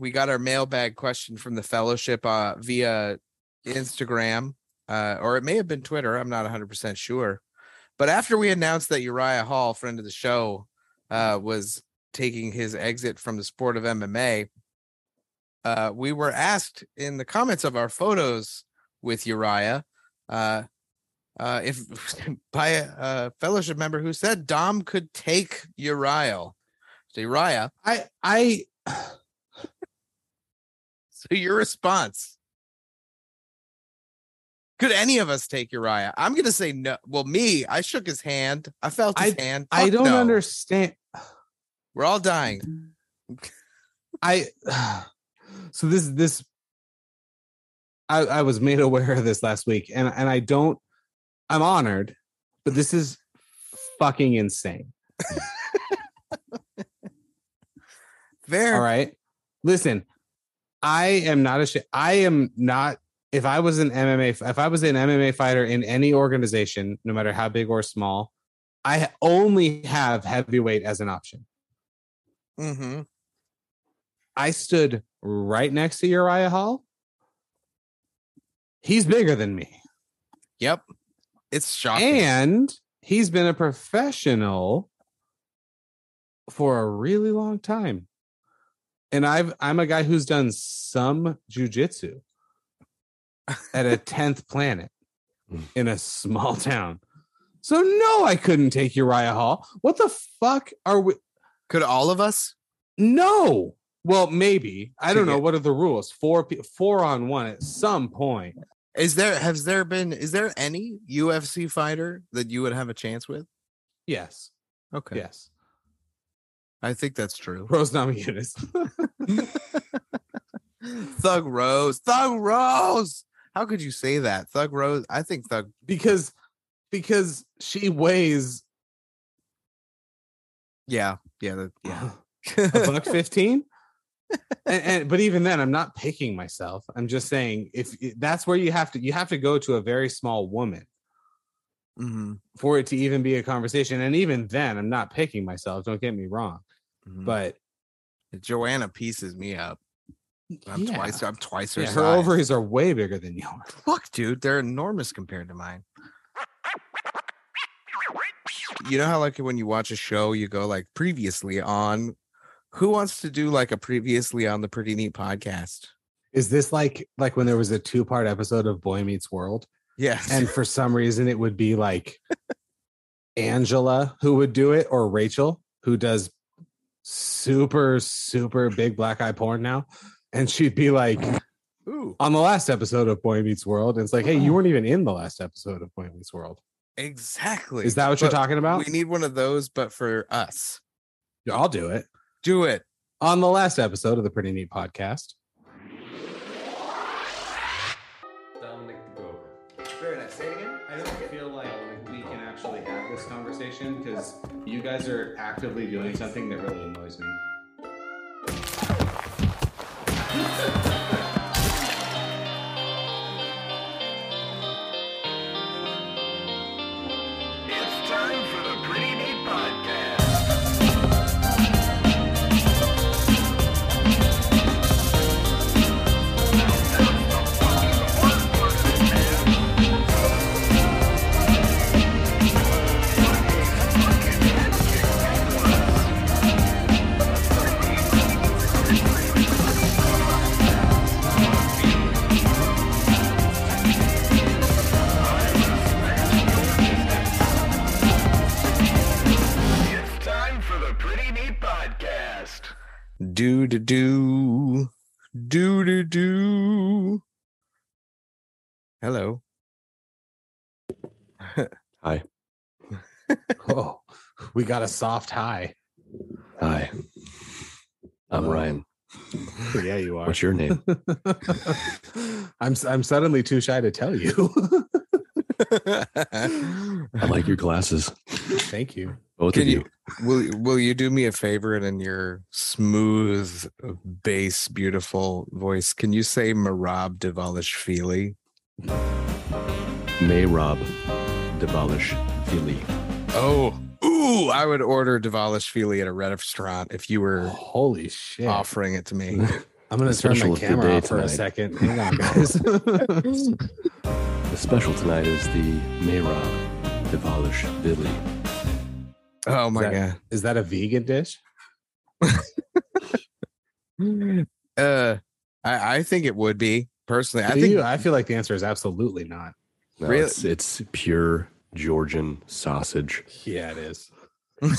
we got our mailbag question from the fellowship uh, via Instagram, uh, or it may have been Twitter. I'm not 100 percent sure. But after we announced that Uriah Hall, friend of the show, uh, was taking his exit from the sport of MMA, uh, we were asked in the comments of our photos with Uriah uh, uh, if by a, a fellowship member who said Dom could take Uriah. So Uriah, I I so your response. Could any of us take Uriah? I'm gonna say no. Well, me, I shook his hand. I felt his hand. I don't no. understand. We're all dying. Mm. I so this this I I was made aware of this last week and and I don't I'm honored, but this is fucking insane. Fair. All right. Listen, I am not ashamed. I am not. If I was an MMA, if I was an MMA fighter in any organization, no matter how big or small, I only have heavyweight as an option. Mm-hmm. I stood right next to Uriah Hall. He's bigger than me. Yep. It's shocking. And he's been a professional for a really long time. And I've I'm a guy who's done some jujitsu at a 10th planet in a small town. So no, I couldn't take Uriah Hall. What the fuck are we? Could all of us? No. Well, maybe. I don't know. What are the rules? Four four on one at some point. Is there has there been is there any UFC fighter that you would have a chance with? Yes. Okay. Yes. I think that's true. Rose Namajunas. Thug Rose. Thug Rose. How could you say that? Thug Rose. I think Thug because because she weighs Yeah. Yeah. That, yeah. a buck 15 and, and but even then i'm not picking myself i'm just saying if that's where you have to you have to go to a very small woman Mhm, for it to even be a conversation and even then i'm not picking myself don't get me wrong mhm. but Joanna pieces me up. I'm yeah. twice I'm twice her Yeah, size. her ovaries are way bigger than yours Fuck, dude, they're enormous compared to mine. You know how like when you watch a show, you go like previously on. Who wants to do like a previously on the Pretty Neat podcast? is this like like when there was a two part episode of boy meets world Yes. and for some reason it would be like Angela who would do it or Rachel who does super super big black eye porn now and she'd be like Ooh, on the last episode of Boy Meets World and it's like hey you weren't even in the last episode of Boy Meets World exactly. is that what you're talking about We need one of those, but for us. Yeah, I'll do it Do it. on the last episode of the Pretty Neat podcast conversation because you guys are actively doing something that really annoys me. We got a soft high. Hi. I'm Hello. Ryan. Yeah, you are. What's your name? I'm I'm suddenly too shy to tell you. I like your glasses. Thank you. Both Can of you. you will will you do me a favor and in your smooth bass beautiful voice can you say Merab Devalishvili? May Rob Devalish Philly. Oh, ooh, I would order Devalishvili at a red restaurant if you were Holy shit. offering it to me. I'm gonna turn my the camera off for a second. Hang on, guys. The special tonight is the Mera Devalish Billy. Oh my That- god. Is that a vegan dish? Uh, I, I think it would be personally. I think you? I feel like the answer is absolutely not. No, Really? it's, it's pure Georgian sausage. Yeah, it is.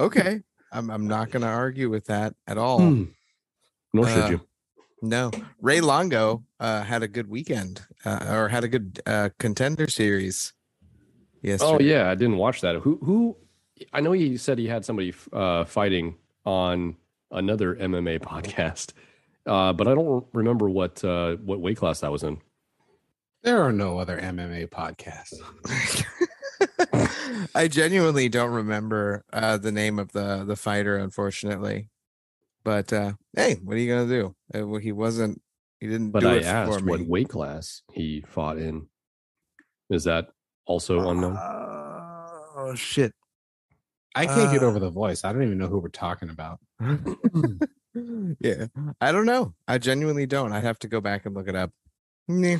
okay. I'm I'm not going to argue with that at all. Hmm. Nor Uh, should you. No, Ray Longo uh, had a good weekend uh, or had a good uh, contender series. Yes. Oh yeah, I didn't watch that. Who who? I know he said he had somebody uh, fighting on another MMA podcast, uh, but I don't remember what uh, what weight class that was in. There are no other MMA podcasts. I genuinely don't remember uh, the name of the the fighter, unfortunately. But uh, hey, what are you gonna do? Uh, well, he wasn't. He didn't. But do I it for asked me. what weight class he fought in. Is that also unknown? Oh shit! I can't get Uh, over the voice. I don't even know who we're talking about. yeah, I don't know. I genuinely don't. I'd have to go back and look it up. Meh.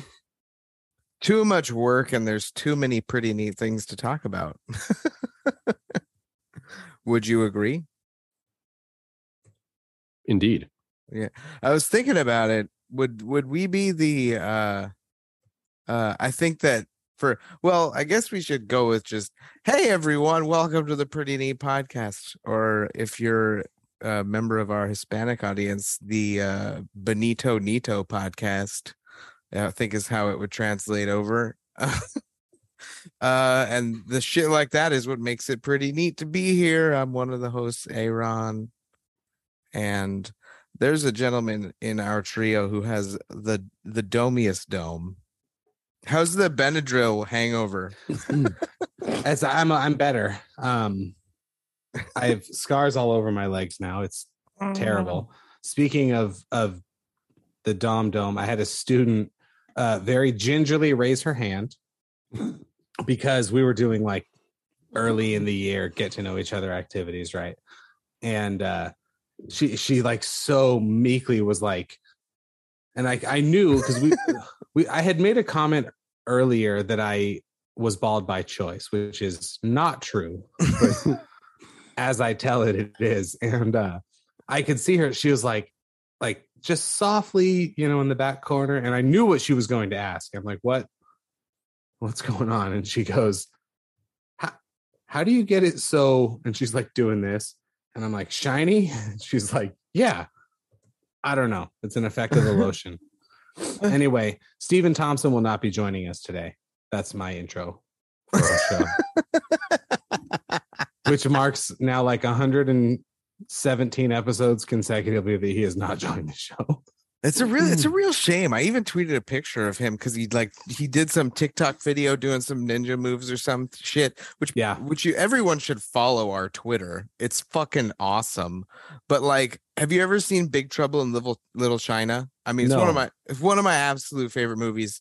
Too much work, and there's too many pretty neat things to talk about. Would you agree? Indeed. Yeah. I was thinking about it. Would would we be the uh uh I think that for well, I guess we should go with just hey everyone, welcome to the Pretty Neat Podcast. Or if you're a member of our Hispanic audience, the uh Benito Nito podcast, I think is how it would translate over. uh and the shit like that is what makes it pretty neat to be here. I'm one of the hosts, Aaron. And there's a gentleman in our trio who has the the domiest dome. How's the Benadryl hangover? As I'm, I'm better. Um, I have scars all over my legs now. It's terrible. Speaking of of the Dom Dome, I had a student uh, very gingerly raise her hand because we were doing like early in the year get to know each other activities, right? And uh, she she like so meekly was like, and I I knew because we we I had made a comment earlier that I was bald by choice, which is not true. But as I tell it, it is. And uh I could see her, she was like, like just softly, you know, in the back corner. And I knew what she was going to ask. I'm like, what? What's going on? And she goes, How, how do you get it so? And she's like doing this. And I'm like, shiny? And she's like, Yeah. I don't know. It's an effect of the lotion. anyway, Stephen Thompson will not be joining us today. That's my intro for our show. Which marks now like 117 episodes consecutively that he has not joined the show. It's a real it's a hmm. real shame. I even tweeted a picture of him because he like he did some TikTok video doing some ninja moves or some shit, which Yeah. which you everyone should follow our Twitter. It's fucking awesome. But like, have you ever seen Big Trouble in Little Little China? I mean, it's one of my it's one of my absolute favorite movies.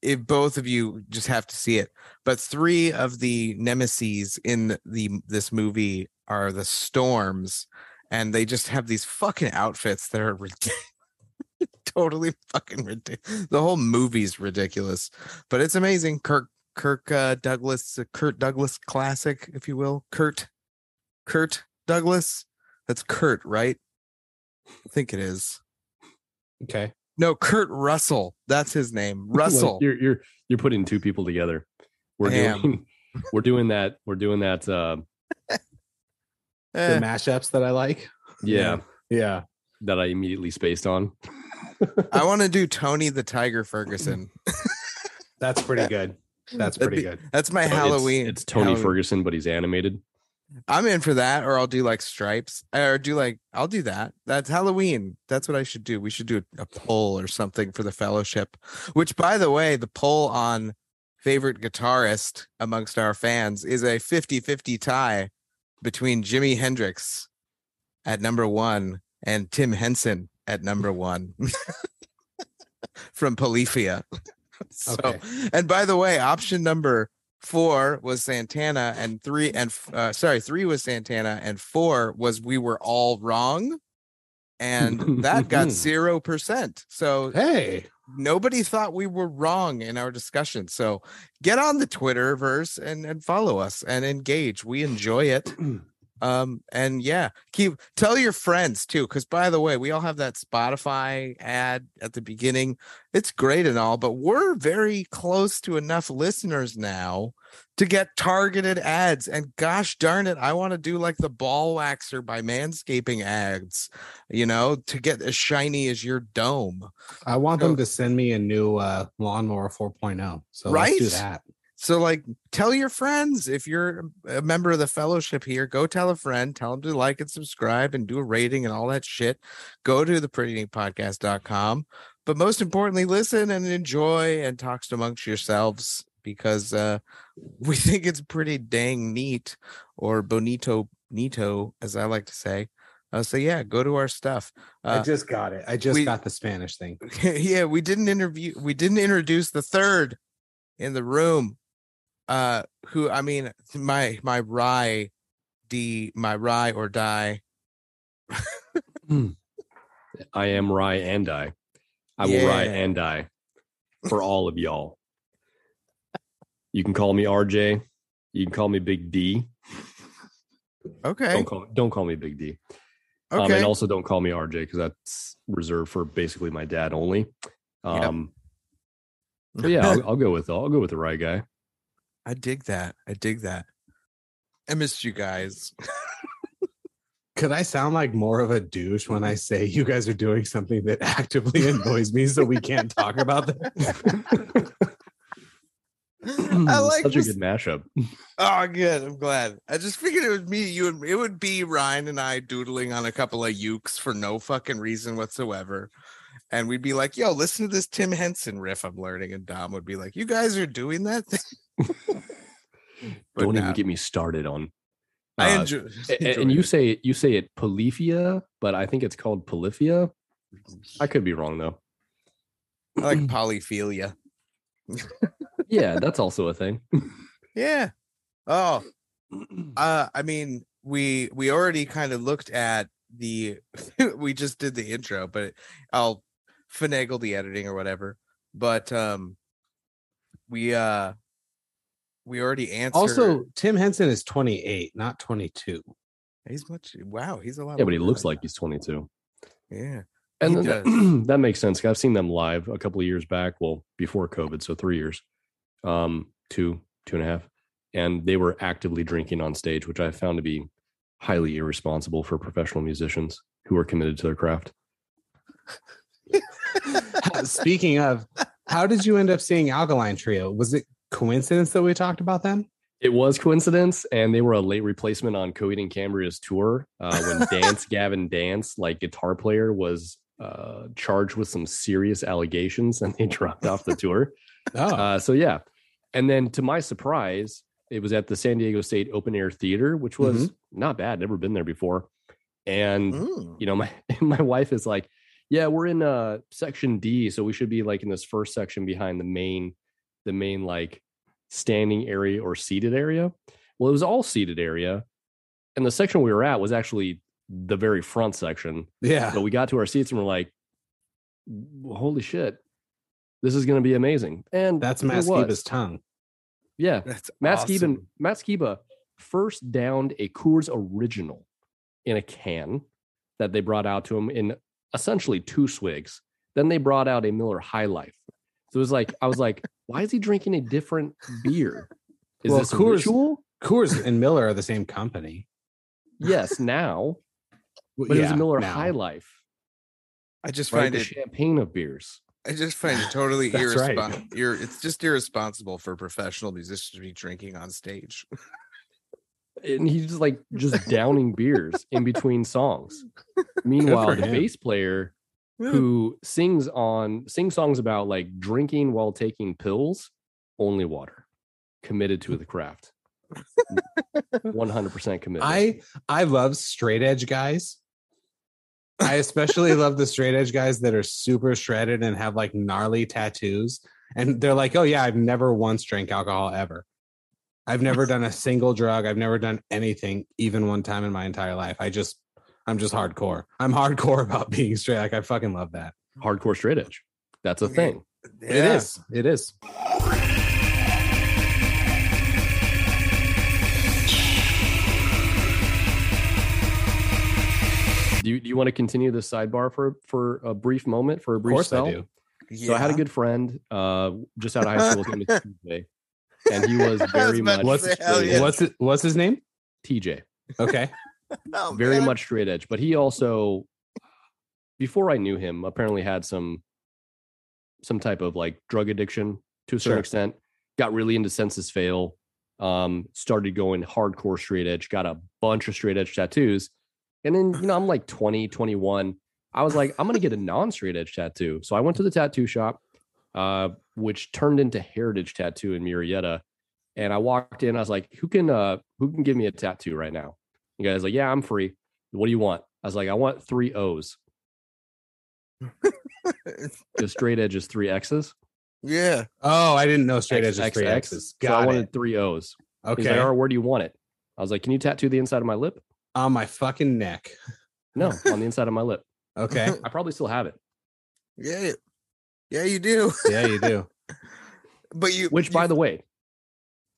If both of you just have to see it. But three of the nemesis in the this movie are the storms, and they just have these fucking outfits that are ridiculous. totally fucking ridiculous. The whole movie's ridiculous, but it's amazing. Kirk Kirk uh, Douglas, uh, Kurt Douglas classic, if you will. Kurt Kurt Douglas. That's Kurt, right? I think it is. Okay. No, Kurt Russell. That's his name. Like, Russell. you're you're you're putting two people together. We're I doing we're doing that. We're doing that. Uh, Eh, The mashups that I like. yeah, Yeah. that I immediately spaced on. I want to do Tony the Tiger Ferguson. That's pretty good. That's pretty be- good. That's my But it's- Halloween. It's, Tony Halloween- Ferguson, but he's animated. I'm in for that, or I'll do like stripes, or do like I'll do that. That's Halloween. That's what I should do. We should do a poll or something for the fellowship. Which, by the way, the poll on favorite guitarist amongst our fans is a 50-50 tie between Jimi Hendrix at number one and Tim Henson at number one from Polyphia. so, Okay. and by the way, option number four was Santana, and three and uh, sorry, three was Santana, and four was we were all wrong. and that got zero percent. So Hey, nobody thought we were wrong in our discussion. So get on the Twitterverse and and follow us and engage. We enjoy it. Um and yeah, keep tell your friends too. Because by the way, we all have that Spotify ad at the beginning. It's great and all, but we're very close to enough listeners now to get targeted ads. And gosh darn it, I want to do like the ball waxer by manscaping ads, you know, to get as shiny as your dome. I want So- them to send me a new uh, lawnmower 4.0. So let's do that. So, like, tell your friends if you're a member of the fellowship here, go tell a friend, tell them to like and subscribe and do a rating and all that shit. Go to the prettyneatpodcast.com. But most importantly, listen and enjoy and talk amongst yourselves because uh, we think it's pretty dang neat or bonito, nito, as I like to say. Uh, so, yeah, go to our stuff. I Uh, just got it. I just we- got the Spanish thing. yeah, we didn't interview we didn't introduce the third in the room. Uh who I mean my my rye D my rye or die. I am Rye and I. I will Rye and die for all of y'all. You can call me RJ. You can call me Big D. Okay. Don't call don't call me Big D. Um, Okay. and also don't call me RJ because that's reserved for basically my dad only. Yep. Um, but yeah, I'll, I'll go with I'll go with the right guy. I dig that. I dig that. I missed you guys. Could I sound like more of a douche when I mm-hmm. say you guys are doing something that actively annoys me so we can't talk about that? I hmm, like such this. a good mashup. Oh, good. I'm glad. I just figured it was me, you, and it would be Ryan and I doodling on a couple of ukes for no fucking reason whatsoever. And we'd be like, yo, listen to this Tim Henson riff I'm learning. And Dom would be like, you guys are doing that thing. Don't nah, even get me started on. I uh, a- enjoy and you say it. say you say it polyphia, but I think it's called polyphia. I could be wrong though. I like polyphilia. Yeah, that's also a thing. Yeah. Oh, uh, I mean, we we already kind of looked at the we just did the intro, but I'll finagle the editing or whatever. But um we uh we already answered Also, Tim Henson is 28, not 22. he's much wow, he's a lot Yeah, but he looks like he's 22. Yeah. And then that, that makes sense. I've seen them live a couple of years back. Well, before COVID, so three years, um, two, two and a half, and they were actively drinking on stage, which I found to be highly irresponsible for professional musicians who are committed to their craft. Speaking of, how did you end up seeing Alkaline Trio? Was it coincidence that we talked about them? It was coincidence, and they were a late replacement on Coheed and Cambria's tour uh, when Dance Gavin Dance, like guitar player, was uh, charged with some serious allegations, and they dropped off the tour. Oh, Uh, so yeah, and then to my surprise, it was at the San Diego State Open Air Theater, which was not bad. Never been there before, and Mm. you know my my wife is like, "Yeah, we're in uh section D, so we should be like in this first section behind the main, the main like standing area or seated area." Well, it was all seated area, and the section we were at was actually the very front section. yeah. But we got to our seats and we're like, "Holy shit, this is going to be amazing!" And That's it Matt was. Skiba's tongue. Yeah, That's Matt awesome. Skiba, Matt Skiba first downed a Coors Original in a can that they brought out to him in essentially two swigs. Then they brought out a Miller High Life. So it was like I was like, why is he drinking a different beer? Is Well, this a Coors- ritual? Coors and Miller are the same company. Yes, now, Well, but it was a Miller now. High Life, I just right? find The it champagne of beers. I just find it totally That's right. irresponsible. You're it's just irresponsible for professional musicians to be drinking on stage. and he's just like just downing beers in between songs. Meanwhile, the him. bass player hmm. who sings on sing songs about like drinking while taking pills, only water, committed to the craft, one hundred percent committed. I I love straight edge guys. I especially love the straight edge guys that are super shredded and have like gnarly tattoos. And they're like, oh yeah, I've never once drank alcohol ever. I've never done a single drug. I've never done anything, even one time in my entire life. I just I'm just hardcore. I'm hardcore about being straight. Like I fucking love that. Hardcore straight edge. That's a thing. It is. It is. Do you, do you want to continue the sidebar for for a brief moment for a brief Of brief course spell? I do. So I had a good friend uh, just out of high school. His name is TJ, and he was I was very much What's say, hell straight yeah. what's what's his name? TJ. Okay. Oh, very man. much straight edge. But he also, before I knew him, apparently had some some type of like drug addiction to a certain Sure. extent. Got really into Sense Fail. Um, started going hardcore straight edge. Got a bunch of straight edge tattoos, and then you know I'm like 20, 21. I was like, I'm gonna get a non straight edge tattoo. So I went to the tattoo shop, uh, which turned into Heritage Tattoo in Murrieta. And I walked in. I was like, "Who can uh, who can give me a tattoo right now?" The guy's like, "Yeah, I'm free. What do you want?" I was like, "I want three O's. The straight edge is three X's. yeah. Oh, I didn't know straight edge is X, three X, X's. So I Got wanted three O's. He's Okay. like, "All right, where do you want it?" I was like, "Can you tattoo the inside of my lip?" On my fucking neck. No, on the inside of my lip. Okay. I probably still have it. Yeah. Yeah, you do. yeah, you do. But you Which, you- by the way,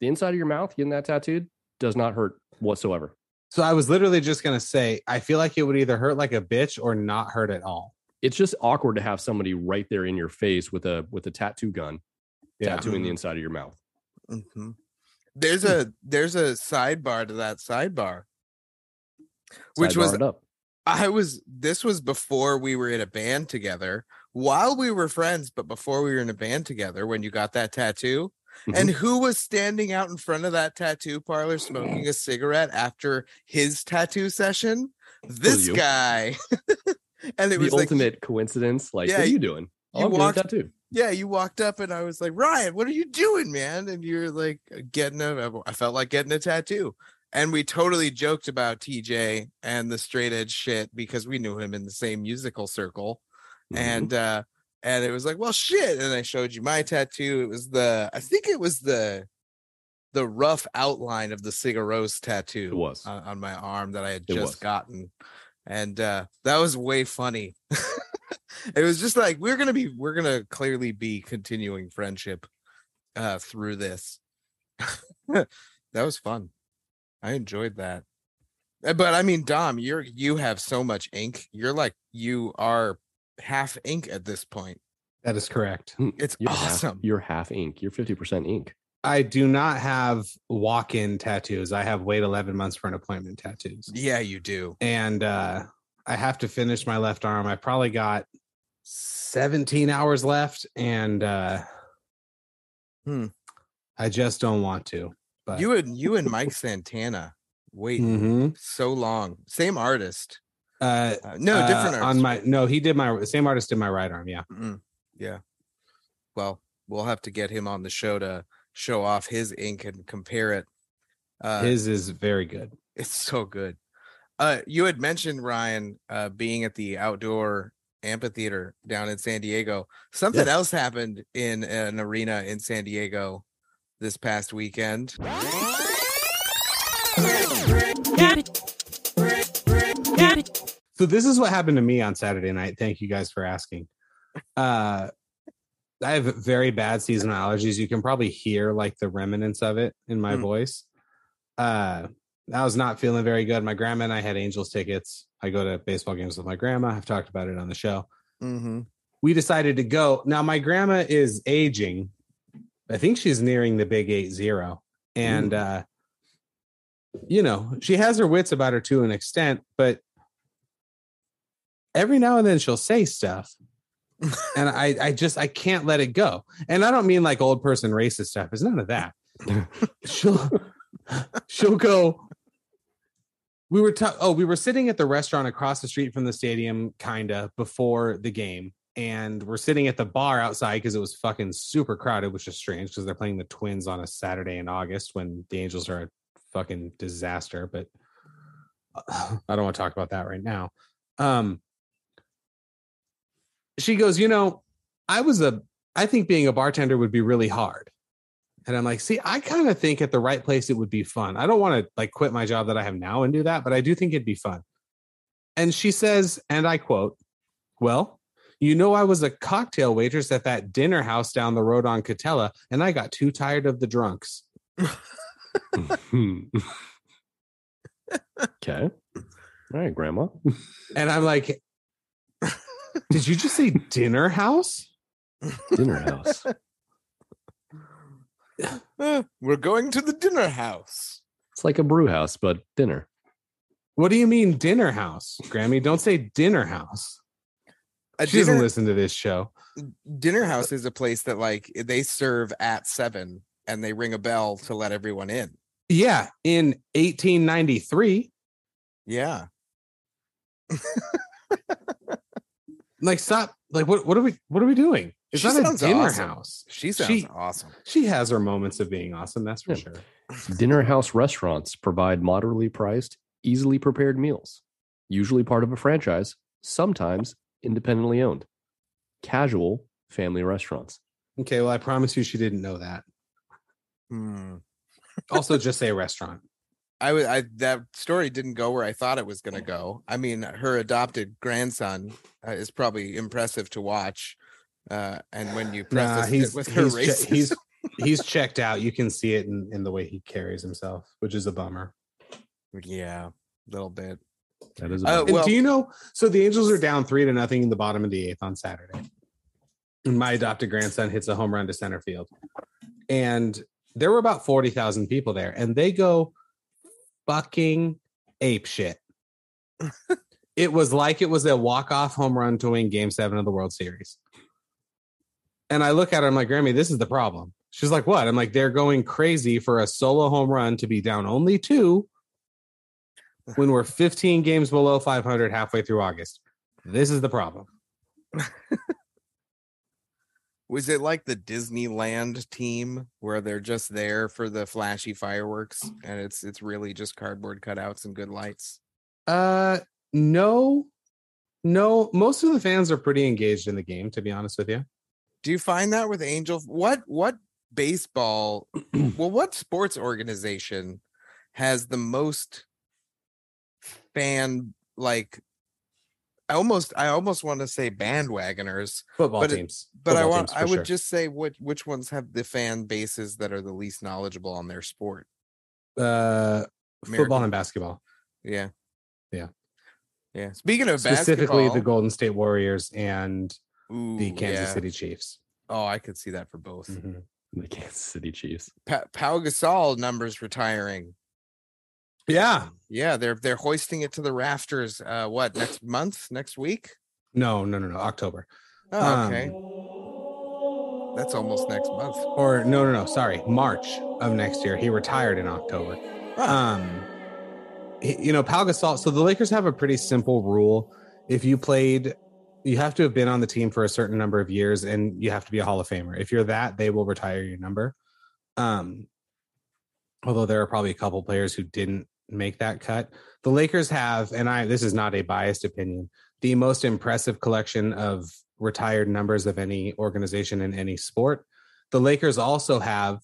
the inside of your mouth getting that tattooed does not hurt whatsoever. So I was literally just gonna say, I feel like it would either hurt like a bitch or not hurt at all. It's just awkward to have somebody right there in your face with a with a tattoo gun Yeah. tattooing the inside of your mouth. Mhm. There's a there's a sidebar to that sidebar. Which Sidebar was it up. I was this was before we were in a band together. While we were friends, but before we were in a band together when you got that tattoo. Mhm. And who was standing out in front of that tattoo parlor smoking a cigarette after his tattoo session? This guy. and it the was like ultimate coincidence. Like, Yeah, what are you- doing? Oh, you I'm walked- tattoo. yeah, you walked up and I was like, Ryan, what are you doing, man? And you're like getting a, I felt like getting a tattoo. And we totally joked about TJ and the straight edge shit because we knew him in the same musical circle. Mhm. And, uh, and it was like, well, shit. And I showed you my tattoo. It was the, I think it was the, the rough outline of the Cigaros tattoo it was. on, on my arm that I had It just was. gotten. And uh that was way funny. it was just like we're gonna be we're gonna clearly be continuing friendship uh through this. that was fun. I enjoyed that. Uh, But I mean, Dom, you're you have so much ink. You're like you are half ink at this point. That is correct. It's You're half- awesome. you're half ink. You're 50% ink. I do not have walk-in tattoos. I have wait 11 months for an appointment tattoos. yeah, you do. And uh I have to finish my left arm. I probably got 17 hours left and uh Hmm. I just don't want to. But You and you and Mike Santana wait Mhm. so long. Same artist. Uh no, different uh, on my no, he did my same artist did my right arm, yeah. Mm, yeah. Well, we'll have to get him on the show to show off his ink and compare it. Uh, His is very good. it's so good. Uh, you had mentioned Ryan uh, being at the outdoor amphitheater down in San Diego. Something else happened in an arena in San Diego this past weekend. So this is what happened to me on Saturday night. Thank you guys for asking. Uh I have very bad seasonal allergies. You can probably hear like the remnants of it in my Hmm. voice. Uh I was not feeling very good. My grandma and I had Angels tickets. I go to baseball games with my grandma. I've talked about it on the show. Mm-hmm. We decided to go. Now my grandma is aging. I think she's nearing the big eight zero. And uh you know, she has her wits about her to an extent, but every now and then she'll say stuff and I, I just I can't let it go. And I don't mean like old person racist stuff. It's none of that. she'll she'll go. We were oh we were sitting at the restaurant across the street from the stadium, kinda before the game, and we're sitting at the bar outside because it was fucking super crowded, which is strange because they're playing the Twins on a Saturday in August when the Angels are a fucking disaster. But I don't want to talk about that right now. Um, she goes, you know, I was a, I think being a bartender would be really hard. And I'm like, see, I kind of think at the right place it would be fun. I don't want to like quit my job that I have now and do that, but I do think it'd be fun. And she says, and I quote, Well, you know, I was a cocktail waitress at that dinner house down the road on Katella, and I got too tired of the drunks. okay. All right, Grandma. And I'm like, Did you just say dinner house? Dinner house. We're going to the dinner house. It's like a brew house, but dinner. What do you mean dinner house, Grammy? Don't say dinner house. A She doesn't listen to this show. dinner house is a place that like they serve at seven and they ring a bell to let everyone in. Yeah, in 1893. Yeah. Like, stop. Like, what? What are we? What are we doing? It's She not a dinner awesome. house. She sounds She- awesome. She has her moments of being awesome. That's for Yeah. sure. Dinner house restaurants provide moderately priced, easily prepared meals, usually part of a franchise, sometimes independently owned. Casual family restaurants. Okay. Well, I promise you, she didn't know that. Hmm. Also, just say restaurant. I would I that story didn't go where I thought it was going to go. I mean, her adopted grandson uh, is probably impressive to watch. Uh, and when you Nah, he's it with her he's, che- racism, he's he's checked out. You can see it in, in the way he carries himself, which is a bummer. yeah, a little bit. That is Uh, about And Well- do you know? So the Angels are down three to nothing in the bottom of the eighth on Saturday. And my adopted grandson hits a home run to center field. And there were about 40,000 people there, and they go fucking ape shit. it was like it was a walk-off home run to win game seven of the World Series. And I look at her, I'm like, Grammy, this is the problem. She's like, what? I'm like, they're going crazy for a solo home run to be down only two when we're 15 games below 500 halfway through August. This is the problem. Was it like the Disneyland team where they're just there for the flashy fireworks and it's it's really just cardboard cutouts and good lights? Uh, no, no. Most of the fans are pretty engaged in the game, to be honest with you. Do you find that with Angel? What what baseball? well, what sports organization has the most fan like? I almost I almost want to say bandwagoners, Football But it- teams, but I want I would sure. just say what which ones have the fan bases that are the least knowledgeable on their sport. uh, football and basketball, Yeah. Yeah. Yeah. Speaking of specifically the Golden State Warriors and the Kansas yeah. City Chiefs. Oh, I could see that for both. Mhm. the Kansas City Chiefs. Pa- Pau Gasol numbers retiring. Yeah, Yeah, they're they're hoisting it to the rafters. Uh, what next month? Next week? no, no, no, no, October. Oh, Um, okay. That's almost next month. or no, no, no, sorry, March of next year. He retired in October. Um, he- you know, Pau Gasol. So the Lakers have a pretty simple rule: if you played, you have to have been on the team for a certain number of years, and you have to be a Hall of Famer. If you're that, they will retire your number. Um, although there are probably a couple players who didn't make that cut. The Lakers have, and I this is not a biased opinion, the most impressive collection of retired numbers of any organization in any sport. The Lakers also have,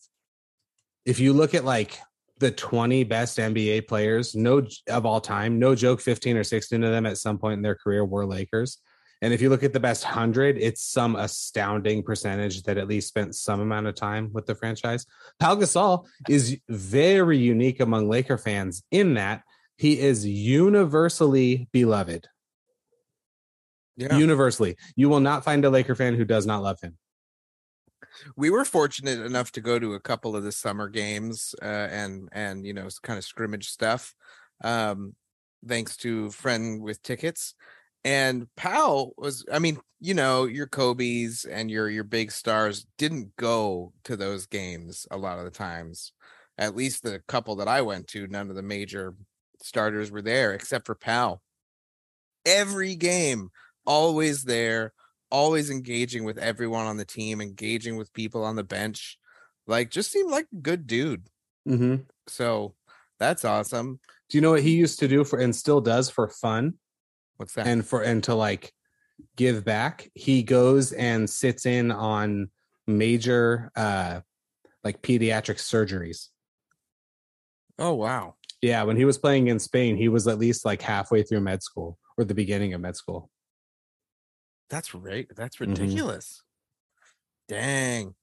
if you look at like the 20 best NBA players, no of all time, no joke, 15 or 16 of them at some point in their career were Lakers. And if you look at the best 100, it's some astounding percentage that at least spent some amount of time with the franchise. Pau Gasol is very unique among Laker fans in that he is universally beloved. Yeah. Universally. You will not find a Laker fan who does not love him. we were fortunate enough to go to a couple of the summer games uh, and and you know kind of scrimmage stuff um thanks to friend with tickets and Pau was I mean you know your Kobe's and your your big stars didn't go to those games a lot of the times at least the couple that I went to none of the major starters were there except for Pau every game always there always engaging with everyone on the team, engaging with people on the bench. Like, just seemed like a good dude. Mm-hmm. So that's awesome. Do you know what he used to do for and still does for fun What's that? and for and to like give back? He goes and sits in on major uh like pediatric surgeries. oh wow. Yeah, when he was playing in Spain, he was at least like halfway through med school, or the beginning of med school. That's right. That's Mhm. ridiculous. Dang.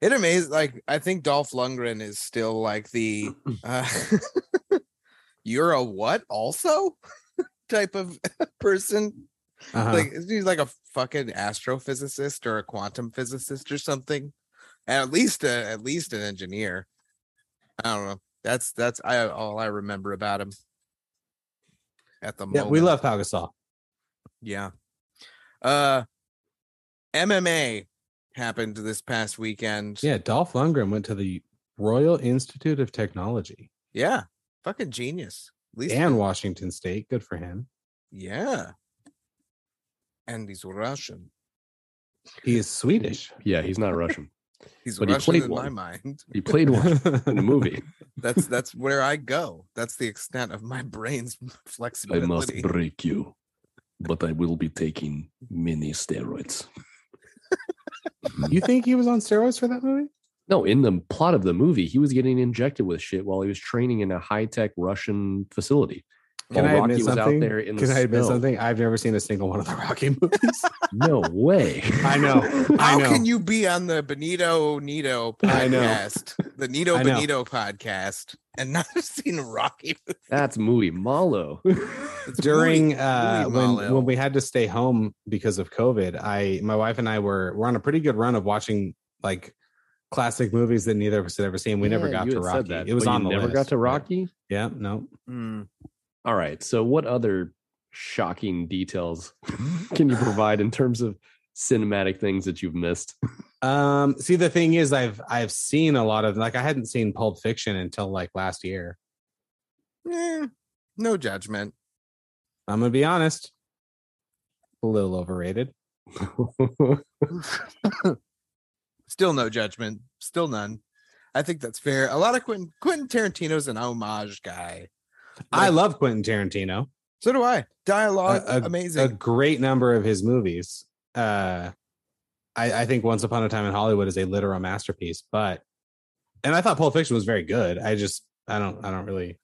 It amazes like I think Dolph Lundgren is still like the uh you're a what also type of person. Uh-huh. Like is he like a fucking astrophysicist or a quantum physicist or something? At least a, at least an engineer. I don't know. That's that's I all I remember about him. At the yeah, moment. we love Pau. Yeah. Uh MMA happened this past weekend. Yeah, Dolph Lundgren went to the Royal Institute of Technology Yeah. Fucking genius. At least and Washington State. Good for him. yeah. And he's Russian. He is Swedish. Yeah, he's not Russian. He's But he Russian played in my one. mind. He played one in the movie. That's that's where I go. That's the extent of my brain's flexibility. I must break you, but I will be taking many steroids. you think he was on steroids for that movie? No, in the plot of the movie, he was getting injected with shit while he was training in a high tech Russian facility. Can while I Rocky admit was something? out there in the Can I admit snow. something? I've never seen a single one of the Rocky movies. No way. I know. I How know. can you be on the Benito Nito podcast, the Nito Benito podcast, and not have seen a Rocky movie? That's movie malo. During Louis- uh Louis when Malil. when we had to stay home because of covid i my wife and i were we're on a pretty good run of watching like classic movies that neither of us had ever seen we never got to rocky that, it was but on you the never list, got to Rocky. yeah no Hmm. All right. So, what other shocking details can you provide in terms of cinematic things that you've missed? um see the thing is i've i've seen a lot of like i hadn't seen pulp fiction until like last year Eh, no judgment. i'm gonna be honest a little overrated Still no judgment. Still none. I think that's fair. A lot of Quentin Quentin Tarantino's an homage guy. i love quentin tarantino So do I. Dialogue a, a- amazing. a great number of his movies. Uh, I, I think Once Upon a Time in Hollywood is a literal masterpiece, but and I thought Pulp Fiction was very good. I just I don't I don't really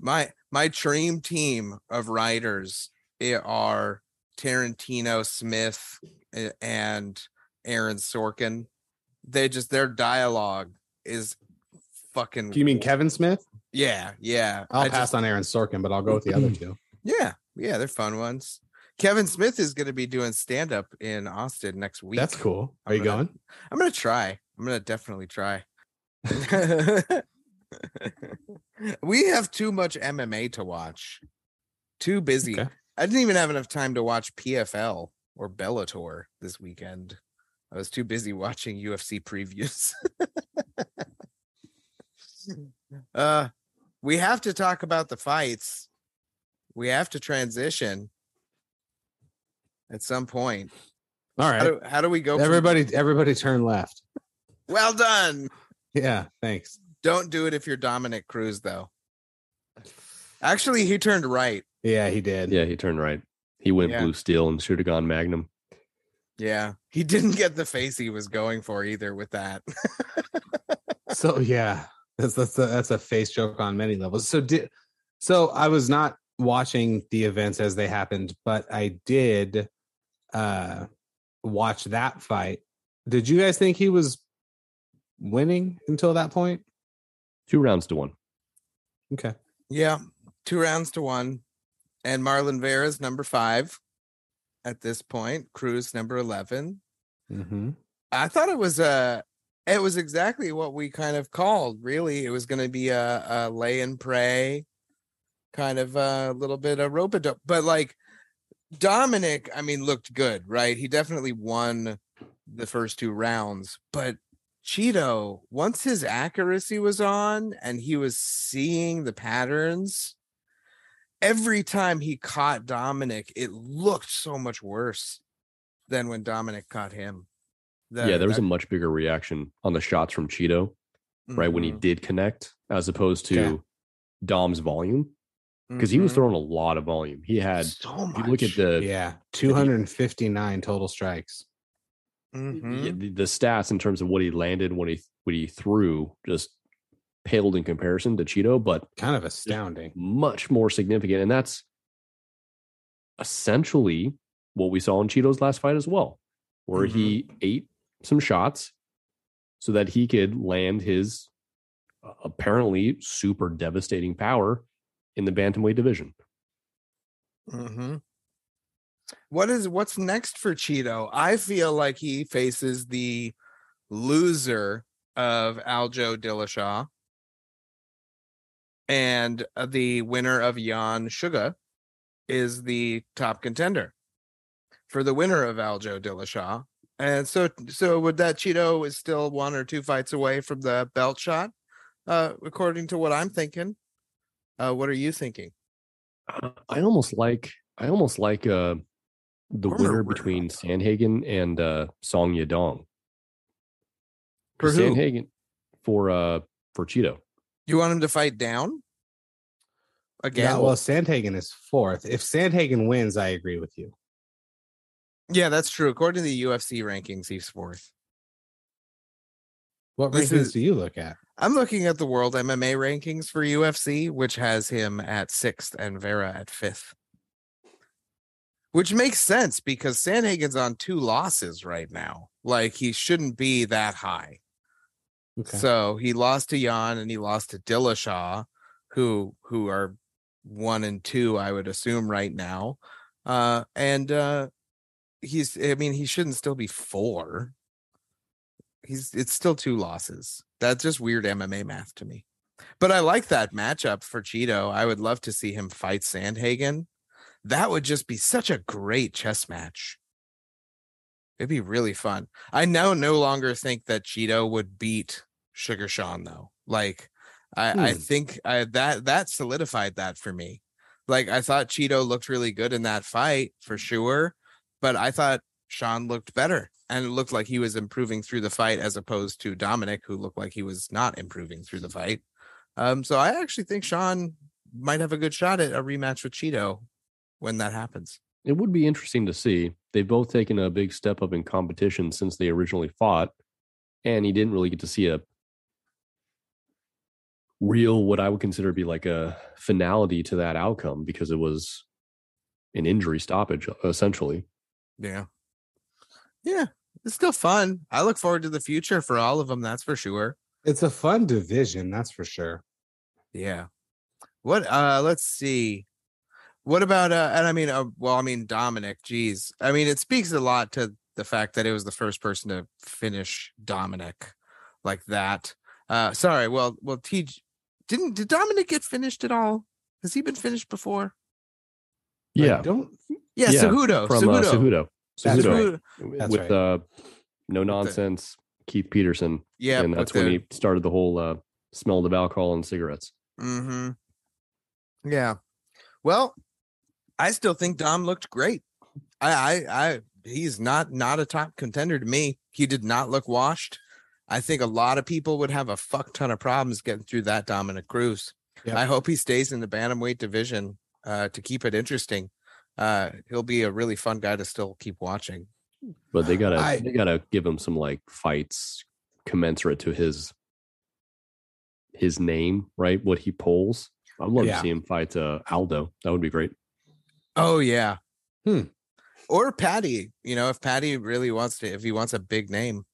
my my dream team of writers eh, are Tarantino, Smith, eh, and Aaron Sorkin. They just their dialogue is fucking. Do you mean Kevin Smith? Yeah, yeah. I'll I pass just- on Aaron Sorkin, but I'll go with the other two. Yeah, yeah, they're fun ones. Kevin Smith is going to be doing stand up in Austin next week. That's cool. Are I'm you gonna- going? I'm gonna try. I'm gonna definitely try. we have too much MMA to watch. Too busy. Okay. I didn't even have enough time to watch PFL or Bellator this weekend. I was too busy watching UFC previews. uh we have to talk about the fights. We have to transition at some point. All right. How do, how do we go? from- Everybody everybody turn left. well done. Yeah, thanks. Don't do it if you're Dominick Cruz, though. Actually, he turned right. Yeah, he did. yeah, he turned right. He went Yeah. blue steel and should have gone Magnum. Yeah, he didn't get the face he was going for either with that. so yeah that's that's a, that's a face joke on many levels so did so i was not watching the events as they happened but i did uh watch that fight did you guys think he was winning until that point? point Two rounds to one. okay yeah, two rounds to one, and Marlon Vera's number five at this point. Cruz number eleven. mm-hmm. I thought it was a. It was exactly what we kind of called. Really, it was going to be a, a lay and pray, kind of a little bit of rope. But like Dominick, I mean, looked good, right? He definitely won the first two rounds, but Chito, once his accuracy was on and he was seeing the patterns, every time he caught Dominick, it looked so much worse than when Dominick caught him. The- yeah, there was a much bigger reaction on the shots from Chito, right? When he Mhm, did connect, as opposed to Yeah. Dom's volume, because he was mhm. throwing a lot of volume. He had, so much. look at the, yeah 259 total strikes Mhm. the, the stats in terms of what he landed, what he what he threw, just paled in comparison to Chito, but kind of astounding much more significant. And that's essentially what we saw in Chito's last fight as well, where he ate some shots so that he could land his uh, apparently super devastating power in the bantamweight division. Mm-hmm. What is what's next for Chito? I feel like he faces the loser of Aljo Dillashaw and uh, the winner of Yan Suga is the top contender for the winner of Aljo Dillashaw. And so so would that Chito is still one or two fights away from the belt shot, uh, according to what I'm thinking. Uh, what are you thinking? Uh, I almost like I almost like uh the Former winner between Sandhagen and uh Song Yadong. For who? Sandhagen for uh for Chito. You want him to fight down again? Yeah, well, Sandhagen is fourth. If Sandhagen wins, I agree with you. Yeah, that's true. According to the UFC rankings, he's fourth. What This rankings is- do you look at? I'm looking at the world MMA rankings for UFC, which has him at sixth and Vera at fifth. Which makes sense because Sandhagen's on two losses right now. Like he shouldn't be that high. Okay. So he lost to Yan and he lost to Dillashaw, who who are one and two, I would assume right now. Uh and uh he's I mean, he shouldn't still be four. He's it's still two losses. That's just weird MMA math to me. But I like that matchup for Chito. I would love to see him fight Sandhagen. That would just be such a great chess match. It'd be really fun. I now no longer think that Chito would beat Sugar Sean though. Like I, I Hmm. think I, that that solidified that for me. Like I thought Chito looked really good in that fight for sure, but I thought Sean looked better and it looked like he was improving through the fight as opposed to Dominick, who looked like he was not improving through the fight. Um, so I actually think Sean might have a good shot at a rematch with Chito when that happens. It would be interesting to see. They've both taken a big step up in competition since they originally fought, and he didn't really get to see a real what I would consider to be like a finality to that outcome because it was an injury stoppage essentially. Yeah. Yeah. It's still fun. I look forward to the future for all of them. That's for sure. It's a fun division, that's for sure. Yeah. What uh let's see. What about uh and I mean uh, well I mean Dominick, geez. I mean it speaks a lot to the fact that it was the first person to finish Dominick like that. Uh sorry, well well T didn't did Dominick get finished at all? Has he been finished before? I Yeah, don't Yeah, Yeah, Cejudo. from uh, Cejudo. Cejudo. That's Cejudo right. That's with right. uh, no nonsense Keith Peterson, Yeah, and that's when the- he started the whole uh, smell of alcohol and cigarettes. Mm-hmm. Yeah. Well, I still think Dom looked great. I, I, I, he's not not a top contender to me. He did not look washed. I think a lot of people would have a fuck ton of problems getting through that Dominick Cruz. Yep. I hope he stays in the bantamweight division uh, to keep it interesting. Uh, he'll be a really fun guy to still keep watching. But they gotta I- they gotta give him some like fights commensurate to his his name, right? What he pulls. I'd love Yeah. to see him fight uh, Aldo. That would be great. Oh yeah. Hmm. Or Patty, you know, if Patty really wants to, if he wants a big name.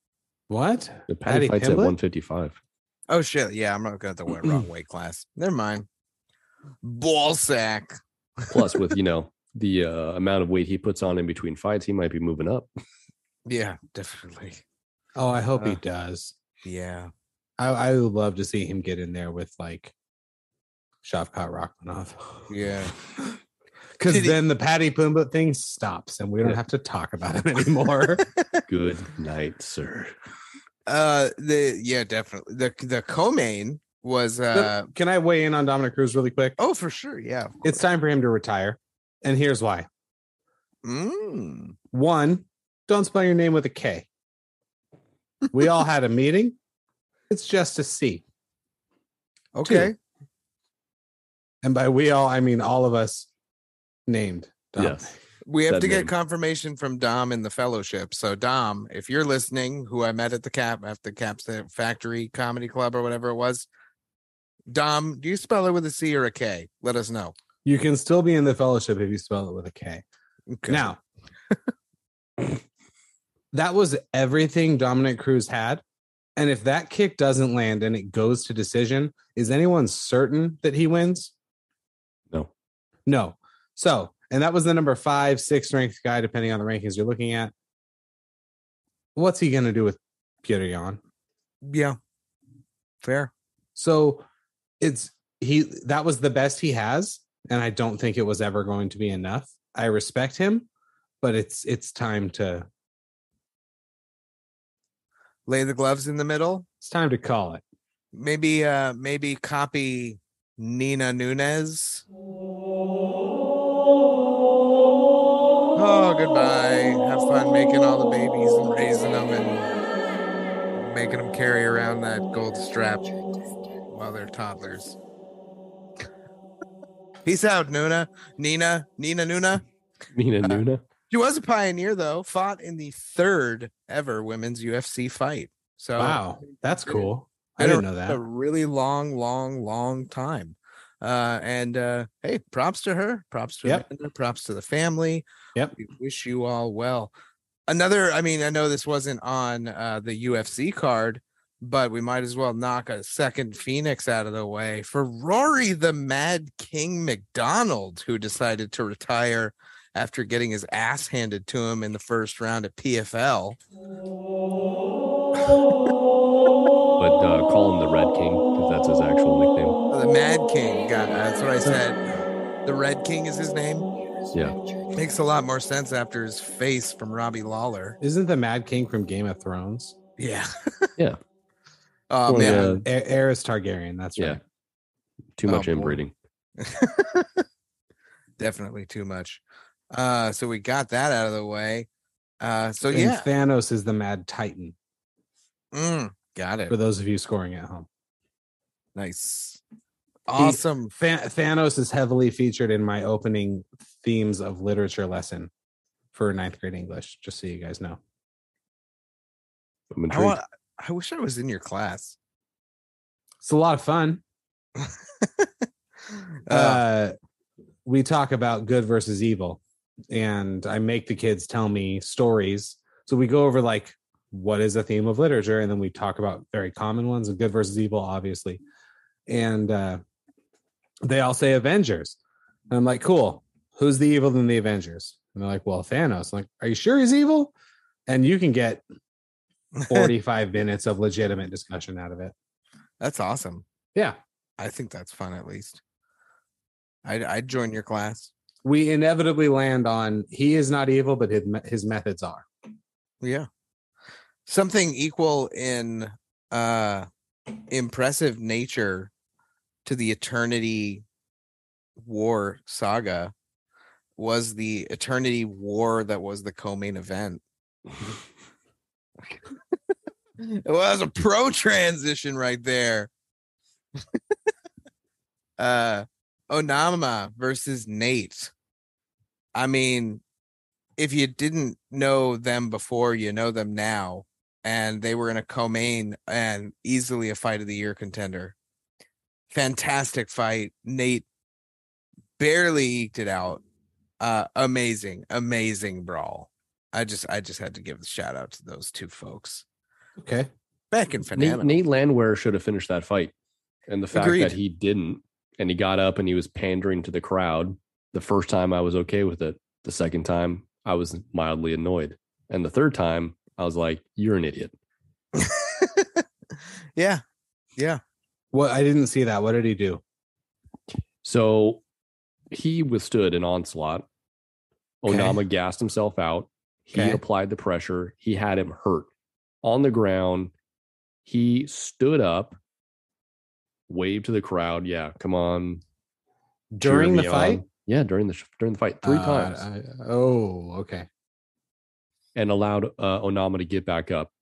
What? The Patty, Patty fights at 155. Oh shit! Yeah, I'm not going to wear wrong weight class. Never mind. Ball sack. Plus, with you know the uh, amount of weight he puts on in between fights, he might be moving up. Yeah, definitely. Oh, I hope he Uh, does. Yeah. I, I would love to see him get in there with like Shavkat Rakhmonov. Yeah. Because Did he- then the Patty Pumbaa thing stops and we don't Yeah. have to talk about him anymore. Good night, sir. Uh, the yeah, definitely. The the co-main was uh Can I weigh in on Dominick Cruz really quick? oh for sure. Yeah. It's time for him to retire. And here's why. Mm. One, don't spell your name with a K. We all had a meeting. It's just a C. Okay. And by we all, I mean all of us named. Dom. Yes. We have to get name. confirmation from Dom in the fellowship. So Dom, if you're listening, who I met at the Cap at the Caps Factory Comedy Club or whatever it was, Dom, do you spell it with a C or a K? Let us know. You can still be in the fellowship if you spell it with a K. Okay. Now, that was everything Dominick Cruz had. And if that kick doesn't land and it goes to decision, is anyone certain that he wins? No. No. So, and that was the number five, sixth ranked guy, depending on the rankings you're looking at. What's he going to do with Peter Yan? yeah, fair. So it's he that was the best he has, and I don't think it was ever going to be enough. I respect him, but it's it's time to Lay the gloves in the middle. it's time to call it. Maybe, uh, maybe copy Nina Nunes. Oh, goodbye. Have fun making all the babies and raising them and making them carry around that gold strap while they're toddlers. Peace out, Nuna. Nina. Nina Nuna. Mina Uh, Nuna. She was a pioneer, though. Fought in the third ever women's UFC fight. So Wow, that's cool. I didn't know that. A really long, long, long time. Uh, and uh, hey, props to her. Props to Yep. Amanda, props to the family. Yep. We wish you all well. Another, I mean, I know this wasn't on uh, the UFC card, but we might as well knock a second Phoenix out of the way for Rory the Mad King MacDonald, who decided to retire after getting his ass handed to him in the first round at PFL. But uh, call him the Red King because that's his actual nickname. The Mad King. God, that's what I said. The Red King is his name. Yeah. Makes a lot more sense after his face from Robbie Lawler. Isn't the Mad King from Game of Thrones? Yeah. Yeah. Oh Well, man. yeah. A- Aerys Targaryen. That's Yeah. right. Too Oh, much boy. inbreeding. Definitely too much. Uh so we got that out of the way. Uh so And yeah. Thanos is the Mad Titan. Mm, got it. For those of you scoring at home, Nice. Awesome. Tha- Thanos is heavily featured in my opening themes of literature lesson for ninth grade English. Just so you guys know. I'm I, want, I wish I was in your class. It's a lot of fun. Uh, uh, we talk about good versus evil, and I make the kids tell me stories. So we go over like what is a theme of literature, and then we talk about very common ones of good versus evil, obviously. And uh, they all say Avengers, and I'm like, cool. Who's the evil in the Avengers? And they're like, well, Thanos. I'm like, are you sure he's evil? And you can get 45 minutes of legitimate discussion out of it. that's awesome. Yeah. I think that's fun at least. I'd, I'd join your class. We inevitably land on he is not evil, but his, his methods are. Yeah. Something equal in uh impressive nature to the Eternity War saga was the Eternity War that was the co-main event. it was a pro transition right there. uh Onama versus Nate. I mean, if you didn't know them before, you know them now. And they were in a co-main and easily a fight of the year contender. Fantastic fight. Nate barely eked it out. Uh amazing, amazing brawl. I just I just had to give the shout out to those two folks. Okay. Back in Nate, phenomenal. Nate Landwehr should have finished that fight. And the fact Agreed. that he didn't, and he got up and he was pandering to the crowd. The first time I was okay with it. The second time I was mildly annoyed. And the third time I was like, you're an idiot. yeah. Yeah. What I didn't see that. What did he do? So he withstood an onslaught. Okay. Onama gassed himself out. He Okay. applied the pressure. He had him hurt on the ground. He stood up, waved to the crowd. Yeah, come on. During the fight? on." Yeah, during the during the fight, three Uh, times, I- oh, okay. and allowed uh, Onama to get back up.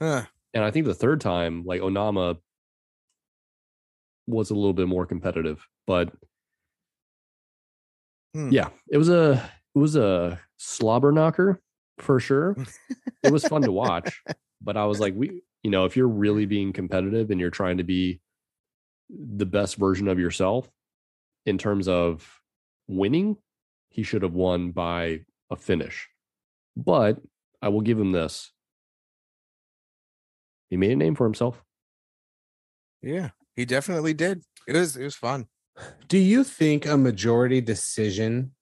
Huh. And I think the third time, like Onama was a little bit more competitive, but Hmm. yeah, it was a it was a slobber knocker for sure. it was fun to watch, but I was like, we, you know, if you're really being competitive and you're trying to be the best version of yourself in terms of winning, he should have won by a finish. But I will give him this. He made a name for himself. Yeah, he definitely did. It was it was fun. Do you think a majority decision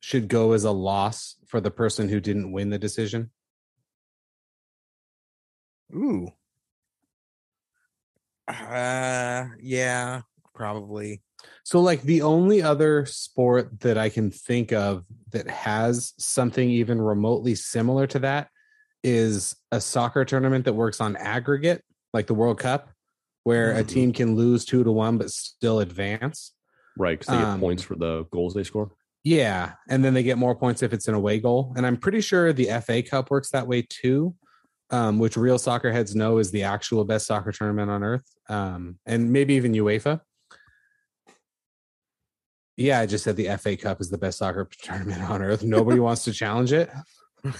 should go as a loss for the person who didn't win the decision? Ooh. Uh yeah, probably. So, like, the only other sport that I can think of that has something even remotely similar to that is a soccer tournament that works on aggregate, like the World Cup, where a Mhm. team can lose two to one but still advance. Right. Because they get Um, points for the goals they score. Yeah. And then they get more points if it's an away goal. And I'm pretty sure the FA Cup works that way too, um, which real soccer heads know is the actual best soccer tournament on earth. Um, and maybe even UEFA. Yeah, I just said the FA Cup is the best soccer tournament on earth. Nobody wants to challenge it.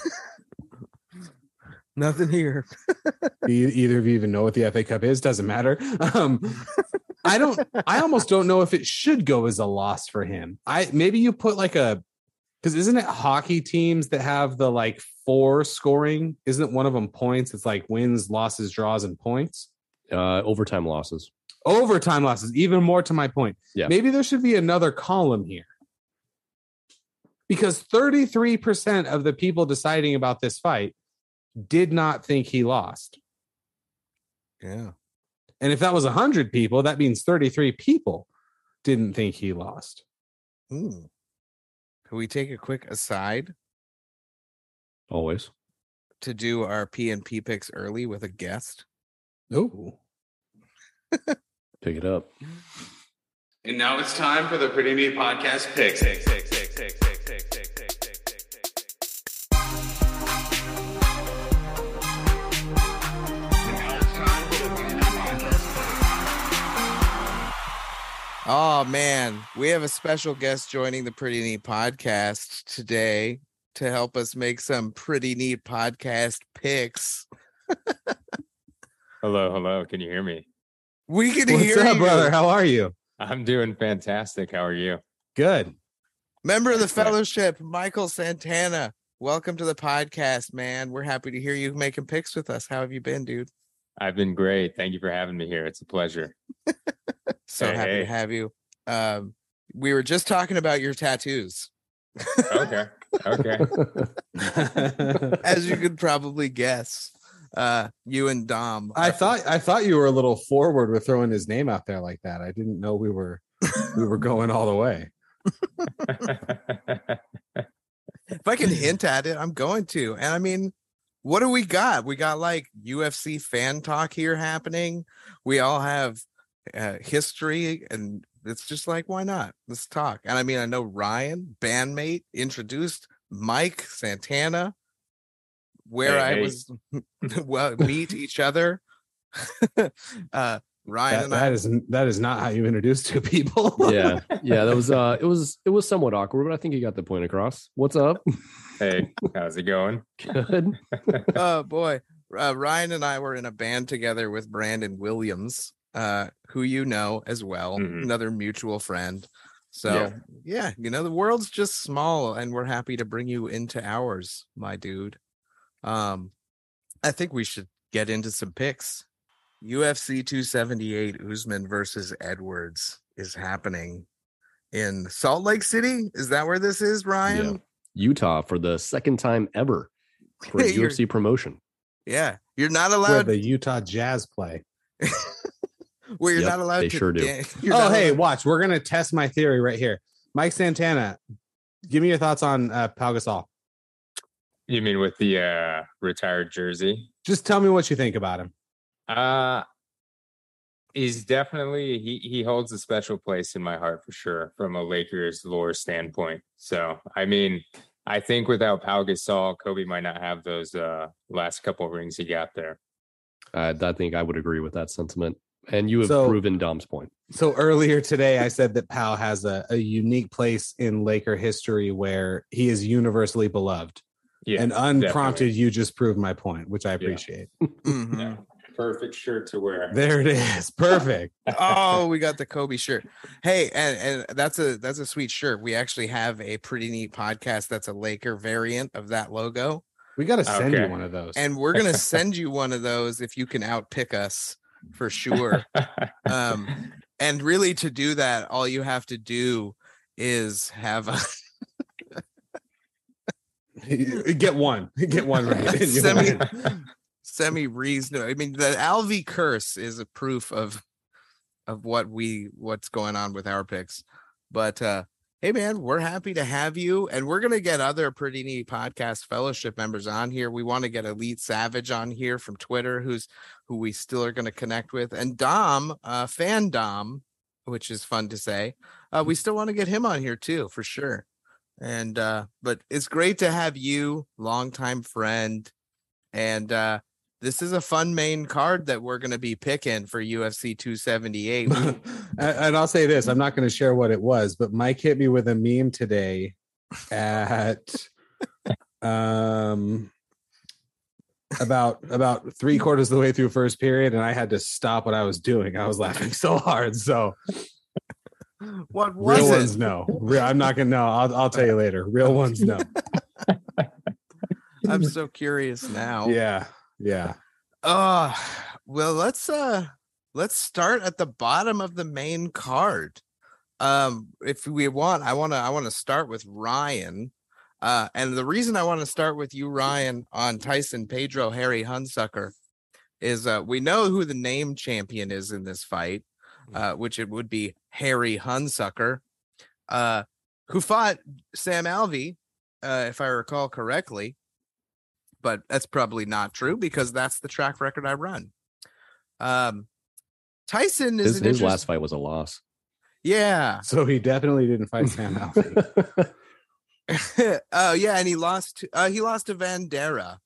Nothing here. E- Either of you even know what the FA Cup is? Doesn't matter. Um, I don't. I almost don't know if it should go as a loss for him. I maybe you put like a because isn't it hockey teams that have the like four scoring? Isn't one of them points? It's like wins, losses, draws, and points. Uh, overtime losses. Overtime losses. Even more to my point. Yeah. Maybe there should be another column here because thirty three percent of the people deciding about this fight did not think he lost. Yeah. And if that was 100 people, that means 33 people didn't think he lost. Hmm. Can we take a quick aside Always. to do our P and P picks early with a guest? Oh. Pick it up. And now it's time for the Pretty Neat Podcast picks. Oh man, we have a special guest joining the Pretty Neat podcast today to help us make some pretty neat podcast picks. Hello, hello. Can you hear me? We can What's hear up, you. brother? How are you? I'm doing fantastic. How are you? Good. Member of the fellowship, Michael Santana. Welcome to the podcast, man. We're happy to hear you making picks with us. How have you been, dude? I've been great. Thank you for having me here. It's a pleasher. So Hey, happy hey. to have you. Um, we were just talking about your tattoos. Okay. Okay. As you could probably guess, uh, you and Dom. I thought I thought you were a little forward with throwing his name out there like that. I didn't know we were we were going all the way. if I can hint at it, I'm going to. And I mean, what do we got? We got like UFC fan talk here happening. We all have uh, history, and it's just like, why not? Let's talk. And I mean, I know Ryan, bandmate, introduced Mike Santana, where Hey, I hey. was well meet each other. uh, Ryan That, and I. that is that is not how you introduce two people. yeah. Yeah. That was uh it was it was somewhat awkward, but I think you got the point across. What's up? hey, how's it going? Good. oh boy uh, ryan and i were in a band together with brandon williams uh who you know as well Mhm. another mutual friend so Yeah. yeah. you know the world's just small and we're happy to bring you into ours my dude um i think we should get into some picks ufc 278 usman versus edwards is happening in salt lake city is that where this is ryan Utah for the second time ever for a UFC promotion. yeah you're not Where allowed the Utah Jazz play. where you're Yep, not allowed they to sure do. dan- Oh, hey, allowed- watch. We're gonna test my theory right here. Mike Santana, give me your thoughts on uh, Pau Gasol. You mean with the uh retired jersey? Just tell me what you think about him. Uh he's definitely he he holds a special place in my heart for sure from a Lakers lore standpoint. So I mean, I think without Pau Gasol, Kobe might not have those uh last couple rings he got there. I, I think I would agree with that sentiment. And you have So- proven Dom's point. So earlier today, I said that Pau has a, a unique place in Laker history where he is universally beloved. Yeah. and unprompted, you just proved my point, which I appreciate. Mhm. Yeah. Perfect shirt to wear. There it is. Perfect. oh, we got the Kobe shirt. Hey, and and that's a that's a sweet shirt. We actually have a pretty neat podcast that's a Laker variant of that logo. We got to send Okay. you one of those. And we're gonna send you one of those if you can outpick us for sure. Um and really to do that, all you have to do is have a get one. Get one right. Semi- semi reasonable. I mean, the Alvey curse is a proof of of what we what's going on with our picks. But uh hey man, we're happy to have you, and we're gonna get other pretty neat podcast fellowship members on here. We want to get Elite Savage on here from Twitter, who's who we still are gonna connect with, and Dom, uh fan Dom, which is fun to say. Uh we still want to get him on here too, for sure. And uh, but it's great to have you, longtime friend, and uh this is a fun main card that we're going to be picking for UFC 278. And and I'll say this: I'm not going to share what it was, but Mike hit me with a meme today at um about about three quarters of the way through first period, and I had to stop what I was doing. I was laughing so hard. So what was real it? ones no. Real, I'm not gonna know. I'll I'll tell you later. Real ones no. I'm so curious now. Yeah, yeah. Uh well, let's uh let's start at the bottom of the main card. Um if we want, I want to I want to start with Ryan. Uh and the reason I want to start with you Ryan on Tyson Pedro Harry Hunsucker is uh we know who the name champion is in this fight, uh which it would be Harry Hunsucker. Uh who fought Sam Alvey, uh if I recall correctly but that's probably not true because that's the track record I run. Um, Tyson is His, an his interest- last fight was a loss. yeah. So he definitely didn't fight Sam Alvey. oh yeah, and he lost. Uh, he lost to Vanderaa.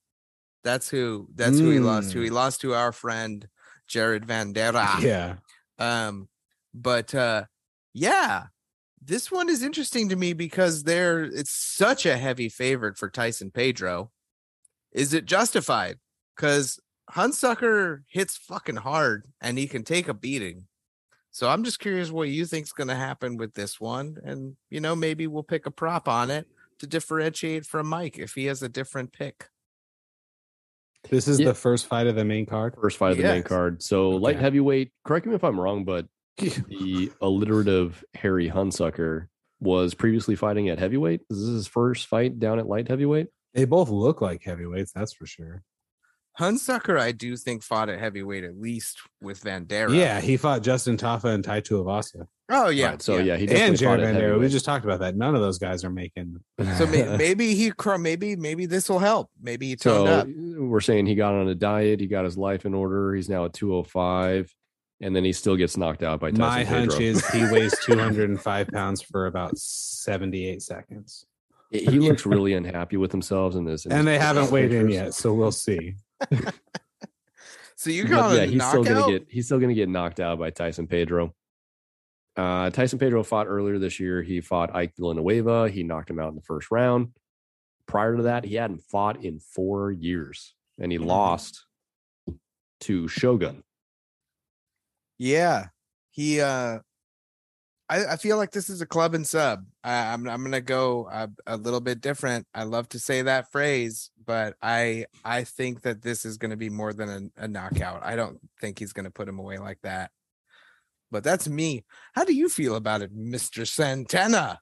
That's who. That's who he lost to. Mm. He lost to our friend Jared Vanderaa. yeah. Um, but uh, yeah, this one is interesting to me because there it's such a heavy favorite for Tyson Pedro. Is it justified? Because Hunsucker hits fucking hard and he can take a beating. So I'm just curious what you think's going to happen with this one, and you know maybe we'll pick a prop on it to differentiate from Mike if he has a different pick. This is Yeah. the first fight of the main card. First fight of the main card. So light heavyweight. Correct me if I'm wrong, but the alliterative Harry Hunsucker was previously fighting at heavyweight. This is this his first fight down at light heavyweight? They both look like heavyweights, that's for sure. Hunsucker, I do think fought at heavyweight at least with Vanderaa. Yeah, he fought Justin Tafa and Tai Tuivasa. Oh yeah. Right, so yeah, he and definitely Jared Vanderaa. We just talked about that. None of those guys are making. So may, maybe he maybe maybe this will help. Maybe he toned So up. we're saying he got on a diet. He got his life in order. He's now at 205, and then he still gets knocked out by Tyson My hunch is he weighs 205 pounds for about 78 seconds. he he looks really unhappy with themselves in this. in And this they haven't weighed in yet, so we'll see. So you got yeah, he's still gonna get he's still gonna get knocked out by Tyson Pedro. Uh, Tyson Pedro fought earlier this year. He fought Ike Villanueva. He knocked him out in the first round. Prior to that, he hadn't fought in four years, and he Mhm. lost to Shogun. Yeah, he. uh I, I feel like this is a club and sub. I, I'm I'm gonna go a, a little bit different. I love to say that phrase, but I I think that this is gonna be more than a, a knockout. I don't think he's gonna put him away like that. But that's me. How do you feel about it, Mister Santana?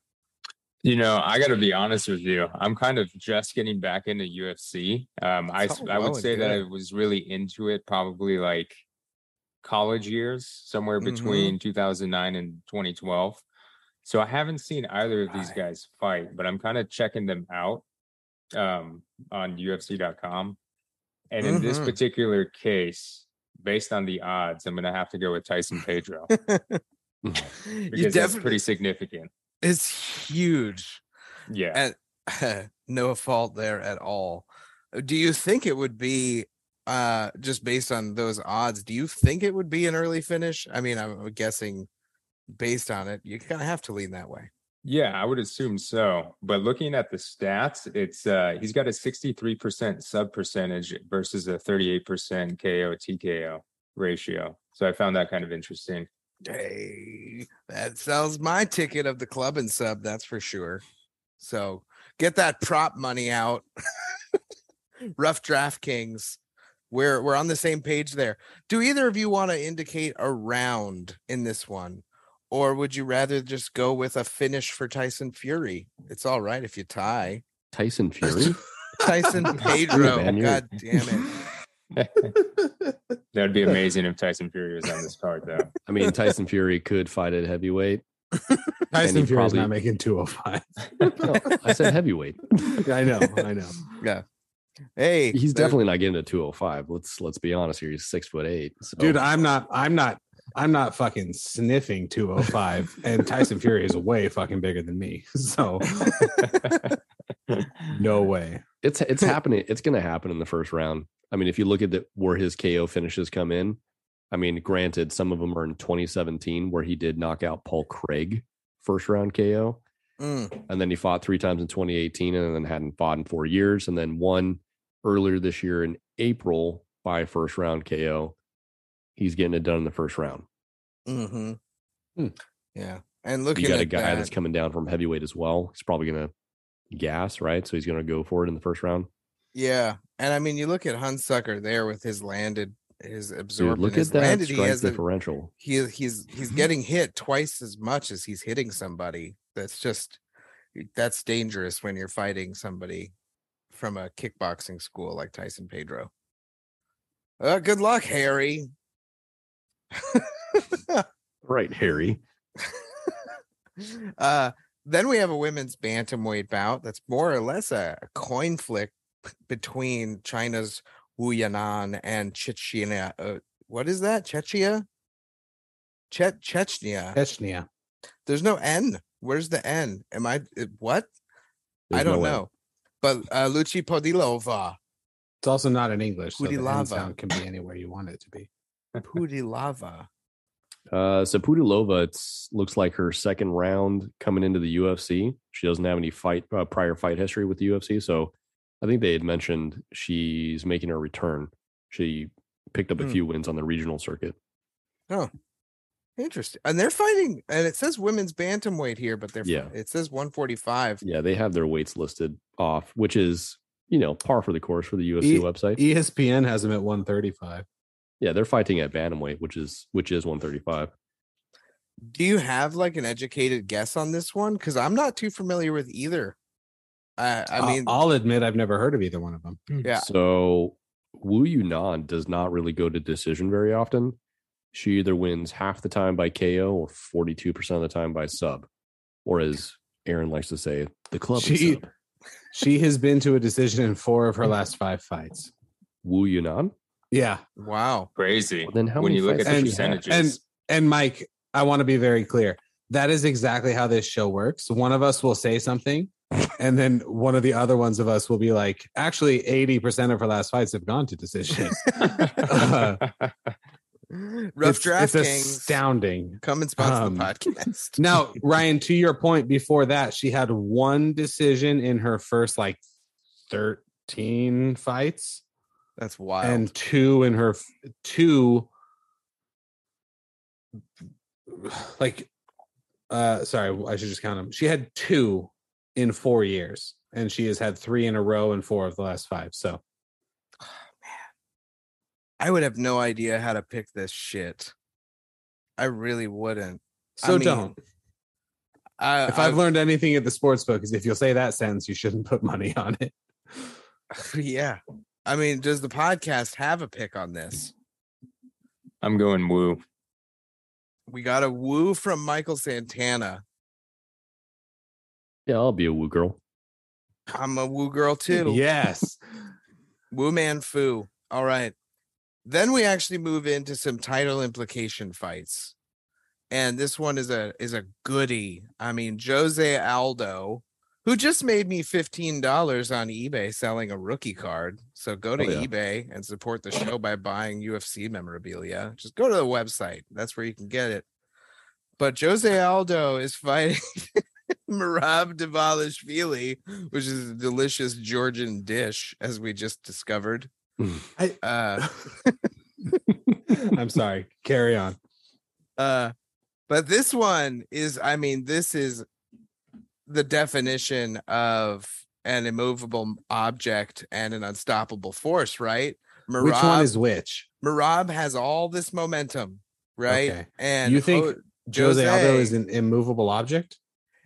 You know, I got to be honest with you. I'm kind of just getting back into UFC. Um, I I would say that I was really into it probably like college years, somewhere Mhm. between 2009 and 2012. So I haven't seen either of these Right. guys fight, but I'm kind of checking them out um, on UFC.com. And in this Mhm. particular case, based on the odds, I'm going to have to go with Tyson Pedro you because that's definitely pretty significant. it's huge. Yeah. and no fault there at all. Do you think it would be uh just based on those odds? Do you think it would be an early finish? I mean, I'm guessing based on it, you kind of have to lean that way. Yeah, I would assume so. But looking at the stats, it's uh he's got a 63% sub percentage versus a 38% KO TKO ratio. So I found that kind of interesting. Hey, that sells my ticket of the club and sub, that's for sure. So get that prop money out. Rough Draft Kings. We're we're on the same page there. Do either of you want to indicate a round in this one? Or would you rather just go with a finish for Tyson Fury? It's all right if you tie. Tyson Fury. Tyson Pedro. man, God damn it. That'd be amazing if Tyson Fury was on this card though. I mean, Tyson Fury could fight at heavyweight. Tyson he Fury's probably- not making 205. No, I said heavyweight. I know, I know. Hey, He's there- definitely not getting to 205. Let's let's be honest here. He's six foot eight. So. Dude, I'm not I'm not I'm not fucking sniffing 205 and Tyson Fury is way fucking bigger than me. So no way. it's it's happening. It's going to happen in the first round. I mean, if you look at the, where his KO finishes come in, I mean, granted, some of them are in 2017 where he did knock out Paul Craig first round KO, Mm, and then he fought three times in 2018, and then hadn't fought in four years, and then one earlier this year in April by first round KO. He's getting it done in the first round. hmm Hmm. Yeah. And looking you got at a guy that, that's coming down from heavyweight as well. He's probably going to gas, right? So he's going to go for it in the first round. Yeah, and I mean, you look at Hunsucker there with his landed, his Dude, absorbed. look his at that landed. He strike has a, differential. he he's he's getting hit twice as much as he's hitting somebody. That's just that's dangerous when you're fighting somebody from a kickboxing school like Tyson Pedro. Uh, good luck, Harry. Right, Harry. uh, then we have a women's bantamweight bout that's more or less a, a coin flick between China's Wu Yanan and Chechnya. Uh, what is that? Chechnya? Che- Chechnya. Chechnya. There's no N. Where's the N? Am I what? I don't no know. But uh, Luchi Podilova, It's also not in English, so the Pudilava. N sound can be anywhere you want it to be. Pudilava. Uh, so Pudilova, it's looks like her second round coming into the UFC. She doesn't have any fight uh, prior fight history with the UFC, so I think they had mentioned she's making her return. She picked up a Hmm. few wins on the regional circuit. Interesting. And they're fighting, and it says women's bantamweight here, but they're Yeah. it says 145. Yeah, they have their weights listed off, which is you know par for the course for the UFC E- website. ESPN has them at 135. yeah, they're fighting at bantamweight, which is which is 135. Do you have like an educated guess on this one? Because I'm not too familiar with either. I I I mean, I'll admit I've never heard of either one of them. yeah. So Wu Yanan does not really go to decision very often. She either wins half the time by KO or 42% of the time by sub. Or as Aaron likes to say, the club She- sub. She has been to a decision in four of her last five fights. Wu Yanan? Yeah. Wow. Crazy. Then how when many you look at fights the And does she have? percentages. and Mike, I want to be very clear. That is exactly how this show works. One of us will say something, and then one of the other ones of us will be like, actually, 80% of her last fights have gone to decision. Uh, Rough it's, draft it's kings. astounding. Come and sponsor Um, the podcast. Now, Ryan, to your point, before that, she had one decision in her first like 13 fights That's wild. and two in her two like uh sorry i should just count them she had two in four years and she has had three in a row in four of the last five so I would have no idea how to pick this shit. I really wouldn't. I so mean, don't I, if i've learned anything at the sports book is if you'll say that sentence you shouldn't put money on it yeah. I mean, does the podcast have a pick on this? I'm going woo. We got a woo from Michael Santana. Yeah, I'll be a woo girl. I'm a woo girl too. yes Woo man foo. All right. Then we actually move into some title implication fights. And this one is a is a goodie. I mean, Jose Aldo, who just made me $15 on eBay selling a rookie card. So go to Oh, yeah. eBay and support the show by buying UFC memorabilia. Just go to the website. That's where you can get it. But Jose Aldo is fighting Merab Davalishvili, which is a delicious Georgian dish, as we just discovered. I- Uh, I'm sorry. Carry on. uh, but this one is, I mean, this is the definition of an immovable object and an unstoppable force, right? Merab, Which one is which? Merab has all this momentum, right? Okay. And You think Ho- Jose Aldo Jose- is an immovable object?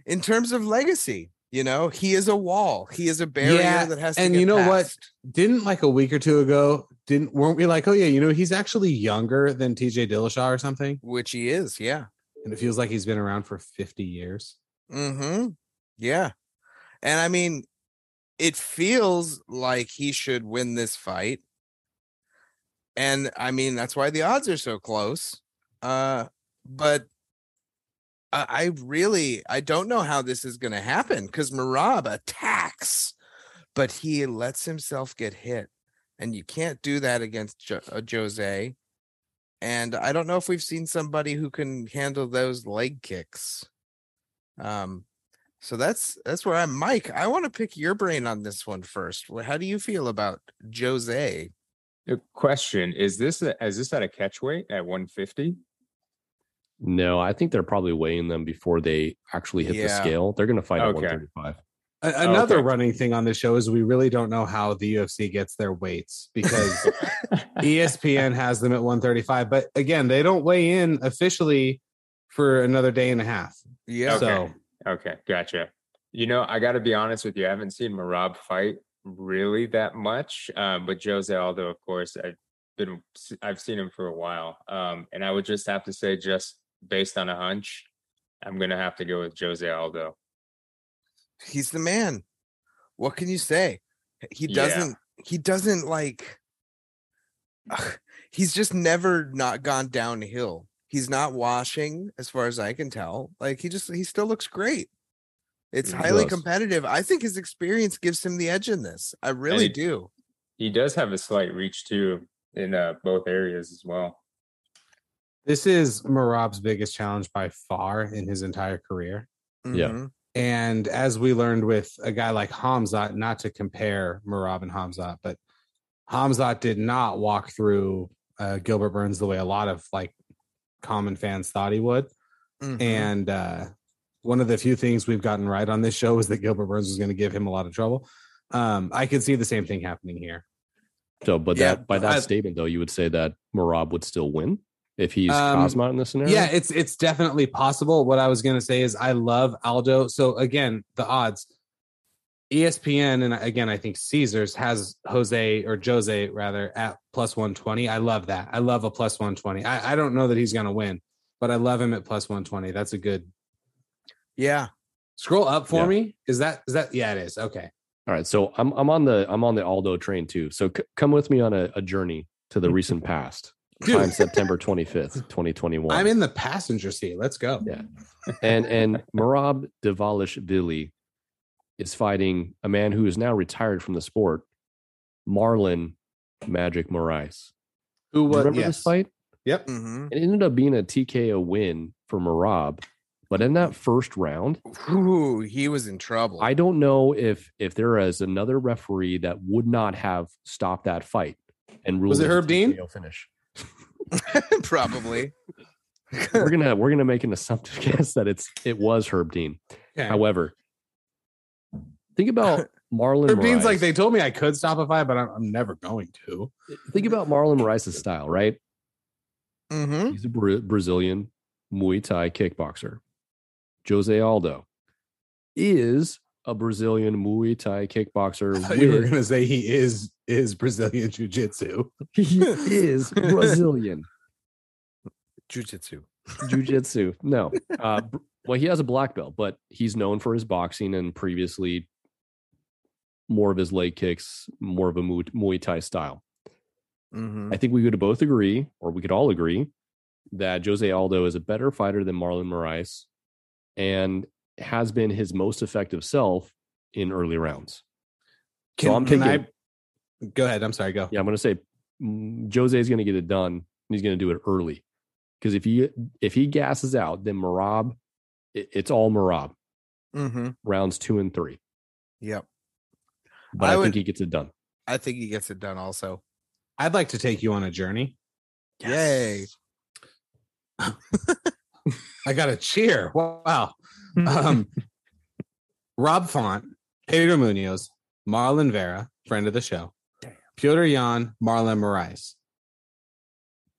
in terms of legacy, you know, he is a wall. He is a barrier Yeah, that has to and you know what? Didn't like a week or two ago, didn't weren't we like, oh yeah, you know, he's actually younger than TJ Dillashaw or something? Which he is, yeah. And it feels like he's been around for 50 years. Mm-hmm. Yeah. And I mean, it feels like he should win this fight. And I mean, that's why the odds are so close. Uh, but I, really I don't know how this is gonna happen because Merab attacks, but he lets himself get hit. And you can't do that against jo- uh, Jose. And I don't know if we've seen somebody who can handle those leg kicks. Um, so that's that's where I'm Mike. I want to pick your brain on this one first. How do you feel about Jose? The question is this is this at a catch weight at 150? No, I think they're probably weighing them before they actually hit the scale. They're going to fight Okay. at 135. A- another okay. running thing on the show is we really don't know how the UFC gets their weights because ESPN has them at 135. But again, they don't weigh in officially for another day and a half. Yeah. Okay. So Okay, gotcha. You know, I got to be honest with you. I haven't seen Merab fight really that much, um, but Jose Aldo, of course, I've been I've seen him for a while, um, and I would just have to say, just based on a hunch, I'm gonna have to go with Jose Aldo. he's the man. What can you say? He doesn't he doesn't like Ugh, he's just never not gone downhill. He's not washing as far as I can tell. Like he just he still looks great. It's He highly does. competitive. I think his experience gives him the edge in this. I really he- do. He does have a slight reach too in uh, both areas as well. This is Merab's biggest challenge by far in his entire career. Yeah. Mhm. And as we learned with a guy like Khamzat, not to compare Merab and Khamzat, but Khamzat did not walk through uh, Gilbert Burns the way a lot of like common fans thought he would. Mhm. And uh, one of the few things we've gotten right on this show is that Gilbert Burns was going to give him a lot of trouble. Um, I could see the same thing happening here. So, but Yeah, that by that I- statement, though, you would say that Merab would still win if he's Um, Cosmot in this scenario. Yeah, it's it's definitely possible. What I was going to say is I love Aldo. So again, the odds. ESPN and again, I think Caesars has Jose or Jose rather at plus 120. I love that. I love a plus 120. I, I don't know that he's going to win, but I love him at plus 120. That's a good Yeah. scroll up for Yeah. me. Is that is that yeah, it is. Okay. All right, so I'm I'm on the I'm on the Aldo train too. So c- come with me on a, a journey to the recent past. Dude. Time September 25th, 2021. I'm in the passenger seat. Let's go. Yeah. and and Merab Davalishvili is fighting a man who is now retired from the sport, Marlon Magic Moraes. Who was remember yes. this fight? Yep. hmm It ended up being a TKO win for Merab, but in that first round, Ooh, he was in trouble. I don't know if if there is another referee that would not have stopped that fight and ruled Was it Herb Dean? TKO finish. Probably. we're gonna we're gonna make an assumptive guess that it's it was Herb Dean. However, think about Marlon. Herb Dean's like they told me I could stop a fight, but I'm, I'm never going to. think about Marlon Moraes' style, right? Mm-hmm. He's a Bra- Brazilian Muay Thai kickboxer. Jose Aldo is a Brazilian Muay Thai kickboxer. You were to say he is is Brazilian Jiu Jitsu. he is Brazilian Jiu-jitsu. Jiu-Jitsu. No. Uh, well, he has a black belt, but he's known for his boxing and previously more of his leg kicks, more of a Muay, Thai style. hmm I think we could both agree, or we could all agree, that Jose Aldo is a better fighter than Marlon Moraes and has been his most effective self in early rounds. So I'm can thinking- I- go ahead. I'm sorry. Go. Yeah, I'm going to say mm, Jose is going to get it done. And he's going to do it early because if he if he gasses out, then Merab, it, it's all Merab. Mm-hmm. rounds two and three. Yep. But I I, would- think he gets it done. I think he gets it done also. I'd like to take you on a journey. Yay. I got a cheer. Wow. Um, Rob Font, Pedro Munhoz, Marlon Vera, friend of the show, Petr Yan, Marlon Moraes.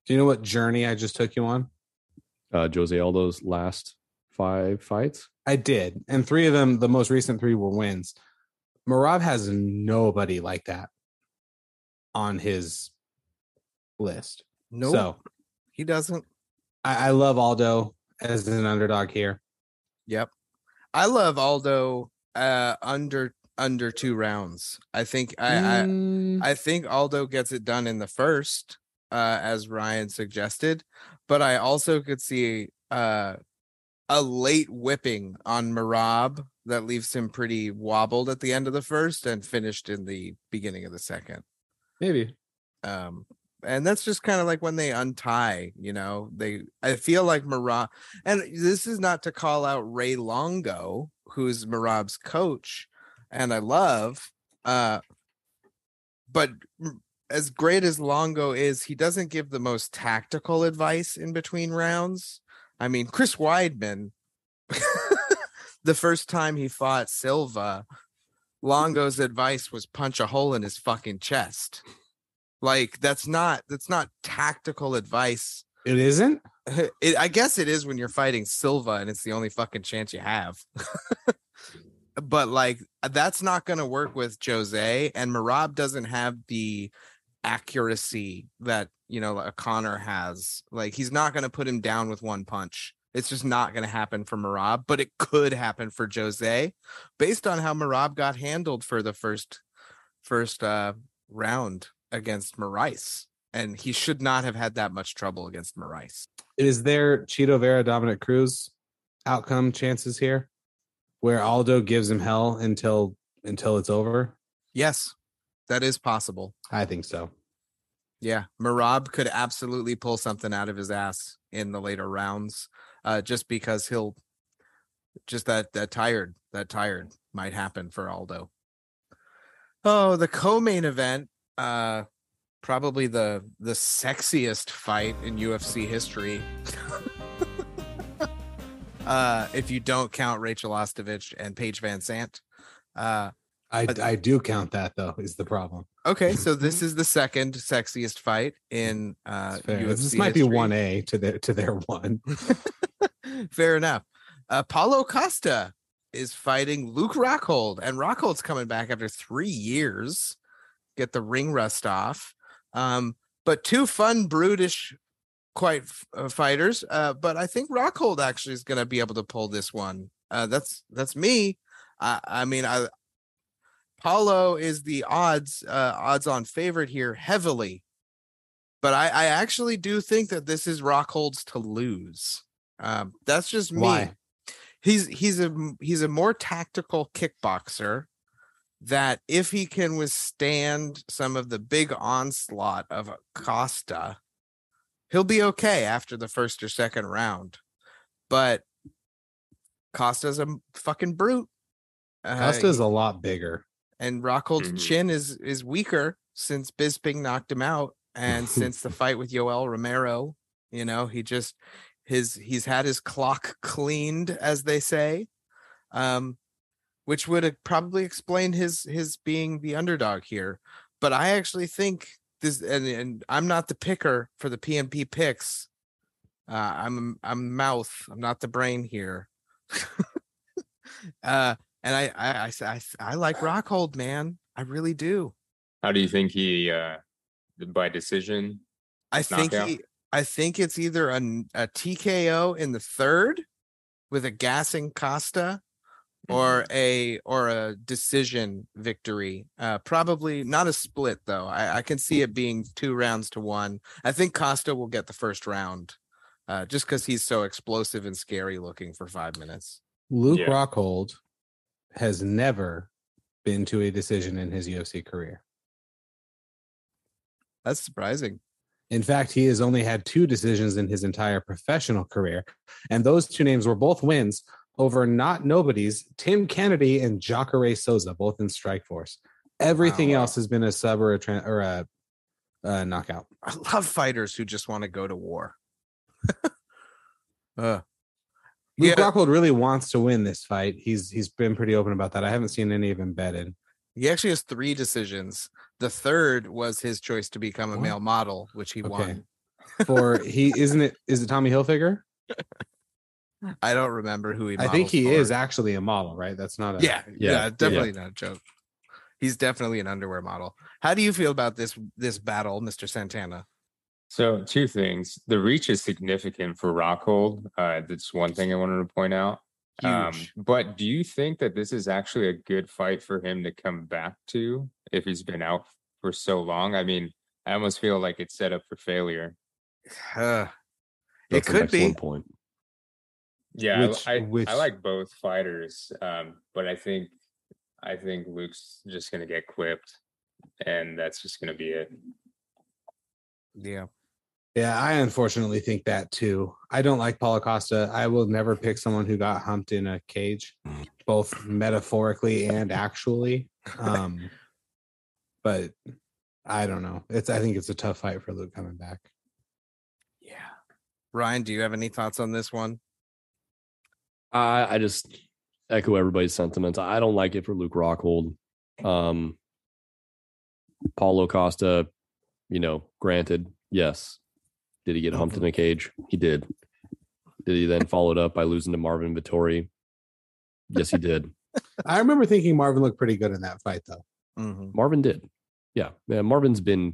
Do you know what journey I just took you on? Uh, Jose Aldo's last five fights. I did. And three of them, the most recent three were wins. Merab has nobody like that on his list. No, So he doesn't. I, I love Aldo as an underdog here. Yep. I love Aldo uh under under two rounds. I think I Mm, I I think Aldo gets it done in the first, uh, as Ryan suggested, but I also could see uh a late whipping on Merab that leaves him pretty wobbled at the end of the first and finished in the beginning of the second. maybe. um and that's just kind of like when they untie you know they i feel like merab and this is not to call out ray longo who's merab's coach and i love uh but as great as longo is he doesn't give the most tactical advice in between rounds. I mean chris weidman the first time he fought silva longo's advice was punch a hole in his fucking chest like that's not that's not tactical advice. It isn't? It, I guess it is when you're fighting Silva and it's the only fucking chance you have. but like that's not going to work with Jose and Merab doesn't have the accuracy that, you know, a Conor has. Like he's not going to put him down with one punch. It's just not going to happen for Merab, but it could happen for Jose based on how Merab got handled for the first first uh round against Marais. And he should not have had that much trouble against Marais. Is there Chito Vera Dominick Cruz outcome chances here where Aldo gives him hell until until it's over? Yes, that is possible. I think so. Yeah, Merab could absolutely pull something out of his ass in the later rounds, uh, just because he'll just that that tired that tired might happen for Aldo. Oh, the co-main event, uh, probably the the sexiest fight in UFC history. uh, if you don't count Rachel Ostovich and Paige VanZant. Uh, I But- I do count that though is the problem. Okay, so this is the second sexiest fight in uh. UFC this might be one A to their to their one. Fair enough. Uh Paulo Costa is fighting Luke Rockhold, and Rockhold's coming back after three years. Get the ring rust off. Um, but two fun, brutish, quite uh, fighters. Uh, but I think Rockhold actually is going to be able to pull this one. Uh, that's that's me. I, I mean, I Paulo is the odds uh, odds on favorite here heavily, but I, I actually do think that this is Rockhold's to lose. Um, that's just me. Why? He's he's a he's a more tactical kickboxer that if he can withstand some of the big onslaught of Costa, he'll be okay after the first or second round. But Costa's a fucking brute. Uh, Costa's a lot bigger. and Rockhold's Mhm. chin is is weaker since Bisping knocked him out, and since the fight with Yoel Romero, you know, he just his he's had his clock cleaned, as they say, um, which would probably explain his his being the underdog here. But I actually think this, and, and I'm not the picker for the PNP picks. Uh, I'm I'm mouth. I'm not the brain here. uh, and I like Rockhold, man. I really do. How do you think he uh by decision? I think Knockout? he, I think it's either a, a TKO in the third with a gassing Costa or a or a decision victory. Uh probably not a split though. I, I can see it being two rounds to one. I think Costa will get the first round. Uh, just because he's so explosive and scary looking for five minutes. Luke Yeah. Rockhold has never been to a decision in his UFC career. That's surprising. In fact, he has only had two decisions in his entire professional career, and those two names were both wins over not nobodies Tim Kennedy and Jacare Souza, both in Strike Force. Everything Wow. else has been a sub or a tran or a, a knockout. I love fighters who just want to go to war. uh, Luke Yeah. Rockhold really wants to win this fight. He's he's been pretty open about that. I haven't seen any of him betted. he actually has three decisions. The third was his choice to become a What? male model, which he Okay. won. For he isn't it is it Tommy Hilfiger? I don't remember who he. I think he for. is actually a model, right? That's not a Yeah, yeah, Yeah, definitely not a joke. He's definitely an underwear model. How do you feel about this this battle, Mr. Santana? So two things. The reach is significant for Rockhold. Uh, that's one thing I wanted to point out. Um, but do you think that this is actually a good fight for him to come back to if he's been out for so long? I mean, I almost feel like it's set up for failure. Uh, it That's an could be. excellent point. Yeah, I- Which- I, which- I like both fighters, um, but I think I think Luke's just gonna get clipped, and that's just gonna be it. Yeah. Yeah, I unfortunately think that too. I don't like Paulo Costa. I will never pick someone who got humped in a cage, both metaphorically and actually. Um, but I don't know. It's I think it's a tough fight for Luke coming back. Yeah. Ryan, do you have any thoughts on this one? I I just echo everybody's sentiments. I don't like it for Luke Rockhold. Um, Paulo Costa, you know, granted, yes. Did he get humped in a cage? He did. Did he then follow it up by losing to Marvin Vettori? Yes, he did. I remember thinking Marvin looked pretty good in that fight though. Mhm. Marvin did. Yeah. yeah. Marvin's been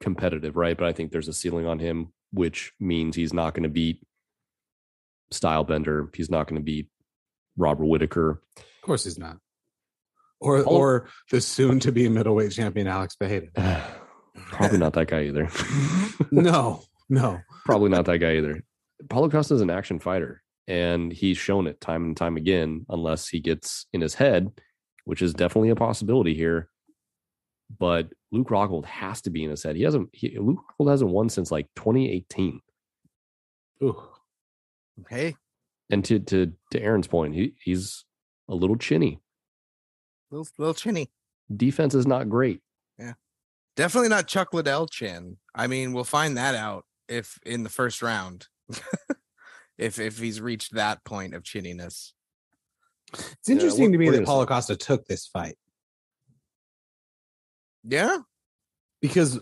competitive, right? But I think there's a ceiling on him, which means he's not going to beat Stylebender. He's not going to be Robert Whitaker. Of course he's not. Or or the soon to be middleweight champion Alex Pereira. Probably not that guy either. No, no. Probably not that guy either. Paulo Costa is an action fighter, and he's shown it time and time again, unless he gets in his head, which is definitely a possibility here. But Luke Rockhold has to be in his head. He hasn't. He, Luke Rockhold hasn't won since like 2018. Ooh. Hey, And to to to Aaron's point, he he's a little chinny. little, little chinny. Defense is not great. Yeah. Definitely not Chuck Liddell chin. I mean, we'll find that out if in the first round. if if he's reached that point of chinniness. It's interesting we're- to me that gonna Paulo. Costa took this fight Yeah. Because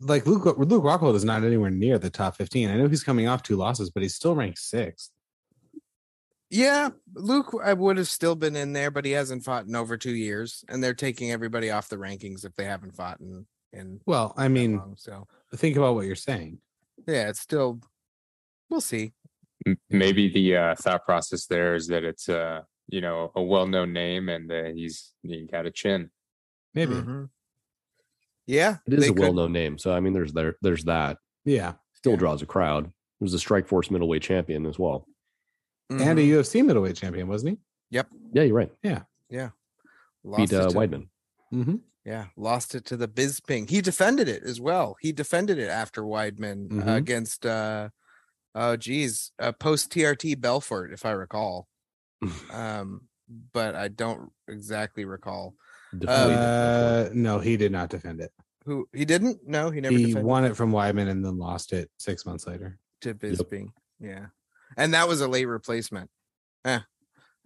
like Luke Luke Rockhold is not anywhere near the top 15. I know he's coming off two losses, but he's still ranked sixth. Yeah, Luke, I would have still been in there, but he hasn't fought in over two years, and they're taking everybody off the rankings if they haven't fought in in. Well, I mean, long, so think about what you're saying. yeah, it's still. We'll see. Maybe the uh, thought process there is that it's uh, you know a well-known name and uh, he's he got a chin. Maybe. Mhm. Yeah, It is a well-known name, so I mean, there's there there's that. Yeah. Still Yeah. draws a crowd. He was a Strike Force middleweight champion as well. And a Mhm. UFC middleweight champion, wasn't he? Yep. Yeah, you're right. Yeah, yeah. Lost Beat it uh, to- Weidman. Mm-hmm. Yeah, lost it to the Bisping. He defended it as well. He defended it after Weidman uh, Mhm. against uh oh geez, uh, post TRT Belfort, if I recall. um, but I don't exactly recall Uh, no, he did not defend it. Who he didn't. No, he never He defended won it from Weidman and then lost it six months later. to Bisping. Yeah, and that was a late replacement. Eh.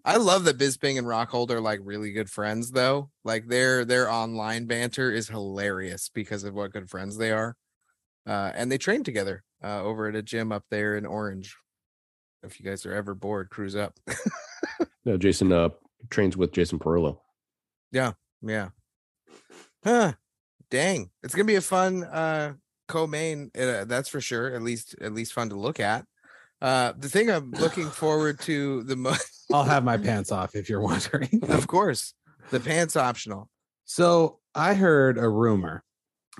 I love that Bisping and Rockhold are like really good friends, though. Like their their online banter is hilarious because of what good friends they are. Uh, and they train together uh, over at a gym up there in Orange. If you guys are ever bored, cruise up. No, Jason uh, trains with Jason Perillo. Yeah, yeah. Huh. Dang. It's gonna be a fun uh co-main, uh, that's for sure. At least at least fun to look at. Uh the thing I'm looking forward to the most I'll have my pants off if you're wondering. of course, the pants optional. So I heard a rumor,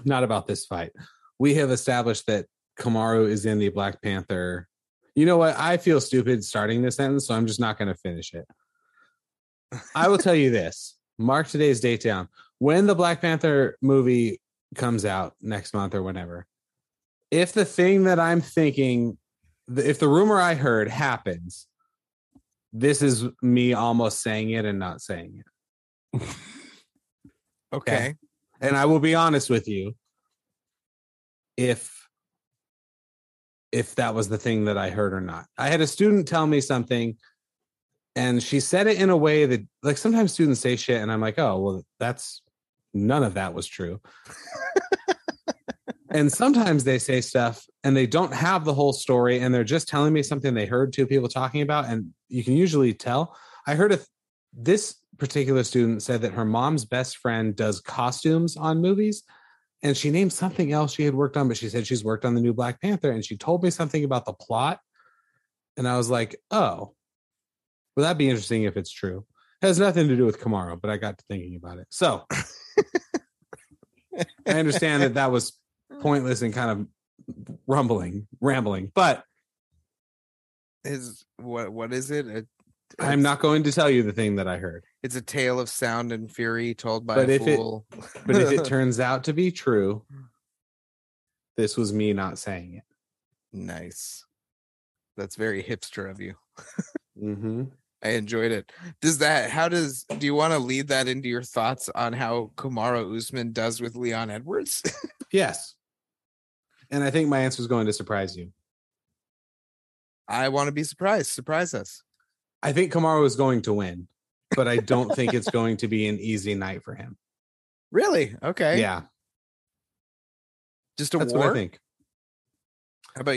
not about this fight. We have established that Kamaru is in the Black Panther. You know what? I feel stupid starting this sentence, so I'm just not going to finish it. I will tell you this mark today's date down. When the Black Panther movie comes out next month or whenever, if the thing that I'm thinking, if the rumor I heard happens, this is me almost saying it and not saying it. Okay. And I will be honest with you. If if that was the thing that I heard or not. I had a student tell me something and she said it in a way that like sometimes students say shit and I'm like, "Oh, well that's none of that was true." and sometimes they say stuff and they don't have the whole story and they're just telling me something they heard two people talking about. And you can usually tell. I heard a this particular student said that her mom's best friend does costumes on movies and she named something else she had worked on but she said she's worked on the new black panther and she told me something about the plot. And i was like oh. Well that'd be interesting if it's true. It has nothing to do with kamaru but i got to thinking about it. So i understand that that was pointless and kind of rumbling rambling but Is what what is it? It- i'm not going to tell you the thing that i heard It's a tale of sound and fury told by But a if it- fool. but if it turns out to be true this was me not saying it nice. That's very hipster of you. mm-hmm. I enjoyed it. Does that how does do you want to lead that into your thoughts on how Kamaru Usman does with Leon Edwards? Yes. And I think my answer is going to surprise you. I want to be surprised. Surprise us. I think Kamaru is going to win, but I don't think it's going to be an easy night for him. Really? Okay. Yeah, Just a war. that's war. what I think. How about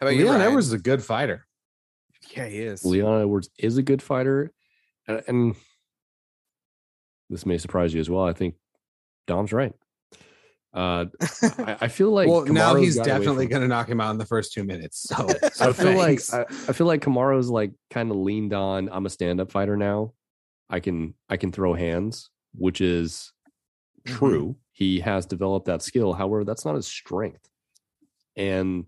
how about you? Leon? Edwards is a good fighter. Yeah, he is. Leon Edwards is a good fighter, and, and this may surprise you as well. I think Dom's right. Uh, I, I feel like well, now he's definitely going to knock him out in the first two minutes. So, so I feel like. I, I feel like Kamaru's like kind of leaned on. I'm a stand up fighter now. I can I can throw hands, which is Mm-hmm. true. He has developed that skill. However, that's not his strength. And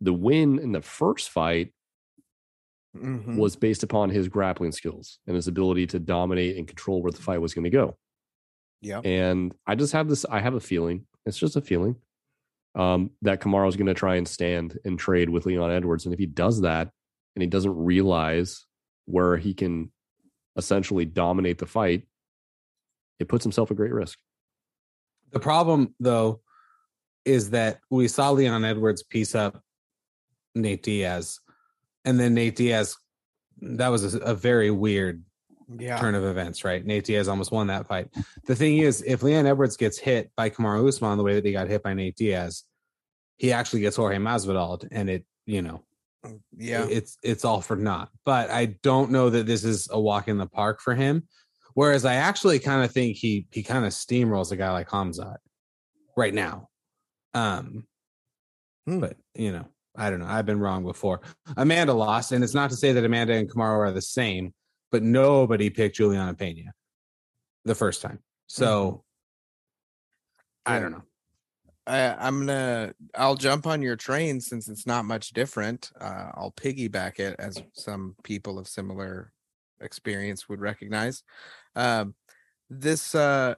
the win in the first fight Mhm. was based upon his grappling skills and his ability to dominate and control where the fight was going to go. Yeah. And I just have this, I have a feeling, it's just a feeling, um, that Kamaru's going to try and stand and trade with Leon Edwards. And if he does that and he doesn't realize where he can essentially dominate the fight, it puts himself at great risk. the problem, though, is that we saw Leon Edwards piece up Nate Diaz, and then Nate Diaz. That was a, a very weird Yeah. turn of events, right? Nate Diaz almost won that fight. The thing is, if Leon Edwards gets hit by Kamaru Usman the way that he got hit by Nate Diaz, he actually gets Jorge Masvidal, and it, you know, Yeah. it's it's all for naught. But I don't know that this is a walk in the park for him. Whereas I actually kind of think he he kind of steamrolls a guy like Khamzat right now. Um, Hmm. but you know, I don't know. I've been wrong before. Amanda lost, and it's not to say that Amanda and Kamaru are the same, but nobody picked Julianna Pena the first time. So I don't know. I, I'm gonna. I'll jump on your train since it's not much different. Uh, I'll piggyback it, as some people of similar experience would recognize. Um, this, uh,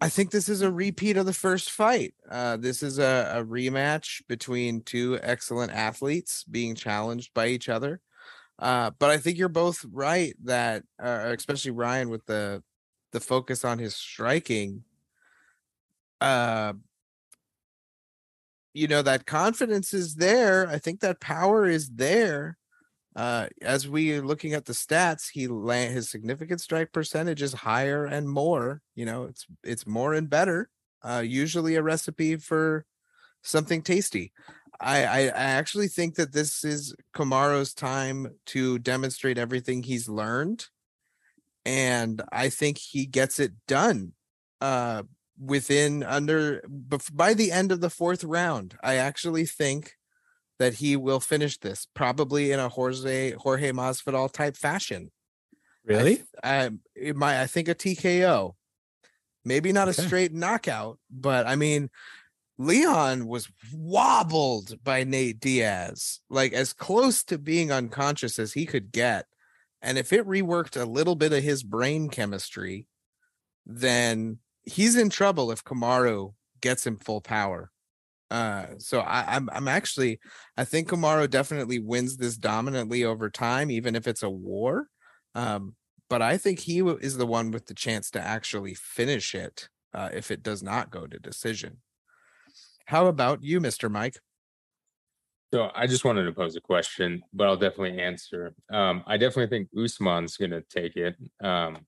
I think, this is a repeat of the first fight. Uh, this is a, a rematch between two excellent athletes being challenged by each other. Uh, but I think you're both right that, uh, especially Ryan, with the the focus on his striking. Uh, you know that confidence is there i think that power is there uh as we are looking at the stats he land his significant strike percentage is higher and more you know it's it's more and better uh usually a recipe for something tasty. I, I i actually think that this is kamaru's time to demonstrate everything he's learned and i think he gets it done uh within under by the end of the fourth round. I actually think that he will finish this probably in a jorge jorge masvidal type fashion Really? I, it might i think a tko maybe not Okay. a straight knockout but i mean leon was wobbled by nate diaz like as close to being unconscious as he could get and if it reworked a little bit of his brain chemistry then he's in trouble if Kamaru gets him full power. Uh, so I, I'm I'm actually I think Kamaru definitely wins this dominantly over time, even if it's a war. Um, but I think he is the one with the chance to actually finish it uh, if it does not go to decision. How about you, Mr. Mike? So I just wanted to pose a question, but I'll definitely answer. Um, I definitely think Usman's going to take it. Um,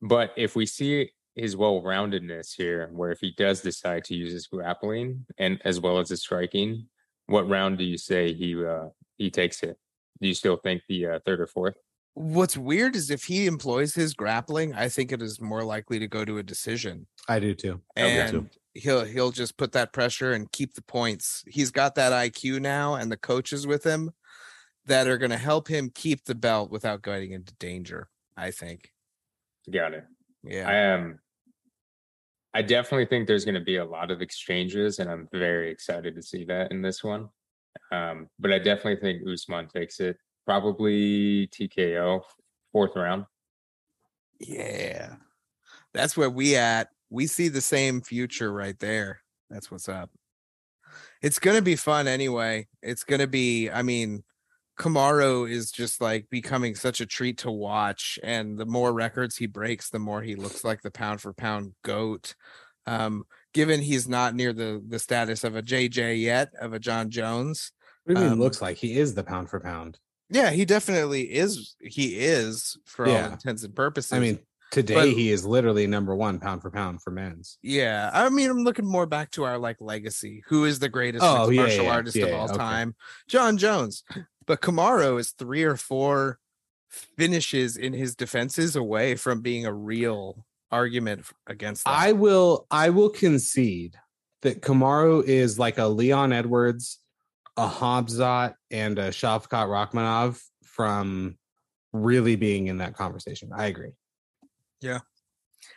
but if we see his well-roundedness here, where if he does decide to use his grappling and as well as his striking, what round do you say he uh, he takes it? Do you still think the uh, third or fourth? What's weird is if he employs his grappling, I think it is more likely to go to a decision. I do too. Okay, and too. he'll he'll just put that pressure and keep the points. He's got that IQ now, and the coaches with him that are going to help him keep the belt without getting into danger. I think. Got it. Yeah. I am. I definitely think there's going to be a lot of exchanges, and I'm very excited to see that in this one. Um, but I definitely think Usman takes it, probably TKO, fourth round. Yeah. That's where we at. We see the same future right there. That's what's up. It's going to be fun anyway. It's going to be I mean Kamaru is just like becoming such a treat to watch and the more records he breaks the more he looks like the pound for pound goat. Um given he's not near the the status of a JJ yet of a Jon Jones. What do you mean Um, looks like? He is the pound for pound. Yeah, he definitely is he is for all intents and purposes. I mean, today But- he is literally number one pound for pound for men's. Yeah, I mean, I'm looking more back to our like legacy. Who is the greatest Oh, yeah, martial yeah, artist yeah, of yeah, all okay. time? Jon Jones. But Kamaru is three or four finishes in his defenses away from being a real argument against that. I will I will concede that Kamaru is like a Leon Edwards, a Khamzat, and a Shavkat Rakhmonov from really being in that conversation. I agree. Yeah.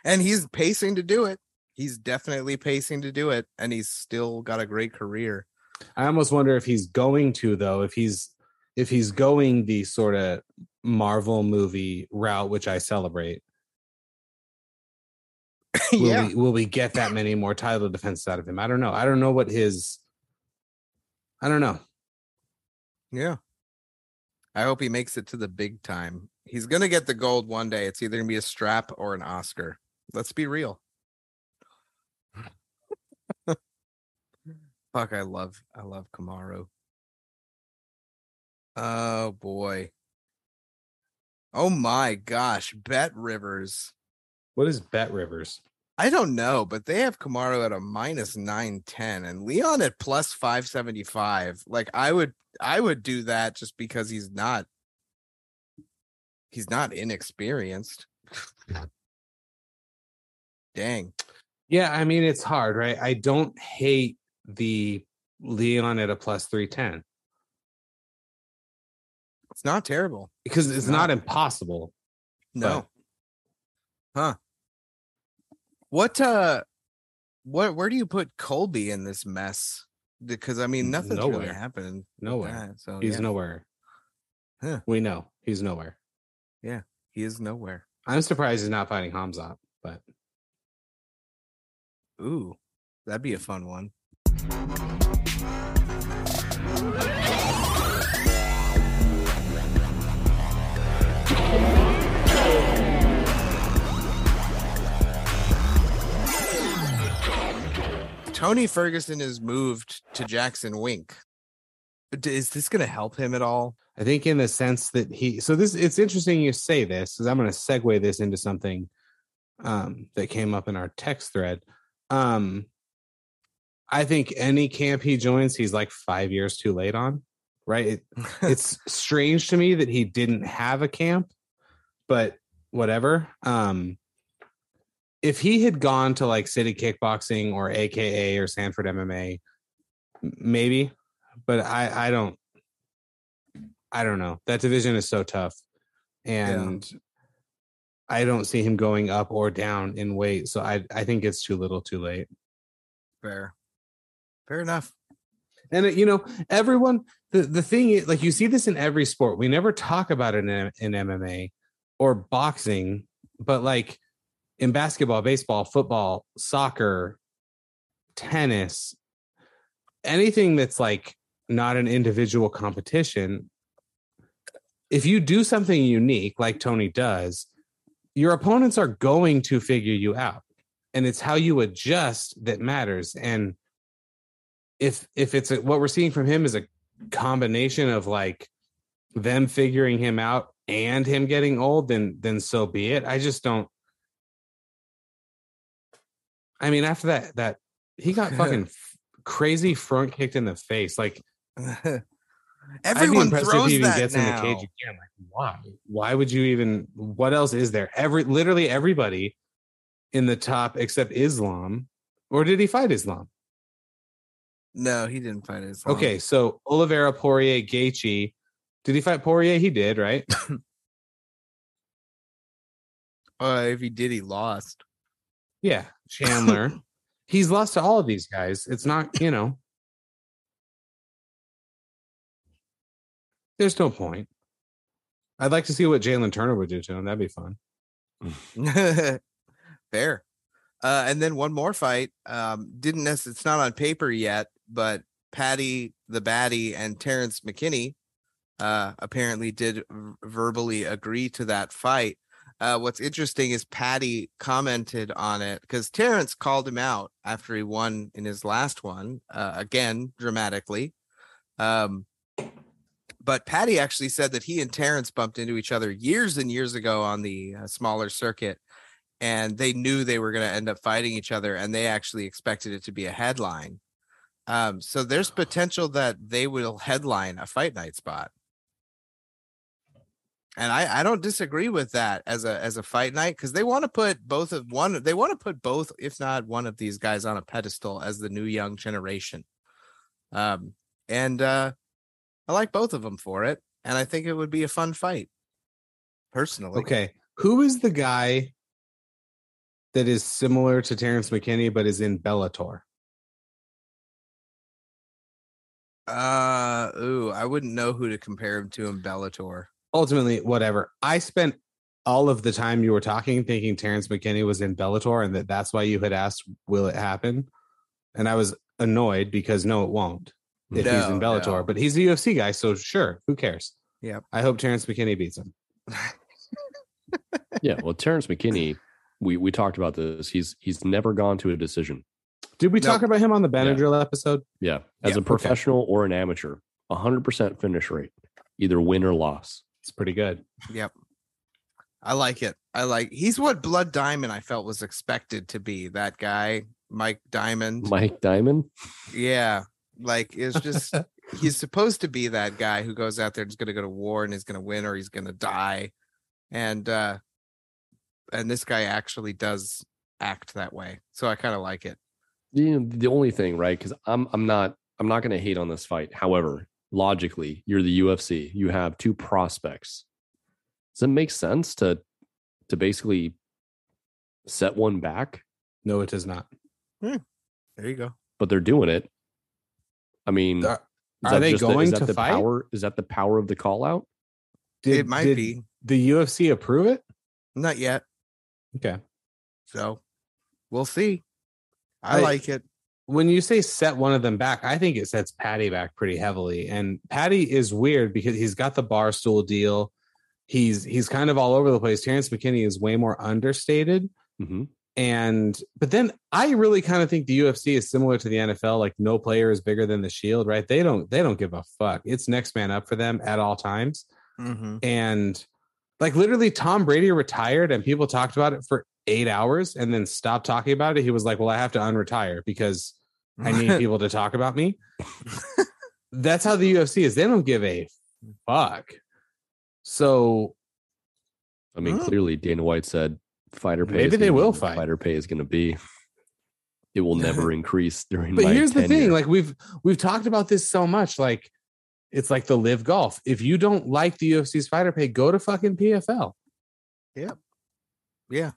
And he's pacing to do it. He's definitely pacing to do it, and he's still got a great career. I almost wonder if he's going to though, if he's if he's going the sort of Marvel movie route, which I celebrate. Will yeah, we will we get that many more title defenses out of him? I don't know. I don't know what his I don't know. yeah. I hope he makes it to the big time. He's gonna get the gold one day. It's either gonna be a strap or an Oscar. Let's be real. Fuck, I love I love Kamaru. Oh boy. Oh my gosh, Bet Rivers. What is Bet Rivers? I don't know, but they have Kamaru at a minus 910 and Leon at plus 575. Like I would I would do that just because he's not he's not inexperienced. Dang. Yeah, I mean it's hard, right? I don't hate the Leon at a plus 310 It's not terrible. because It's it's not not. impossible. No. Huh. What uh what where do you put Colby in this mess? Because I mean nothing's really Nowhere. happened. Nowhere. that, so He's yeah, nowhere. Huh. We know he's nowhere. Yeah, he is nowhere. I'm surprised he's not fighting Khamzat, but Ooh, that'd be a fun one. Tony Ferguson is moved to Jackson Wink. Is this going to help him at all? I think in the sense that he so this it's interesting you say this because I'm going to segue this into something um that came up in our text thread. Um I think any camp he joins, he's like five years too late on. Right. It, it's strange to me that he didn't have a camp, but whatever. Um if he had gone to like City Kickboxing or AKA or Sanford MMA, maybe, but I I don't I don't know. That division is so tough. And I don't see him going up or down in weight. So I I think it's too little too late. Fair. Fair enough. And it, you know, everyone the the thing is like you see this in every sport. We never talk about it in, in MMA or boxing, but like in basketball, baseball, football, soccer, tennis, anything that's like not an individual competition, if you do something unique like Tony does, your opponents are going to figure you out. And it's how you adjust that matters. And if if it's a, what we're seeing from him is a combination of like them figuring him out and him getting old, then then so be it. I just don't. I mean, after that, that he got fucking crazy front kicked in the face. Like Everyone throws even that gets in the now. cage again. Like, why? Why would you even? What else is there? Every literally everybody in the top except Islam, or did he fight Islam? No, he didn't fight long. Okay, so Oliveira, Poirier, Gaethje. Did he fight Poirier? He did, right? Uh, if he did, he lost. Yeah, Chandler. He's lost to all of these guys. It's not, you know. There's no point. I'd like to see what Jalen Turner would do to him. That'd be fun. Fair. Uh, and then one more fight. Um, didn't necessarily, it's not on paper yet, but Paddy the Baddy and Terrance McKinney uh, apparently did verbally agree to that fight. Uh, what's interesting is Paddy commented on it because Terrance called him out after he won in his last one, uh, again, dramatically. Um, but Paddy actually said that he and Terrance bumped into each other years and years ago on the uh, smaller circuit, and they knew they were going to end up fighting each other, and they actually expected it to be a headline. Um, so there's potential that they will headline a fight night spot, and I I don't disagree with that as a as a fight night because they want to put both of one they want to put both if not one of these guys on a pedestal as the new young generation. Um, and uh I like both of them for it, and I think it would be a fun fight. Personally, Okay. Who is the guy that is similar to Terrance McKinney but is in Bellator? Uh, ooh, I wouldn't know who to compare him to in Bellator. Ultimately, whatever. I spent all of the time you were talking thinking Terrance McKinney was in Bellator and that that's why you had asked, will it happen? And I was annoyed because no, it won't if he's in No, Bellator. no. But he's a UFC guy, so sure, who cares? Yeah. I hope Terrance McKinney beats him. Yeah, well, Terrance McKinney, we we talked about this. He's he's never gone to a decision. Did we No. talk about him on the Benadryl episode? Yeah, as Yeah, a okay. professional or an amateur, hundred percent finish rate, either win or loss. It's pretty good. Yep. I like it. I like he's what Blood Diamond I felt was expected to be. That guy, Mike Diamond. Mike Diamond, Yeah. Like it's just he's supposed to be that guy who goes out there and is gonna go to war and is gonna win or he's gonna die. And uh and this guy actually does act that way. So I kind of like it. you know, the only thing, right? Because I'm I'm not I'm not going to hate on this fight. However, logically, you're the UFC. You have two prospects. Does it make sense to to basically set one back? No, it does not. Hmm. There you go. But they're doing it. I mean, Are- are they just the- going is that to the fight? Power, is that the power of the call out? it might did be. The UFC approve it? Not yet. Okay. So we'll see. I, I- like it. When you say set one of them back, I think it sets Paddy back pretty heavily. And Paddy is weird because he's got the bar stool deal. He's he's kind of all over the place. Terrance McKinney is way more understated. hmm And but then I really kind of think the UFC is similar to the NFL. Like no player is bigger than the Shield, right? They don't they don't give a fuck. It's next man up for them at all times. Mhm. And like literally, Tom Brady retired, and people talked about it for eight hours, and then stopped talking about it. He was like, "Well, I have to unretire because I need people to talk about me." That's how the UFC is. They don't give a fuck. So I mean, Huh. clearly Dana White said fighter pay. Maybe they will fight. Fighter pay is going to be. It will never increase during. but my here's the thing like we've we've talked about this so much like it's like the live golf if you don't like the ufc's fighter pay go to fucking pfl Yep. Yeah.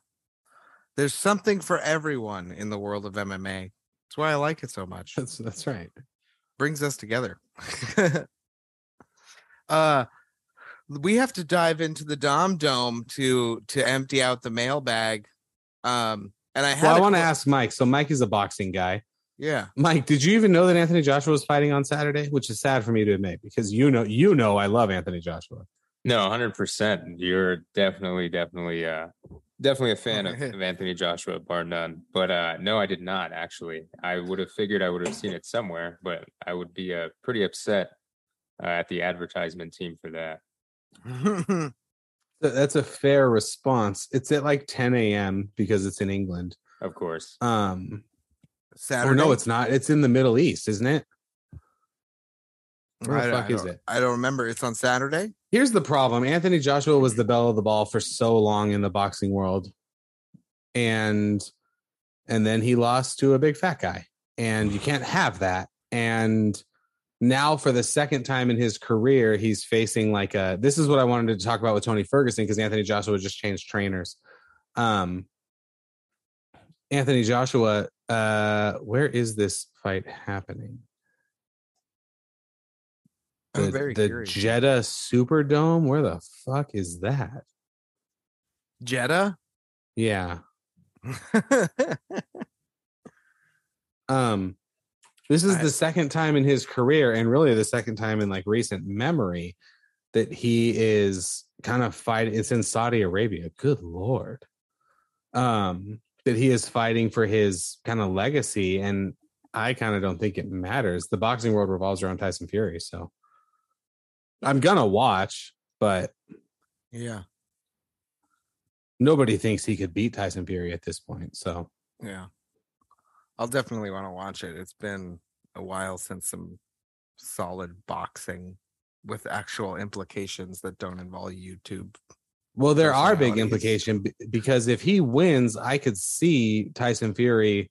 There's something for everyone in the world of MMA. That's why I like it so much. that's that's right brings us together. uh we have to dive into the Dom Dome to to empty out the mailbag. Um and I had well i a want to ask mike so mike is a boxing guy Yeah. mike did you even know that anthony joshua was fighting on saturday which is sad for me to admit because you know you know i love anthony joshua No, hundred percent. You're definitely, definitely, uh, definitely a fan of, of Anthony Joshua, bar none. But uh, no, I did not actually. I would have figured I would have seen it somewhere, but I would be uh, pretty upset uh, at the advertisement team for that. That's a fair response. It's at like 10 a.m. because it's in England. Of course. Um, Saturday. or no, it's not. It's in the Middle East, isn't it? Where I, the I fuck is don't- it? I don't remember. It's on Saturday. Here's the problem. Anthony Joshua was the belle of the ball for so long in the boxing world. And and then he lost to a big fat guy. And you can't have that. And now for the second time in his career, he's facing like a this is what I wanted to talk about with Tony Ferguson because Anthony Joshua just changed trainers. Um Anthony Joshua, uh, where is this fight happening? I'm the, very the curious. Jeddah Superdome. Where the fuck is that? Jeddah. Yeah. Um, this is I- the second time in his career, and really the second time in like recent memory that he is kind of fighting. It's in Saudi Arabia. Good lord. Um, that he is fighting for his kind of legacy, and I kind of don't think it matters. The boxing world revolves around Tyson Fury, so I'm gonna watch, but yeah. nobody thinks he could beat Tyson Fury at this point. So Yeah. I'll definitely want to watch it. It's been a while since some solid boxing with actual implications that don't involve YouTube. Well, there are big implications because if he wins, I could see Tyson Fury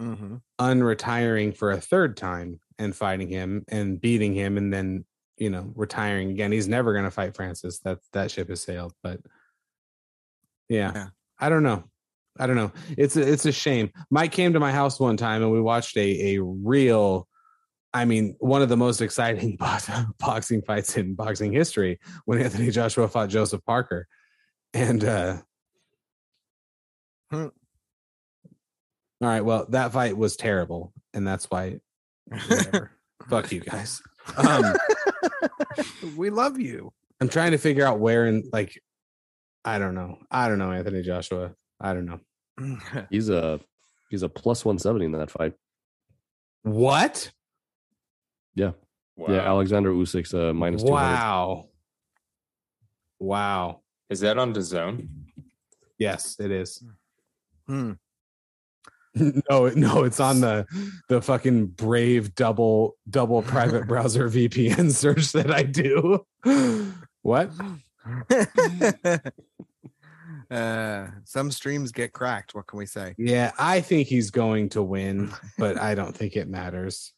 Mm-hmm. unretiring for a third time and fighting him and beating him and then, you know, retiring again. He's never going to fight Francis. That that ship has sailed, but yeah, Yeah. I don't know. I don't know. It's a, it's a shame. Mike came to my house one time and we watched a a real I mean, one of the most exciting box- boxing fights in boxing history when Anthony Joshua fought Joseph Parker. And uh Hmm. all right, well, that fight was terrible, and that's why whatever. Fuck you guys. Um we love you. I'm trying to figure out where in like I don't know. I don't know, Anthony Joshua. I don't know. He's a he's a plus one seventy in that fight. What? Yeah, Yeah, Alexander Usyk's uh, minus two hundred. Wow. Wow. Is that on the zone? Yes, it is. Hmm. no, no, it's on the the fucking brave double double private browser VPN search that I do. what? uh, some streams get cracked. What can we say? Yeah, I think he's going to win, but I don't think it matters.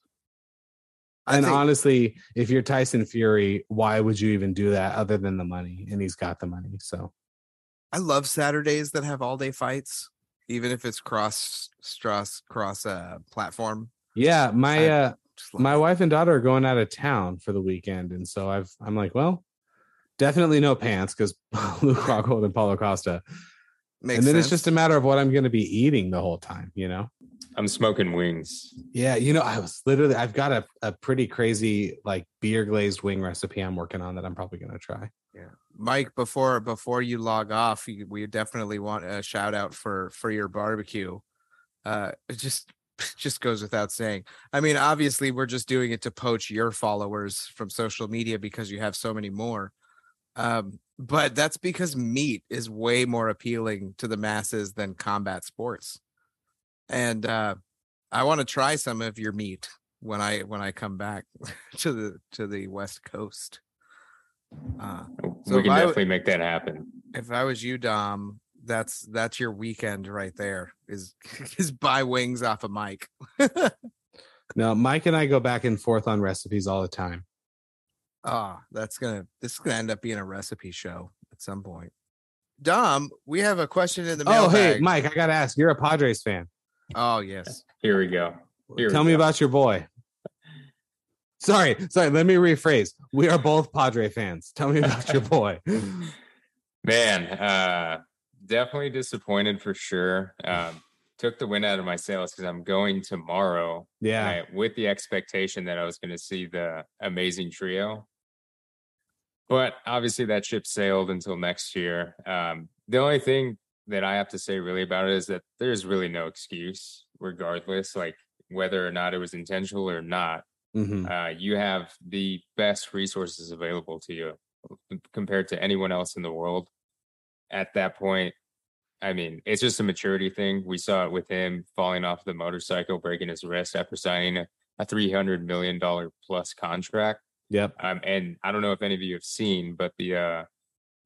I And think- honestly, if you're Tyson Fury, why would you even do that other than the money? And he's got the money. So I love Saturdays that have all day fights, even if it's cross cross cross uh platform. yeah, my I- uh my it. wife and daughter are going out of town for the weekend. And so I've I'm like, well, definitely no pants because Luke Rockhold and Paulo Costa. Makes and then sense. it's just a matter of what I'm gonna be eating the whole time, you know? I'm smoking wings. Yeah, you know, I was literally I've got a, a pretty crazy like beer glazed wing recipe I'm working on that I'm probably gonna try. Mike, before before you log off, we definitely want a shout out for for your barbecue. Uh, it just just goes without saying. I mean, obviously, we're just doing it to poach your followers from social media because you have so many more. Um, but that's because meat is way more appealing to the masses than combat sports. And uh, I want to try some of your meat when I when I come back to the to the West Coast. Uh, So we can I w- definitely make that happen. if I was you, Dom, that's that's your weekend right there. Is is buy wings off of Mike. No, Mike and I go back and forth on recipes all the time. Ah, that's gonna this is gonna end up being a recipe show at some point. Dom, we have a question in the middle. Oh, hey. Mike, I gotta ask, you're a Padres fan. Oh yes. Here we go. Here we Tell me go. about your boy. Sorry, sorry, let me rephrase. We are both Padre fans. Tell me about your boy. Man, uh, definitely disappointed for sure. Um, took the wind out of my sails because I'm going tomorrow Yeah. I- with the expectation that I was going to see the amazing trio. but obviously that ship sailed until next year. Um, the only thing that I have to say really about it is that there's really no excuse, regardless, like whether or not it was intentional or not. Mhm. Uh, you have the best resources available to you compared to anyone else in the world. At that point, I mean, it's just a maturity thing. We saw it with him falling off the motorcycle, breaking his wrist after signing a, a three hundred million dollar plus contract. Yep. Um, and I don't know if any of you have seen, but the uh,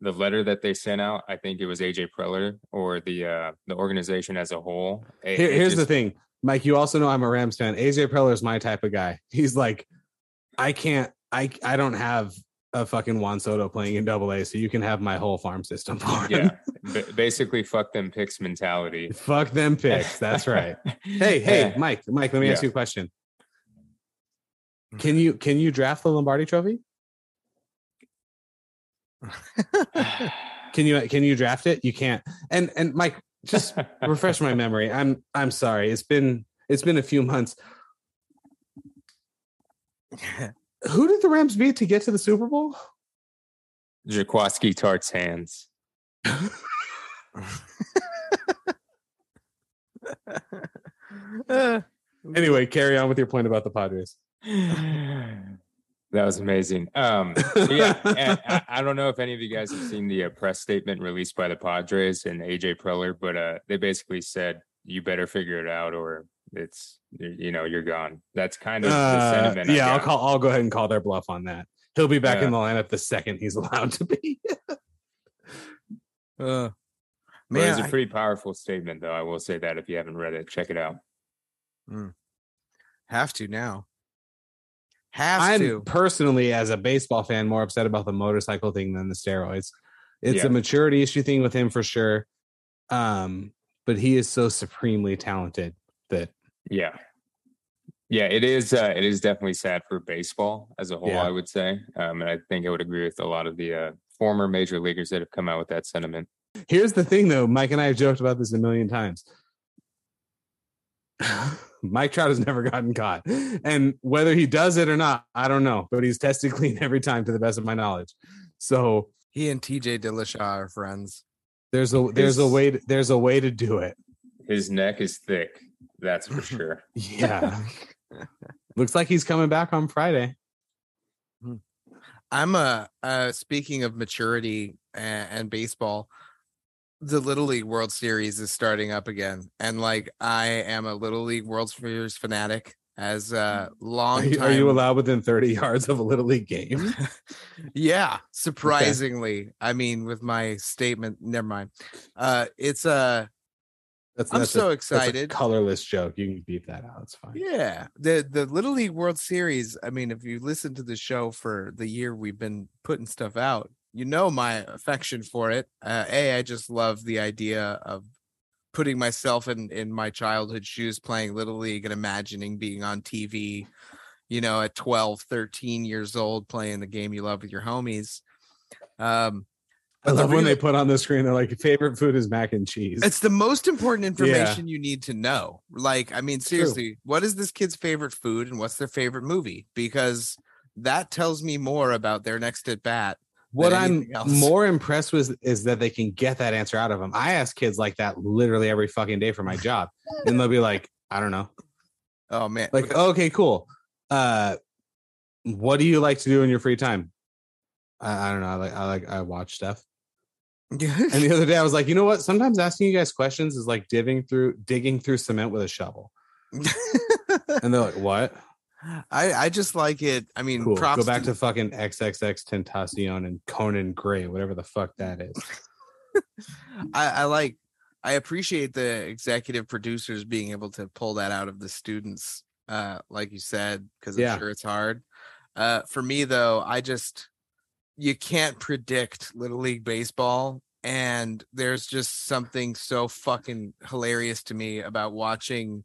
the letter that they sent out, I think it was AJ Preller or the uh, the organization as a whole. it- Here, it here's the thing, Mike. You also know I'm a Rams fan. AJ Preller is my type of guy. He's like, I can't, I, I don't have a fucking Juan Soto playing in Double A, so you can have my whole farm system for him. Yeah, ba- basically, fuck them picks mentality. Fuck them picks. That's right. Hey, hey, Yeah. Mike, Mike. Let me ask you a question. Can you can you draft the Lombardi Trophy? Can you can you draft it? You can't. And and Mike, just refresh my memory. I'm I'm sorry. It's been it's been a few months. Who did the Rams beat to get to the Super Bowl? Jaquiski Tartt's hands. Anyway, carry on with your point about the Padres. That was amazing. Um, so yeah, I, I don't know if any of you guys have seen the uh, press statement released by the Padres and AJ Preller, but uh, they basically said you better figure it out or it's you know you're gone. That's kind of the Uh, sentiment. I yeah, I'll call. I'll go ahead and call their bluff on that. He'll be back Yeah. in the lineup the second he's allowed to be. uh, But it's a a I- pretty powerful statement, though. I will say that if you haven't read it, check it out. have to now. Have I'm to. personally, as a baseball fan, more upset about the motorcycle thing than the steroids. It's Yeah. a maturity issue thing with him for sure. Um, but he is so supremely talented that Yeah. Yeah, it is. Uh, it is definitely sad for baseball as a whole. Yeah. I would say, um, and I think I would agree with a lot of the uh, former major leaguers that have come out with that sentiment. Here's the thing, though. Mike and I have joked about this a million times. Mike Trout has never gotten caught, and whether he does it or not, I don't know. But he's tested clean every time, to the best of my knowledge. So He and TJ Dillashaw are friends. there's a there's a way to, there's a way to do it. His neck is thick, that's for sure. Yeah, looks like he's coming back on Friday. I'm a uh speaking of maturity and, and baseball, the Little League World Series is starting up again. And like I am a Little League World Series fanatic as a long Are you, time are you allowed within 30 yards of a little league game? yeah, surprisingly. I mean, with my statement, never mind. Uh it's a That's, I'm that's so a, excited. colorless joke. You can beat that out. It's fine. Yeah, the the Little League World Series. I mean, if you listen to the show for the year we've been putting stuff out, you know my affection for it. Uh, a, I just love the idea of putting myself in in my childhood shoes, playing Little League, and imagining being on TV. You know, at 12, 13 years old, playing the game you love with your homies. Um, I the love when real- they put on the screen, they're like, favorite food is mac and cheese. it's the most important information you need to know. Like, I mean, seriously, what is this kid's favorite food and what's their favorite movie? Because that tells me more about their next at bat. What I'm else. more impressed with is that they can get that answer out of them. I ask kids like that literally every fucking day for my job, and they'll be like, I don't know. Oh man, Like, okay, cool. Uh, what do you like to do in your free time? I, I don't know. I like, I like, I watch stuff. Yeah. And the other day, I was like, you know what? Sometimes asking you guys questions is like digging through, digging through cement with a shovel. And they're like, what? I I just like it. I mean, Cool. Go back to fucking XXX Tentacion and Conan Gray, whatever the fuck that is. I, I like I appreciate the executive producers being able to pull that out of the students, uh, like you said, because I'm Yeah. sure it's hard. Uh, for me though, I just you can't predict little league baseball, and there's just something so fucking hilarious to me about watching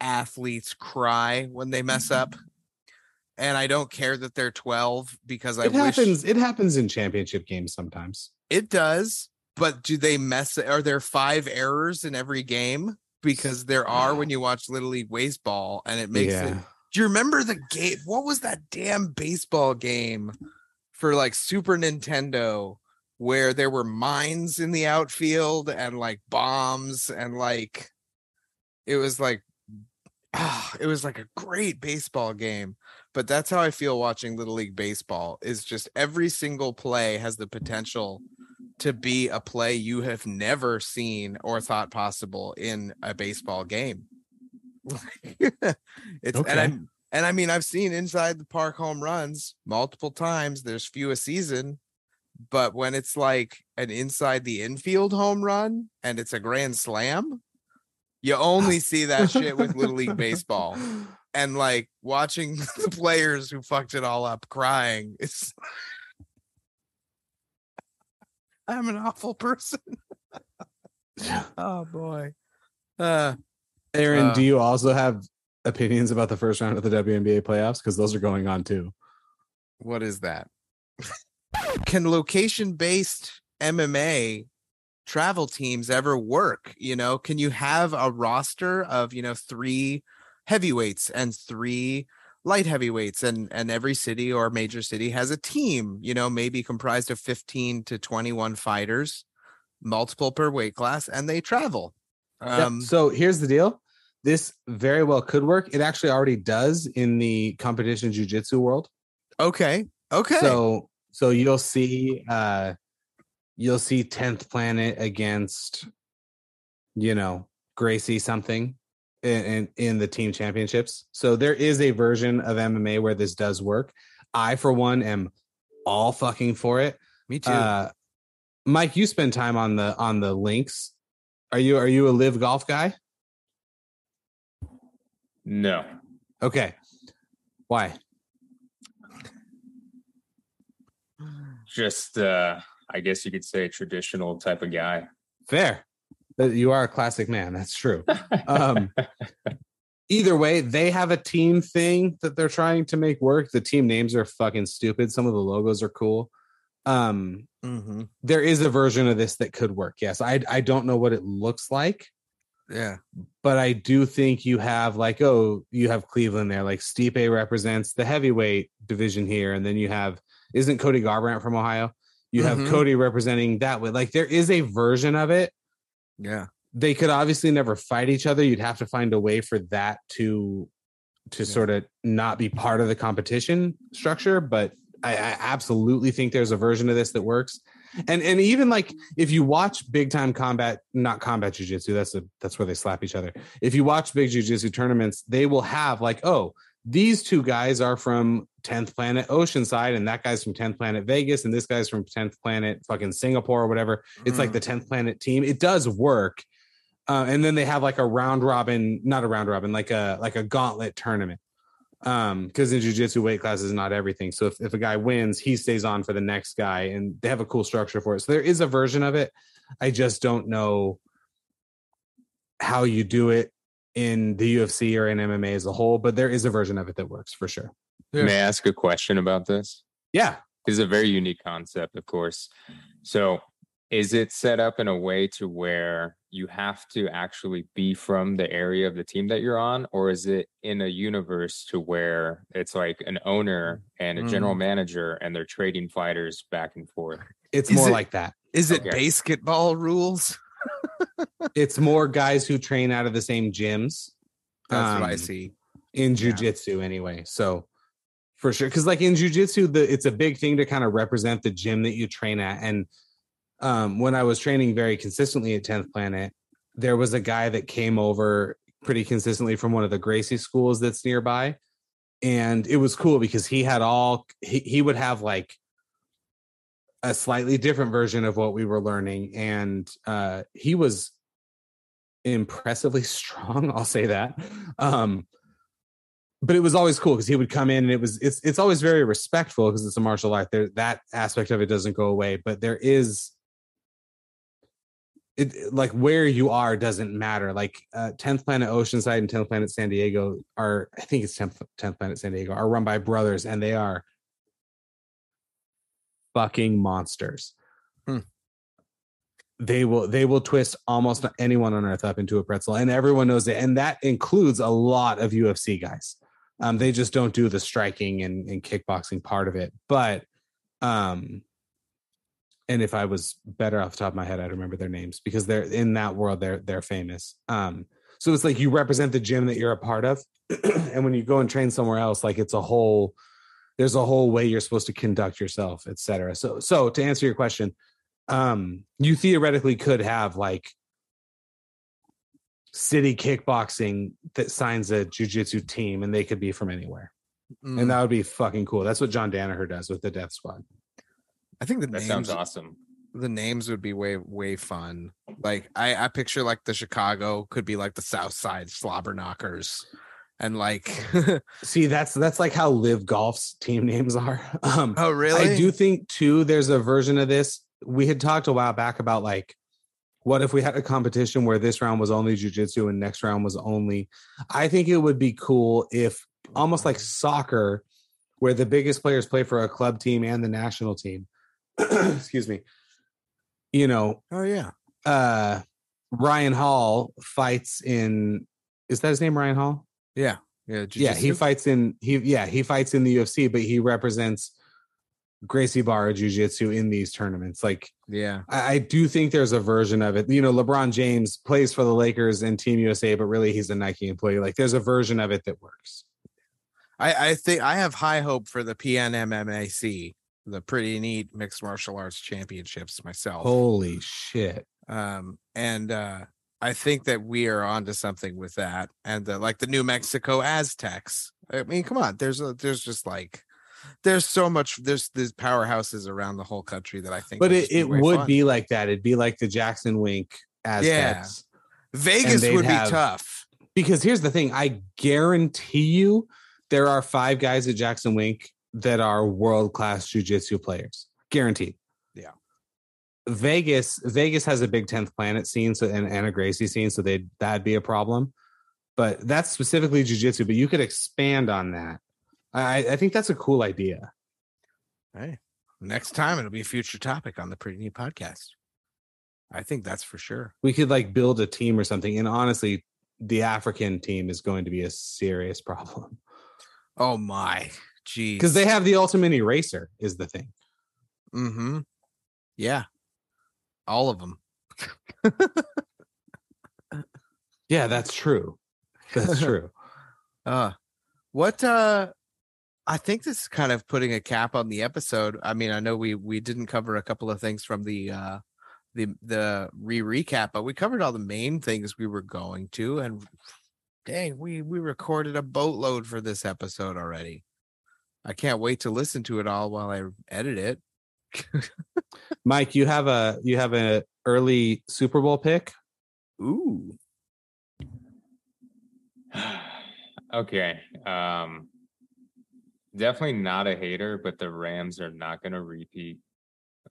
athletes cry when they mess up. And I don't care that they're 12 because I it wish happens. It happens in championship games sometimes. it does, but do they mess? Are there five errors in every game? Because there are when you watch Little League baseball, and it makes it. Do you remember the game? What was that damn baseball game for like Super Nintendo where there were mines in the outfield and like bombs and like it was like ah, it was like a great baseball game. But that's how I feel watching Little League Baseball is just every single play has the potential to be a play you have never seen or thought possible in a baseball game. it's Okay. and I'm and I mean I've seen inside the park home runs multiple times. There's few a season, but when it's like an inside the infield home run and it's a grand slam, you only see that shit with Little League Baseball. And like watching the players who fucked it all up crying. It's I'm an awful person. oh boy. Uh Aaron, Uh, do you also have opinions about the first round of the WNBA playoffs? Because those are going on too. what is that? Can location based MMA travel teams ever work? You know, can you have a roster of, you know, three heavyweights and three light heavyweights and and every city or major city has a team, you know, maybe comprised of 15 to 21 fighters, multiple per weight class and they travel. Yep. Um so here's the deal. This very well could work. It actually already does in the competition jujitsu world. okay. Okay. So so you'll see uh you'll see 10th planet against you know Gracie something in, in in the team championships. So there is a version of MMA where this does work. I for one am all fucking for it. me too. Uh Mike, you spend time on the on the links. Are you are you a live golf guy? No. Okay. Why? Just uh I guess you could say traditional type of guy. Fair. You are a classic man. That's true. Um, either way, they have a team thing that they're trying to make work. The team names are fucking stupid. Some of the logos are cool. Um, Mhm. there is a version of this that could work. Yes, I I don't know what it looks like, Yeah. but I do think you have like oh you have Cleveland there. Like Stipe represents the heavyweight division here, and then you have isn't Cody Garbrandt from Ohio? You have Mhm. Cody representing that way. Like there is a version of it Yeah. they could obviously never fight each other. You'd have to find a way for that to to Yeah. sort of not be part of the competition structure. But I, I absolutely think there's a version of this that works. And and even like if you watch big time combat, not combat jujitsu, that's a that's where they slap each other. If you watch big jujitsu tournaments, they will have like, oh, these two guys are from 10th Planet Oceanside, and that guy's from 10th Planet Vegas, and this guy's from 10th Planet fucking Singapore or whatever. It's like Mm. the 10th Planet team. It does work. Uh, and then they have like a round robin, not a round robin, like a like a gauntlet tournament. Um, because in jujitsu weight class is not everything. So if, if a guy wins, he stays on for the next guy, and they have a cool structure for it. So there is a version of it. I just don't know how you do it in the UFC or in MMA as a whole, but there is a version of it that works for sure. Yeah. May I ask a question about this? Yeah. This is a very unique concept, of course. So, is it set up in a way to where you have to actually be from the area of the team that you're on, or is it in a universe to where it's like an owner and a general Mm. manager and they're trading fighters back and forth? It's Is more it- like that. Is it Okay. basketball rules? It's more guys who train out of the same gyms. That's what I Um, see. in Yeah. jujitsu anyway. So for sure, because like in jujitsu, the it's a big thing to kind of represent the gym that you train at. And um, when I was training very consistently at 10th Planet, there was a guy that came over pretty consistently from one of the Gracie schools that's nearby. And it was cool because he had all he, he would have like a slightly different version of what we were learning. And uh he was impressively strong, I'll say that. Um but it was always cool because he would come in and it was it's it's always very respectful because it's a martial art. There that aspect of it doesn't go away, but there is it like where you are doesn't matter. Like uh 10th Planet Oceanside and 10th Planet San Diego are I think it's 10th, 10th Planet San Diego are run by brothers and they are fucking monsters. Hmm. They will they will twist almost anyone on earth up into a pretzel and everyone knows it and that includes a lot of UFC guys. Um, they just don't do the striking and, and kickboxing part of it. But Um, and if I was better off the top of my head, I'd remember their names because they're in that world. They're they're famous. Um, so it's like you represent the gym that you're a part of, and when you go and train somewhere else, like it's a whole. There's a whole way you're supposed to conduct yourself, et cetera. So so to answer your question, um, you theoretically could have like city kickboxing that signs a jujitsu team, and they could be from anywhere, Mm, and that would be fucking cool. That's what John Danaher does with the Death Squad. I think the That names sounds awesome. the names would be way way fun. Like I I picture like the Chicago could be like the South Side Slobber Knockers, and like See, that's that's like how Live Golf's team names are. Um, oh really? I do think too. There's a version of this. We had talked a while back about like, what if we had a competition where this round was only jujitsu and next round was only. I think it would be cool if almost like soccer, where the biggest players play for a club team and the national team. Excuse me. You know, Oh yeah. uh Ryan Hall fights in. Is that his name, Ryan Hall? Yeah. Yeah. yeah he fights in he yeah he fights in the ufc but he represents gracie barra jiu-jitsu in these tournaments like Yeah. I, I do think there's a version of it you know lebron james plays for the lakers and team usa but really he's a nike employee like there's a version of it that works I I think I have high hope for the PNMMAC, the pretty neat mixed martial arts championships myself. holy shit um and uh i think that we are onto something with that and the, like the new mexico aztecs i mean come on there's a there's just like there's so much there's there's powerhouses around the whole country that i think but it, it would fun. be like that it'd be like the jackson wink aztecs vegas they'd would be tough because here's the thing i guarantee you there are five guys at jackson wink that are world class jiu-jitsu players guaranteed Yeah. Vegas vegas has a big 10th planet scene so and, and a gracie scene so they that'd be a problem. But that's specifically jiu-jitsu but you could expand on that. I i think that's a cool idea. Hey next time it'll be a future topic on the pretty neat podcast. I think that's for sure. We could like build a team or something and honestly the african team is going to be a serious problem. Oh my geez because they have the ultimate eraser is the thing. Mm-hmm. Yeah all of them yeah that's true that's true Uh what uh I think this is kind of putting a cap on the episode. I mean, I know we we didn't cover a couple of things from the uh the the re-recap, but we covered all the main things we were going to and dang, we we recorded a boatload for this episode already. I can't wait to listen to it all while I edit it. Mike, you have a you have an early Super Bowl pick. Ooh. okay. Um definitely not a hater, but the Rams are not gonna repeat.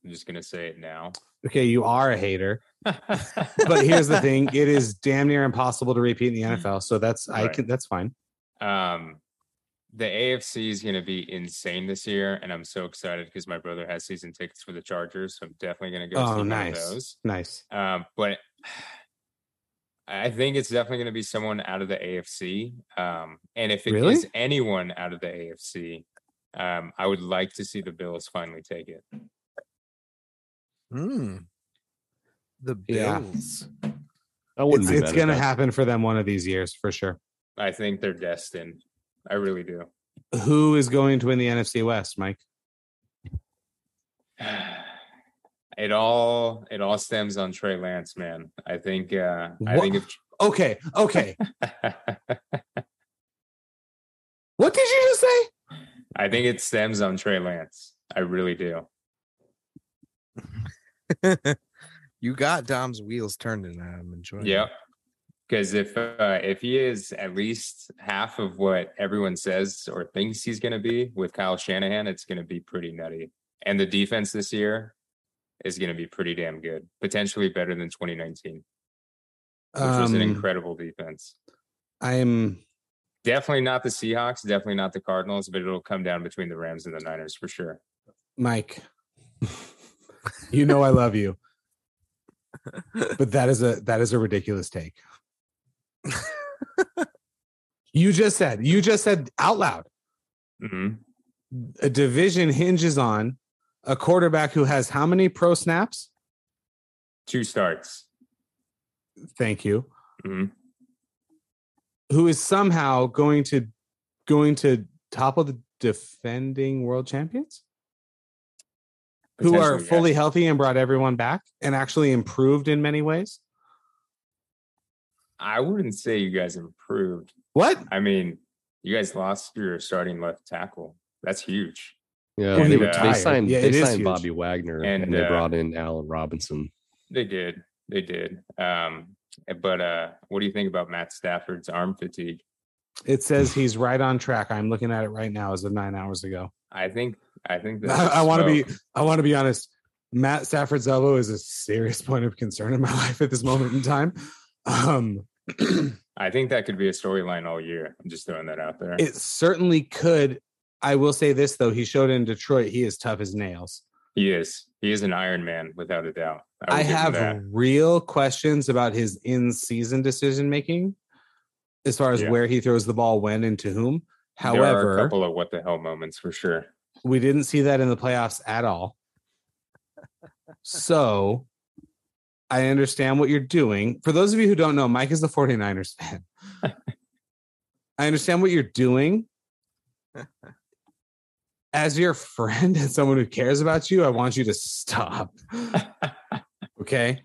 I'm just gonna say it now. Okay, you are a hater, but here's the thing: it is damn near impossible to repeat in the NFL. So that's I can that's fine. Um, the AFC is going to be insane this year, and I'm so excited because my brother has season tickets for the Chargers, so I'm definitely going to go see Oh, one nice. of those. Nice. Um, but I think it's definitely going to be someone out of the AFC. Um, and if it is Really? anyone out of the AFC, um, I would like to see the Bills finally take it. Hmm. The Yeah. Bills. I wouldn't It's, it's gonna happen for them one of these years for sure. I think they're destined. I really do. Who is going to win the NFC West, Mike? It all it all stems on Trey Lance, man. I think uh I What? think if Okay, okay. what did you just say? I think it stems on Trey Lance. I really do. you got Dom's wheels turning. I'm enjoying it. Yep. Because if uh, if he is at least half of what everyone says or thinks he's going to be with Kyle Shanahan, it's going to be pretty nutty. And the defense this year is going to be pretty damn good, potentially better than 2019, which was an Um, incredible defense. I'm Definitely not the Seahawks, definitely not the Cardinals, but it'll come down between the Rams and the Niners for sure. Mike. you know I love you. But that is a that is a ridiculous take. You just said, you just said out loud, hmm a division hinges on a quarterback who has how many pro snaps? Two starts. Thank you. Mhm. Who is somehow going to going to topple the defending world champions? Who are fully yes. healthy and brought everyone back and actually improved in many ways? I wouldn't say you guys improved. What? I mean, you guys lost your starting left tackle. That's huge. Yeah, Well, he they, retired. they signed Yeah, they signed huge. Bobby Wagner and, And, they uh, brought in Allen Robinson. They did. They did. Um, but uh, what do you think about Matt Stafford's arm fatigue? It says he's right on track. I'm looking at it right now as of nine hours ago. I think. I think that I, I want to be I want to be honest. Matt Stafford's elbow is a serious point of concern in my life at this moment in time. Um, I think that could be a storyline all year. I'm just throwing that out there. it certainly could. I will say this though: he showed in Detroit he is tough as nails. he is. He is an Iron Man without a doubt. will I have real questions about his in-season decision making, as far as Yeah. where he throws the ball, when, and to whom. are a couple of what the hell moments for sure. we didn't see that in the playoffs at all. So I understand what you're doing. For those of you who don't know, Mike is the 49ers fan. I understand what you're doing. As your friend and someone who cares about you, I want you to stop. Okay.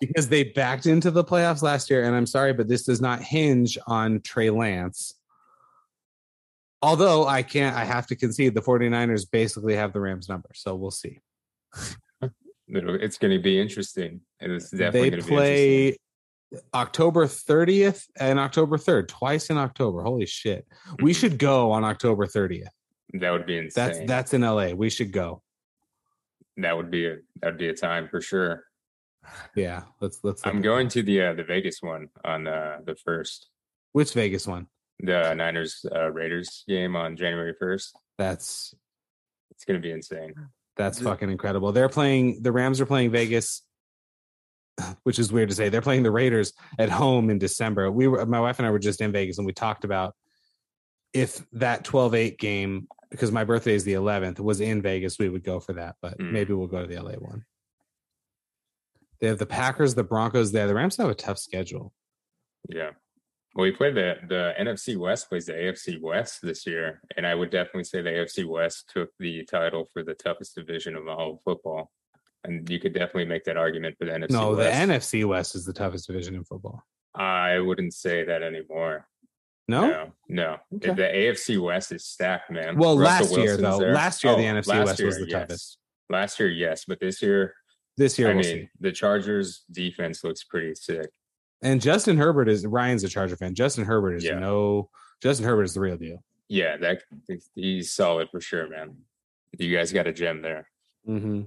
Because they backed into the playoffs last year. And I'm sorry, but this does not hinge on Trey Lance. Although I can't, I have to concede the 49ers basically have the Rams number. So we'll see. It's going to be interesting. It's definitely they going to be play October 30th and October 3rd, twice in October. Holy shit. We Mhm. should go on October 30th. That would be insane. That's that's in LA. We should go. that would be a that would be a time for sure. Yeah. Let's let's I'm going that. to the uh, the Vegas one on uh, the first, which Vegas one? the Niners uh, Raiders game on January first. That's It's going to be insane. That's The- fucking incredible. They're playing the Rams are playing Vegas, which is weird to say. They're playing the Raiders at home in December. We were my wife and I were just in Vegas and we talked about if that 12-8 game, because my birthday is the 11th, was in Vegas, we would go for that. But Mm. maybe we'll go to the LA one. They have the Packers, the Broncos there. The Rams have a tough schedule. Yeah. Well, we played the the NFC West plays the AFC West this year, and I would definitely say the AFC West took the title for the toughest division of all football. And you could definitely make that argument for the NFC no, West. the NFC West is the toughest division in football. I wouldn't say that anymore. No? No, no. Okay. The AFC West is stacked, man. Well, Russell last year though, there. last year the Oh, NFC last West was the yes. toughest. Last year, yes, but this year, This year I we'll mean, see. the Chargers defense looks pretty sick. And Justin Herbert is Ryan's a Charger fan. Justin Herbert is Yeah. no Justin Herbert is the real deal. Yeah, that he's solid for sure, man. You guys got a gem there. Mm-hmm.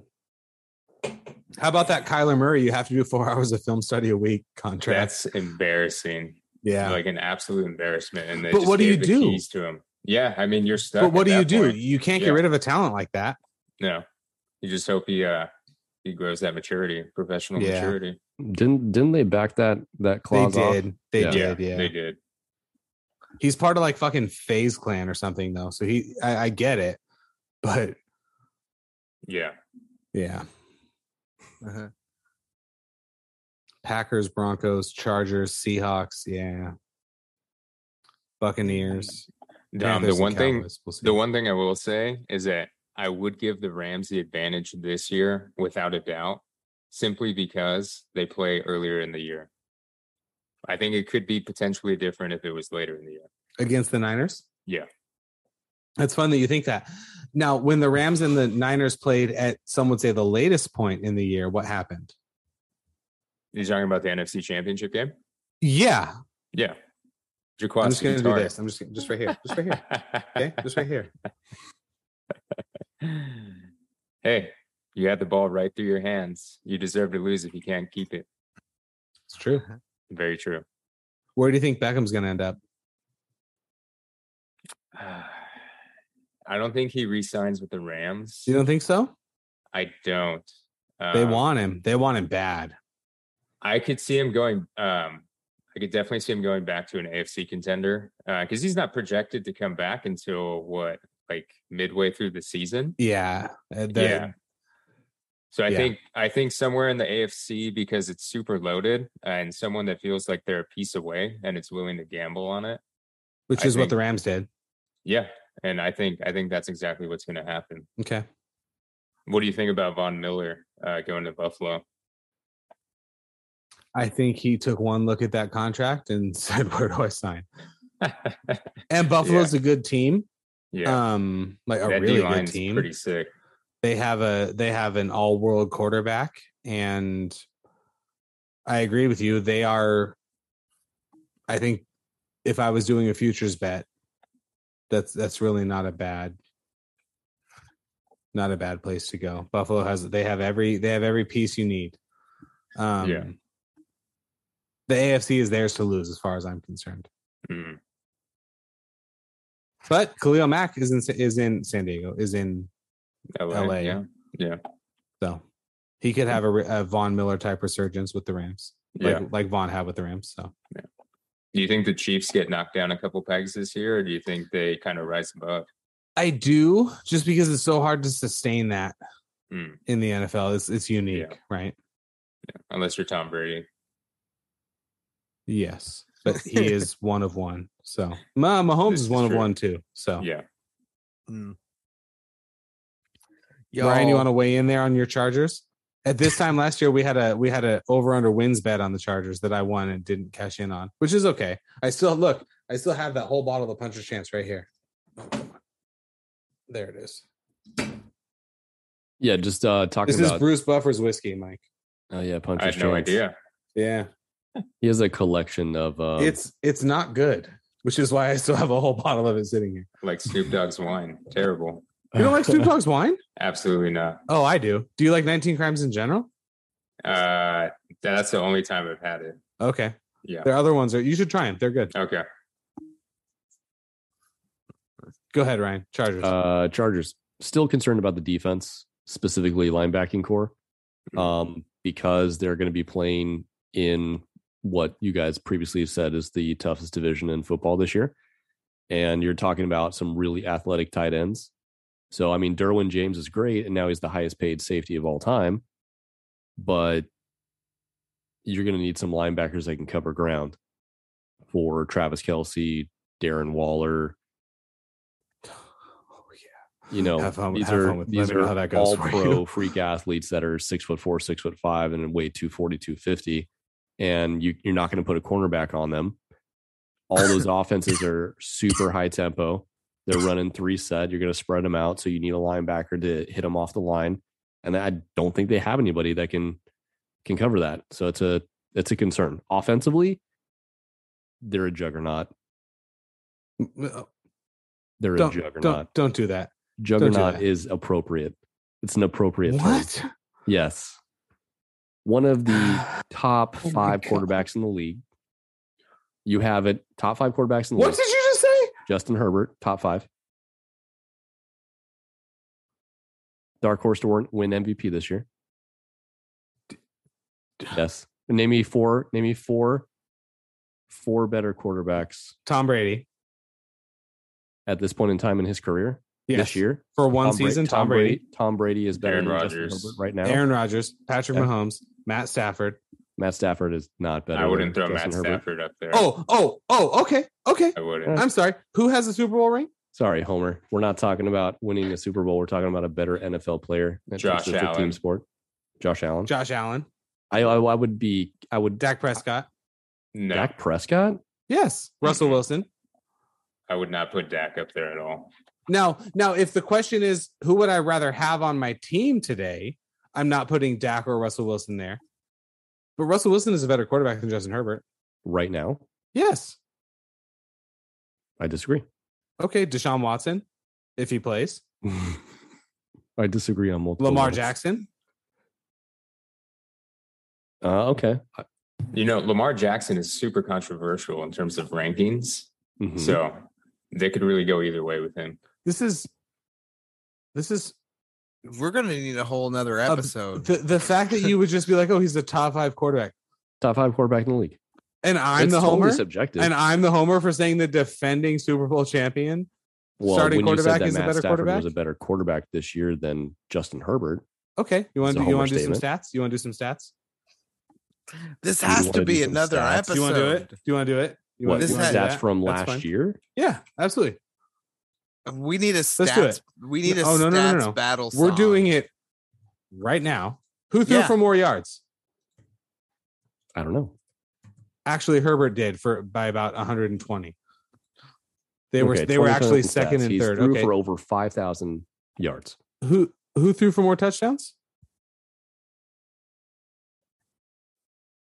How about that Kyler Murray? You have to do four hours of film study a week contract. That's embarrassing. yeah. Like an absolute embarrassment. And they But just what do you do? Keys to him. Yeah, I mean, you're stuck. but what do you do? point. You can't get rid of a talent like that. No, you just hope he uh he grows that maturity, professional Yeah. maturity. Didn't didn't they back that that They clause off? did. They Yeah. did. Yeah. they did. He's part of like fucking FaZe Clan or something though. So he, I, I get it, but Yeah, yeah. Uh-huh. Packers, Broncos, Chargers, Seahawks. Yeah. Buccaneers. um, the one thing We'll. The one thing I will say is that I would give the Rams the advantage this year without a doubt, simply because they play earlier in the year. I think it could be potentially different if it was later in the year. against the Niners. Yeah. That's fun that you think that. Now, when the Rams and the Niners played at some would say the latest point in the year, what happened? You're talking about the NFC Championship game? Yeah. Yeah. I'm just gonna do this. I'm just just right here. Just right here. Okay. Just right here. hey, you had the ball right through your hands. You deserve to lose if you can't keep it. It's true. Uh-huh. Very true. Where do you think Beckham's gonna end up? I don't think he re-signs with the Rams. You don't think so? I don't. They Um, want him. They want him bad. I could see him going. Um, I could definitely see him going back to an AFC contender because he's not projected to come back until what, like midway through the season. Yeah. Uh, the- yeah, So I Yeah. think I think somewhere in the AFC because it's super loaded and someone that feels like they're a piece away and it's willing to gamble on it. which I is what the Rams did. Yeah, and I think I think that's exactly what's going to happen. Okay. What do you think about Von Miller uh, going to Buffalo? I think he took one look at that contract and said, "Where do I sign?" And Buffalo's a good team. yeah, Um, like a that really good team. pretty sick. They have a they have an all world quarterback, and I agree with you. They are. I think if I was doing a futures bet, that's that's really not a bad not a bad place to go. Buffalo has they have every they have every piece you need. Um Yeah. The AFC is theirs to lose as far as I'm concerned. Mm. But Khalil Mack is in is in San Diego, is in LA, LA. yeah, yeah, so he could have a, a Von Miller type resurgence with the Rams, like yeah. like Von had with the Rams. So Do you think the Chiefs get knocked down a couple pegs this year, or do you think they kind of rise above? I do just because it's so hard to sustain that Mm. in the NFL. It's it's unique, Yeah. right? Unless you're Tom Brady. Yes, but he is one of one. So Ma Mahomes This is is one of true. one too. So Yeah. Mm. Ryan, you want to weigh in there on your Chargers? At this time last year, we had a we had a over under wins bet on the Chargers that I won and didn't cash in on, which is okay. I still look, I still have that whole bottle of Puncher's Chance right here. There it is. Yeah, just uh talking about This is about. Bruce Buffer's whiskey, Mike. oh yeah, I Puncher's had no idea. Yeah, He has a collection of. Um, it's it's not good, which is why I still have a whole bottle of it sitting here. Like Snoop Dogg's wine. Terrible. You don't like Snoop Dogg's wine? Absolutely not. Oh, I do. Do you like 19 Crimes in general? Uh, that's the only time I've had it. Okay, Yeah. there are other ones. That, you should try them. They're good. Okay. Go ahead, Ryan. Chargers. Uh, Chargers still concerned about the defense, specifically linebacking corps, Hmm. um, because they're going to be playing in what you guys previously have said is the toughest division in football this year, and you're talking about some really athletic tight ends. So, I mean, Derwin James is great, and now he's the highest paid safety of all time, but you're going to need some linebackers that can cover ground for Travis Kelce, Darren Waller. oh yeah. You know, Have fun- these are fun with- these are how that goes all pro freak athletes that are six foot four, six foot five, and weigh 240, 250. And you, you're not going to put a cornerback on them. All those offenses are super high tempo. They're running three set. You're going to spread them out. So you need a linebacker to hit them off the line. And I don't think they have anybody that can can cover that. So it's a it's a concern. Offensively, they're a juggernaut. Oh. They're a Don't, juggernaut. don't don't do that. Juggernaut that. is appropriate. It's an appropriate term. What? Yes. One of the top Oh five quarterbacks in the league. You have it. Top five quarterbacks in the What league. did you? Justin Herbert, top five. Dark horse to win- win MVP this year. Yes. Name me four. Name me four. Four better quarterbacks Tom Brady. at this point in time in his career Yes. this year. for one Tom Bra- season. Tom, Brady, Tom Brady is better Aaron than Rodgers. Justin Herbert right now. Aaron Rodgers, Patrick Yeah. Mahomes, Matt Stafford. Matt Stafford is not better. I wouldn't than throw Justin Matt Herbert. Stafford up there. Oh, oh, oh. Okay, okay. I wouldn't. I'm sorry. Who has a Super Bowl ring? Sorry, Homer. We're not talking about winning a Super Bowl. We're talking about a better NFL player. It's- Josh it's a team Allen. sport. Josh Allen. Josh Allen, I, I I would be. I would. Dak Prescott. No, Dak Prescott. Yes, Russell. Wilson. I would not put Dak up there at all. Now, now, if the question is who would I rather have on my team today, I'm not putting Dak or Russell Wilson there. But Russell Wilson is a better quarterback than Justin Herbert. Right now, Yes. I disagree. Okay, Deshaun Watson, if he plays. I disagree on multiple. Lamar levels. Jackson. Uh, okay. You know, Lamar Jackson is super controversial in terms of rankings. Mhm. So they could really go either way with him. This is this is We're gonna need a whole nother Uh, episode. the the fact that you would just be like, oh, he's the top five quarterback. top five quarterback in the league. And I'm It's the totally homer. subjective. And I'm the homer for saying the defending Super Bowl champion. well, starting when you said quarterback that is a better Stafford quarterback? was a better quarterback this year than Justin Herbert, Okay, you want It's a to you want to do some stats? You want to do some stats? This has wanna be some another stats? episode. Do you want to do it? Do you want to do it? You What wanna- this you wanna do stats that? from last year? Yeah, absolutely. We need a do stats. it. We need a Oh, stats no, no, no, no. battle. We're doing it right now. Who threw Yeah. for more yards? I don't know. Actually, Herbert did for by about 120. They were they were 20 actually stats. second and He's third. Threw Okay, for over five thousand yards. who who threw for more touchdowns?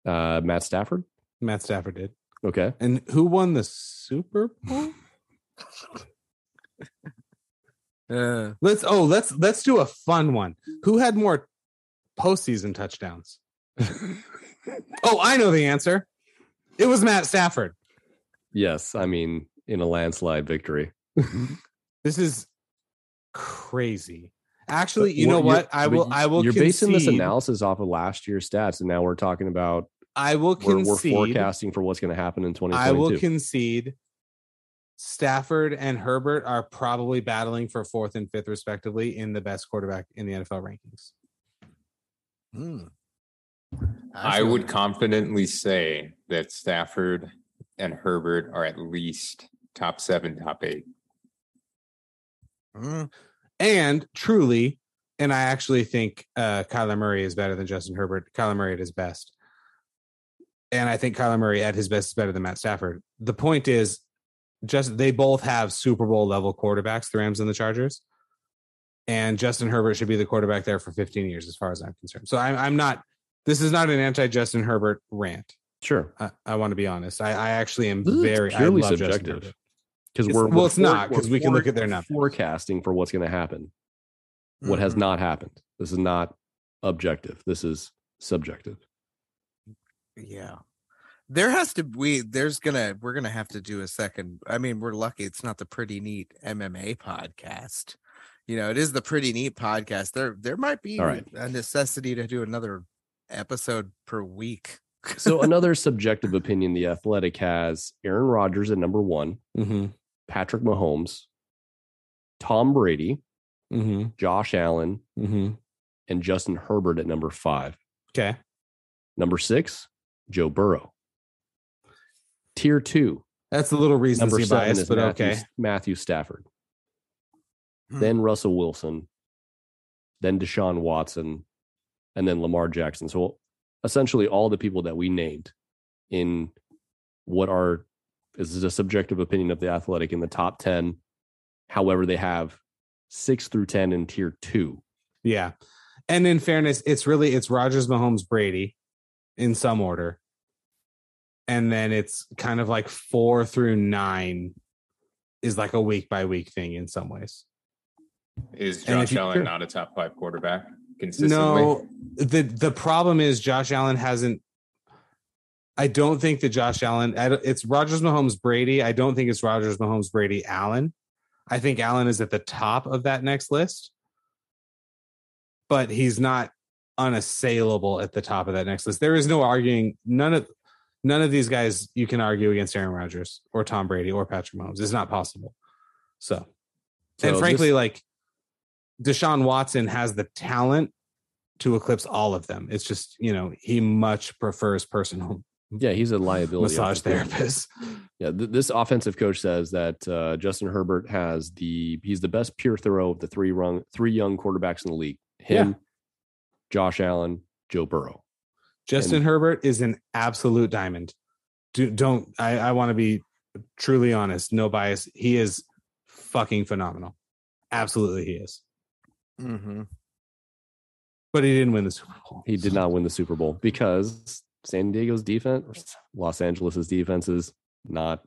Uh, Matt Stafford. Matt Stafford did. Okay. And who won the Super Bowl? Uh, let's oh let's let's do a fun one. Who had more postseason touchdowns? oh, I know the answer. It was Matt Stafford. Yes, I mean in a landslide victory. This is crazy. Actually, But you know what- I will. I will. You're basing this analysis off of last year's stats, and now we're talking about I will we're, we're forecasting for what's going to happen in 2022. I will concede. Stafford and Herbert are probably battling for fourth and fifth, respectively, in the best quarterback in the NFL rankings. hmm. I would confidently say that Stafford and Herbert are at least top seven, top eight. Mm, And truly, and I actually think uh, Kyler Murray is better than Justin Herbert. Kyler Murray at his best. And I think Kyler Murray at his best is better than Matt Stafford. The point is, just they both have Super Bowl level quarterbacks, the Rams and the Chargers. And Justin Herbert should be the quarterback there for 15 years, as far as I'm concerned. So I'm, I'm not, this is not an anti Justin Herbert rant. Sure, I, I want to be honest. I, I actually am This very purely subjective. Because we're well, we're it's not, 'cause we're can look at their numbers. forecasting for what's going to happen. What has mhm. not happened. This is not objective. This is subjective. Yeah. There has to we there's gonna we're gonna have to do a second. I mean, we're lucky it's not the pretty neat MMA podcast. You know, it is the pretty neat podcast. There there might be right. a necessity to do another episode per week. So another subjective opinion the athletic has Aaron Rodgers at number one, Mm-hmm. Patrick Mahomes, Tom Brady, Mm-hmm. Josh Allen, Mm-hmm. and Justin Herbert at number five. Okay. Number six, Joe Burrow. Tier two, That's a little number recency seven bias, is but Matthew, okay. Matthew Stafford. Hmm. Then Russell Wilson, then Deshaun Watson, and then Lamar Jackson. So essentially all the people that we named in what are this is a subjective opinion of the athletic in the top 10. However, they have six through 10 in tier two. Yeah. And in fairness, it's really it's Rodgers, Mahomes, Brady in some order. And then it's kind of like four through nine is like a week by week thing in some ways. Is Josh Allen not a top five quarterback consistently? No, the the problem is Josh Allen hasn't. I don't think that Josh Allen. It's Rodgers, Mahomes, Brady. I don't think it's Rodgers, Mahomes, Brady, Allen. I think Allen is at the top of that next list, but he's not unassailable at the top of that next list. There is no arguing. None of none of these guys you can argue against Aaron Rodgers or Tom Brady or Patrick Mahomes. It's not possible. So, and frankly, this- like Deshaun Watson has the talent to eclipse all of them. It's just, you know, he much prefers personal Yeah, he's a liability. massage off the field. therapist. Yeah, th- this offensive coach says that uh, Justin Herbert has the he's the best pure throw of the three rung three young quarterbacks in the league. Him, Josh Allen, Joe Burrow. Justin And- Herbert is an absolute diamond. Do, don't I, I want to be truly honest, no bias. He is fucking phenomenal. Absolutely, he is. Mm-hmm. But he didn't win the Super Bowl. He did not win the Super Bowl because San Diego's defense, Los Angeles's defense is not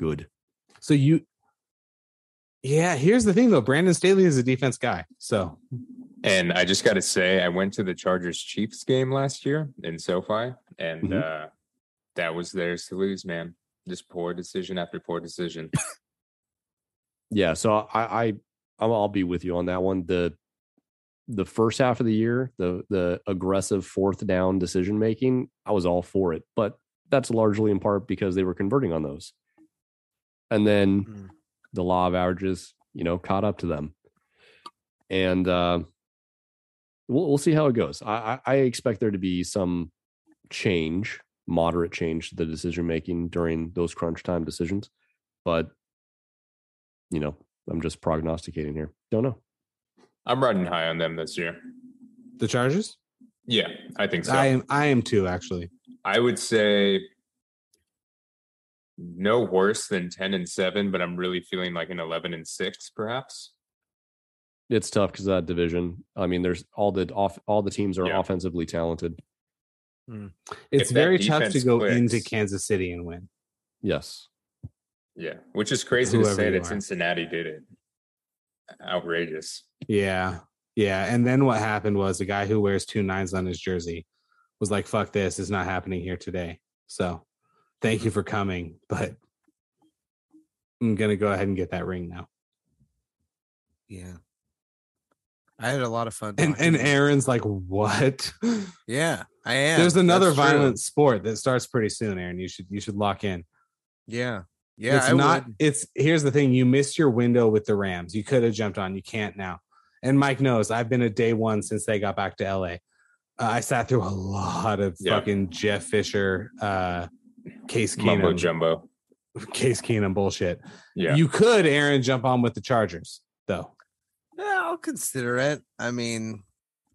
good. So you, yeah. Here's the thing, though. Brandon Staley is a defense guy. So And I just got to say, I went to the Chargers Chiefs game last year in SoFi, and Mhm. uh, that was theirs to lose, man. Just poor decision after poor decision. Yeah, so I, I I'll I'll be with you on that one. The the first half of the year, the the aggressive fourth down decision making, I was all for it, but that's largely in part because they were converting on those. And then Mm. the law of averages, you know, caught up to them. And uh we'll we'll see how it goes. I, I I expect there to be some change, moderate change to the decision making during those crunch time decisions, but you know, I'm just prognosticating here. Don't know. I'm riding high on them this year. The Chargers? Yeah, I think so. I am I am too, actually. I would say no worse than 10 and 7, but I'm really feeling like an 11 and 6, perhaps. It's tough because that division. I mean, there's all the off all the teams are Yeah. offensively talented. Mm. It's that very tough to go clicks- into Kansas City and win. Yes. Yeah, which is crazy to Whoever say that are. Cincinnati did it. Outrageous. Yeah. Yeah. And then what happened was the guy who wears two nines on his jersey was like, fuck this, it's not happening here today. So thank you mm. for coming, but I'm gonna go ahead and get that ring now. Yeah. I had a lot of fun. And and Aaron's like, what? Yeah, I am. There's another That's true. violent sport that starts pretty soon, Aaron. You should you should lock in. Yeah. Yeah. it's I not would. it's here's the thing you missed your window with the rams you could have jumped on you can't now and mike knows i've been a day one since they got back to la uh, i sat through a lot of Yeah. fucking jeff fisher uh case Mumbo jumbo. case keenum bullshit Yeah. you could aaron jump on with the chargers though Yeah, I'll consider it. I mean,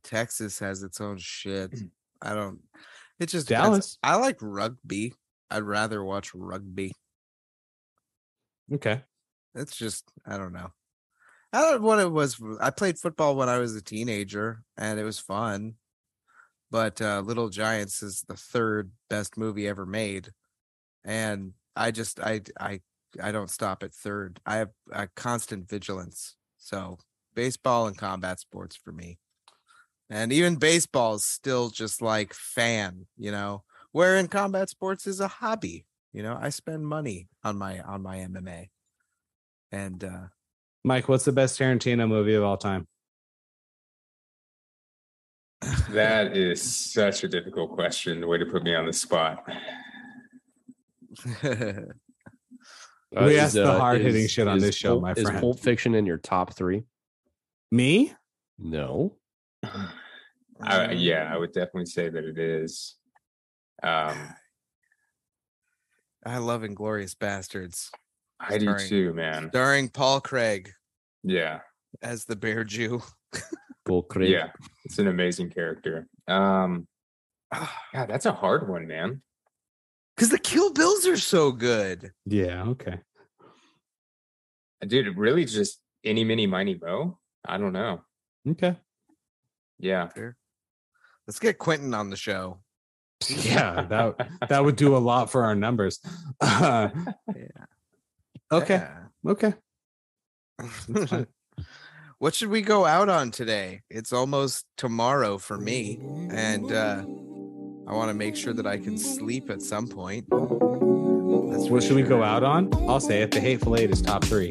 Texas has its own shit. I don't. It just depends. Dallas. I like rugby. I'd rather watch rugby. okay It's just I don't know. I don't know what it was. I played football when I was a teenager, and it was fun. But uh, Little Giants is the third best movie ever made, and I just I I I don't stop at third. I have a constant vigilance. So baseball and combat sports for me, and even baseball is still just like fan. You know, where in combat sports is a hobby. You know, I spend money on my on my MMA, and uh mike what's the best tarantino movie of all time That is such a difficult question. Way to put me on the spot. We ask the uh, hard-hitting shit on this show, Pulp- my Is friend. Pulp Fiction in your top three? Me No. I, yeah, I would definitely say that it is. Um, I love Inglourious Basterds, I do too, man. starring Paul Craig Yeah, as the Bear Jew. Bull Craig. yeah, it's an amazing character. Um, God, that's a hard one, man. Because the Kill Bills are so good. yeah okay Dude, really just any, mini, miny, mo. I don't know. okay Yeah, Let's get Quentin on the show. yeah that that would do a lot for our numbers Uh, Yeah. okay okay Yeah. fine. what should we go out on today? It's almost tomorrow for me, and uh I want to make sure that I can sleep at some point. That's What should we go out on? I'll say it. The Hateful Eight is top three.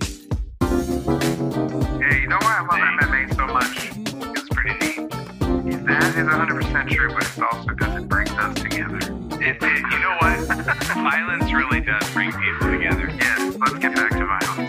Yeah, you know why I love MMA so much? It's pretty neat. That is 100% true, but it's also because it brings us together. It, it, you know what? Violence really does bring people together. Yes, let's get back to violence.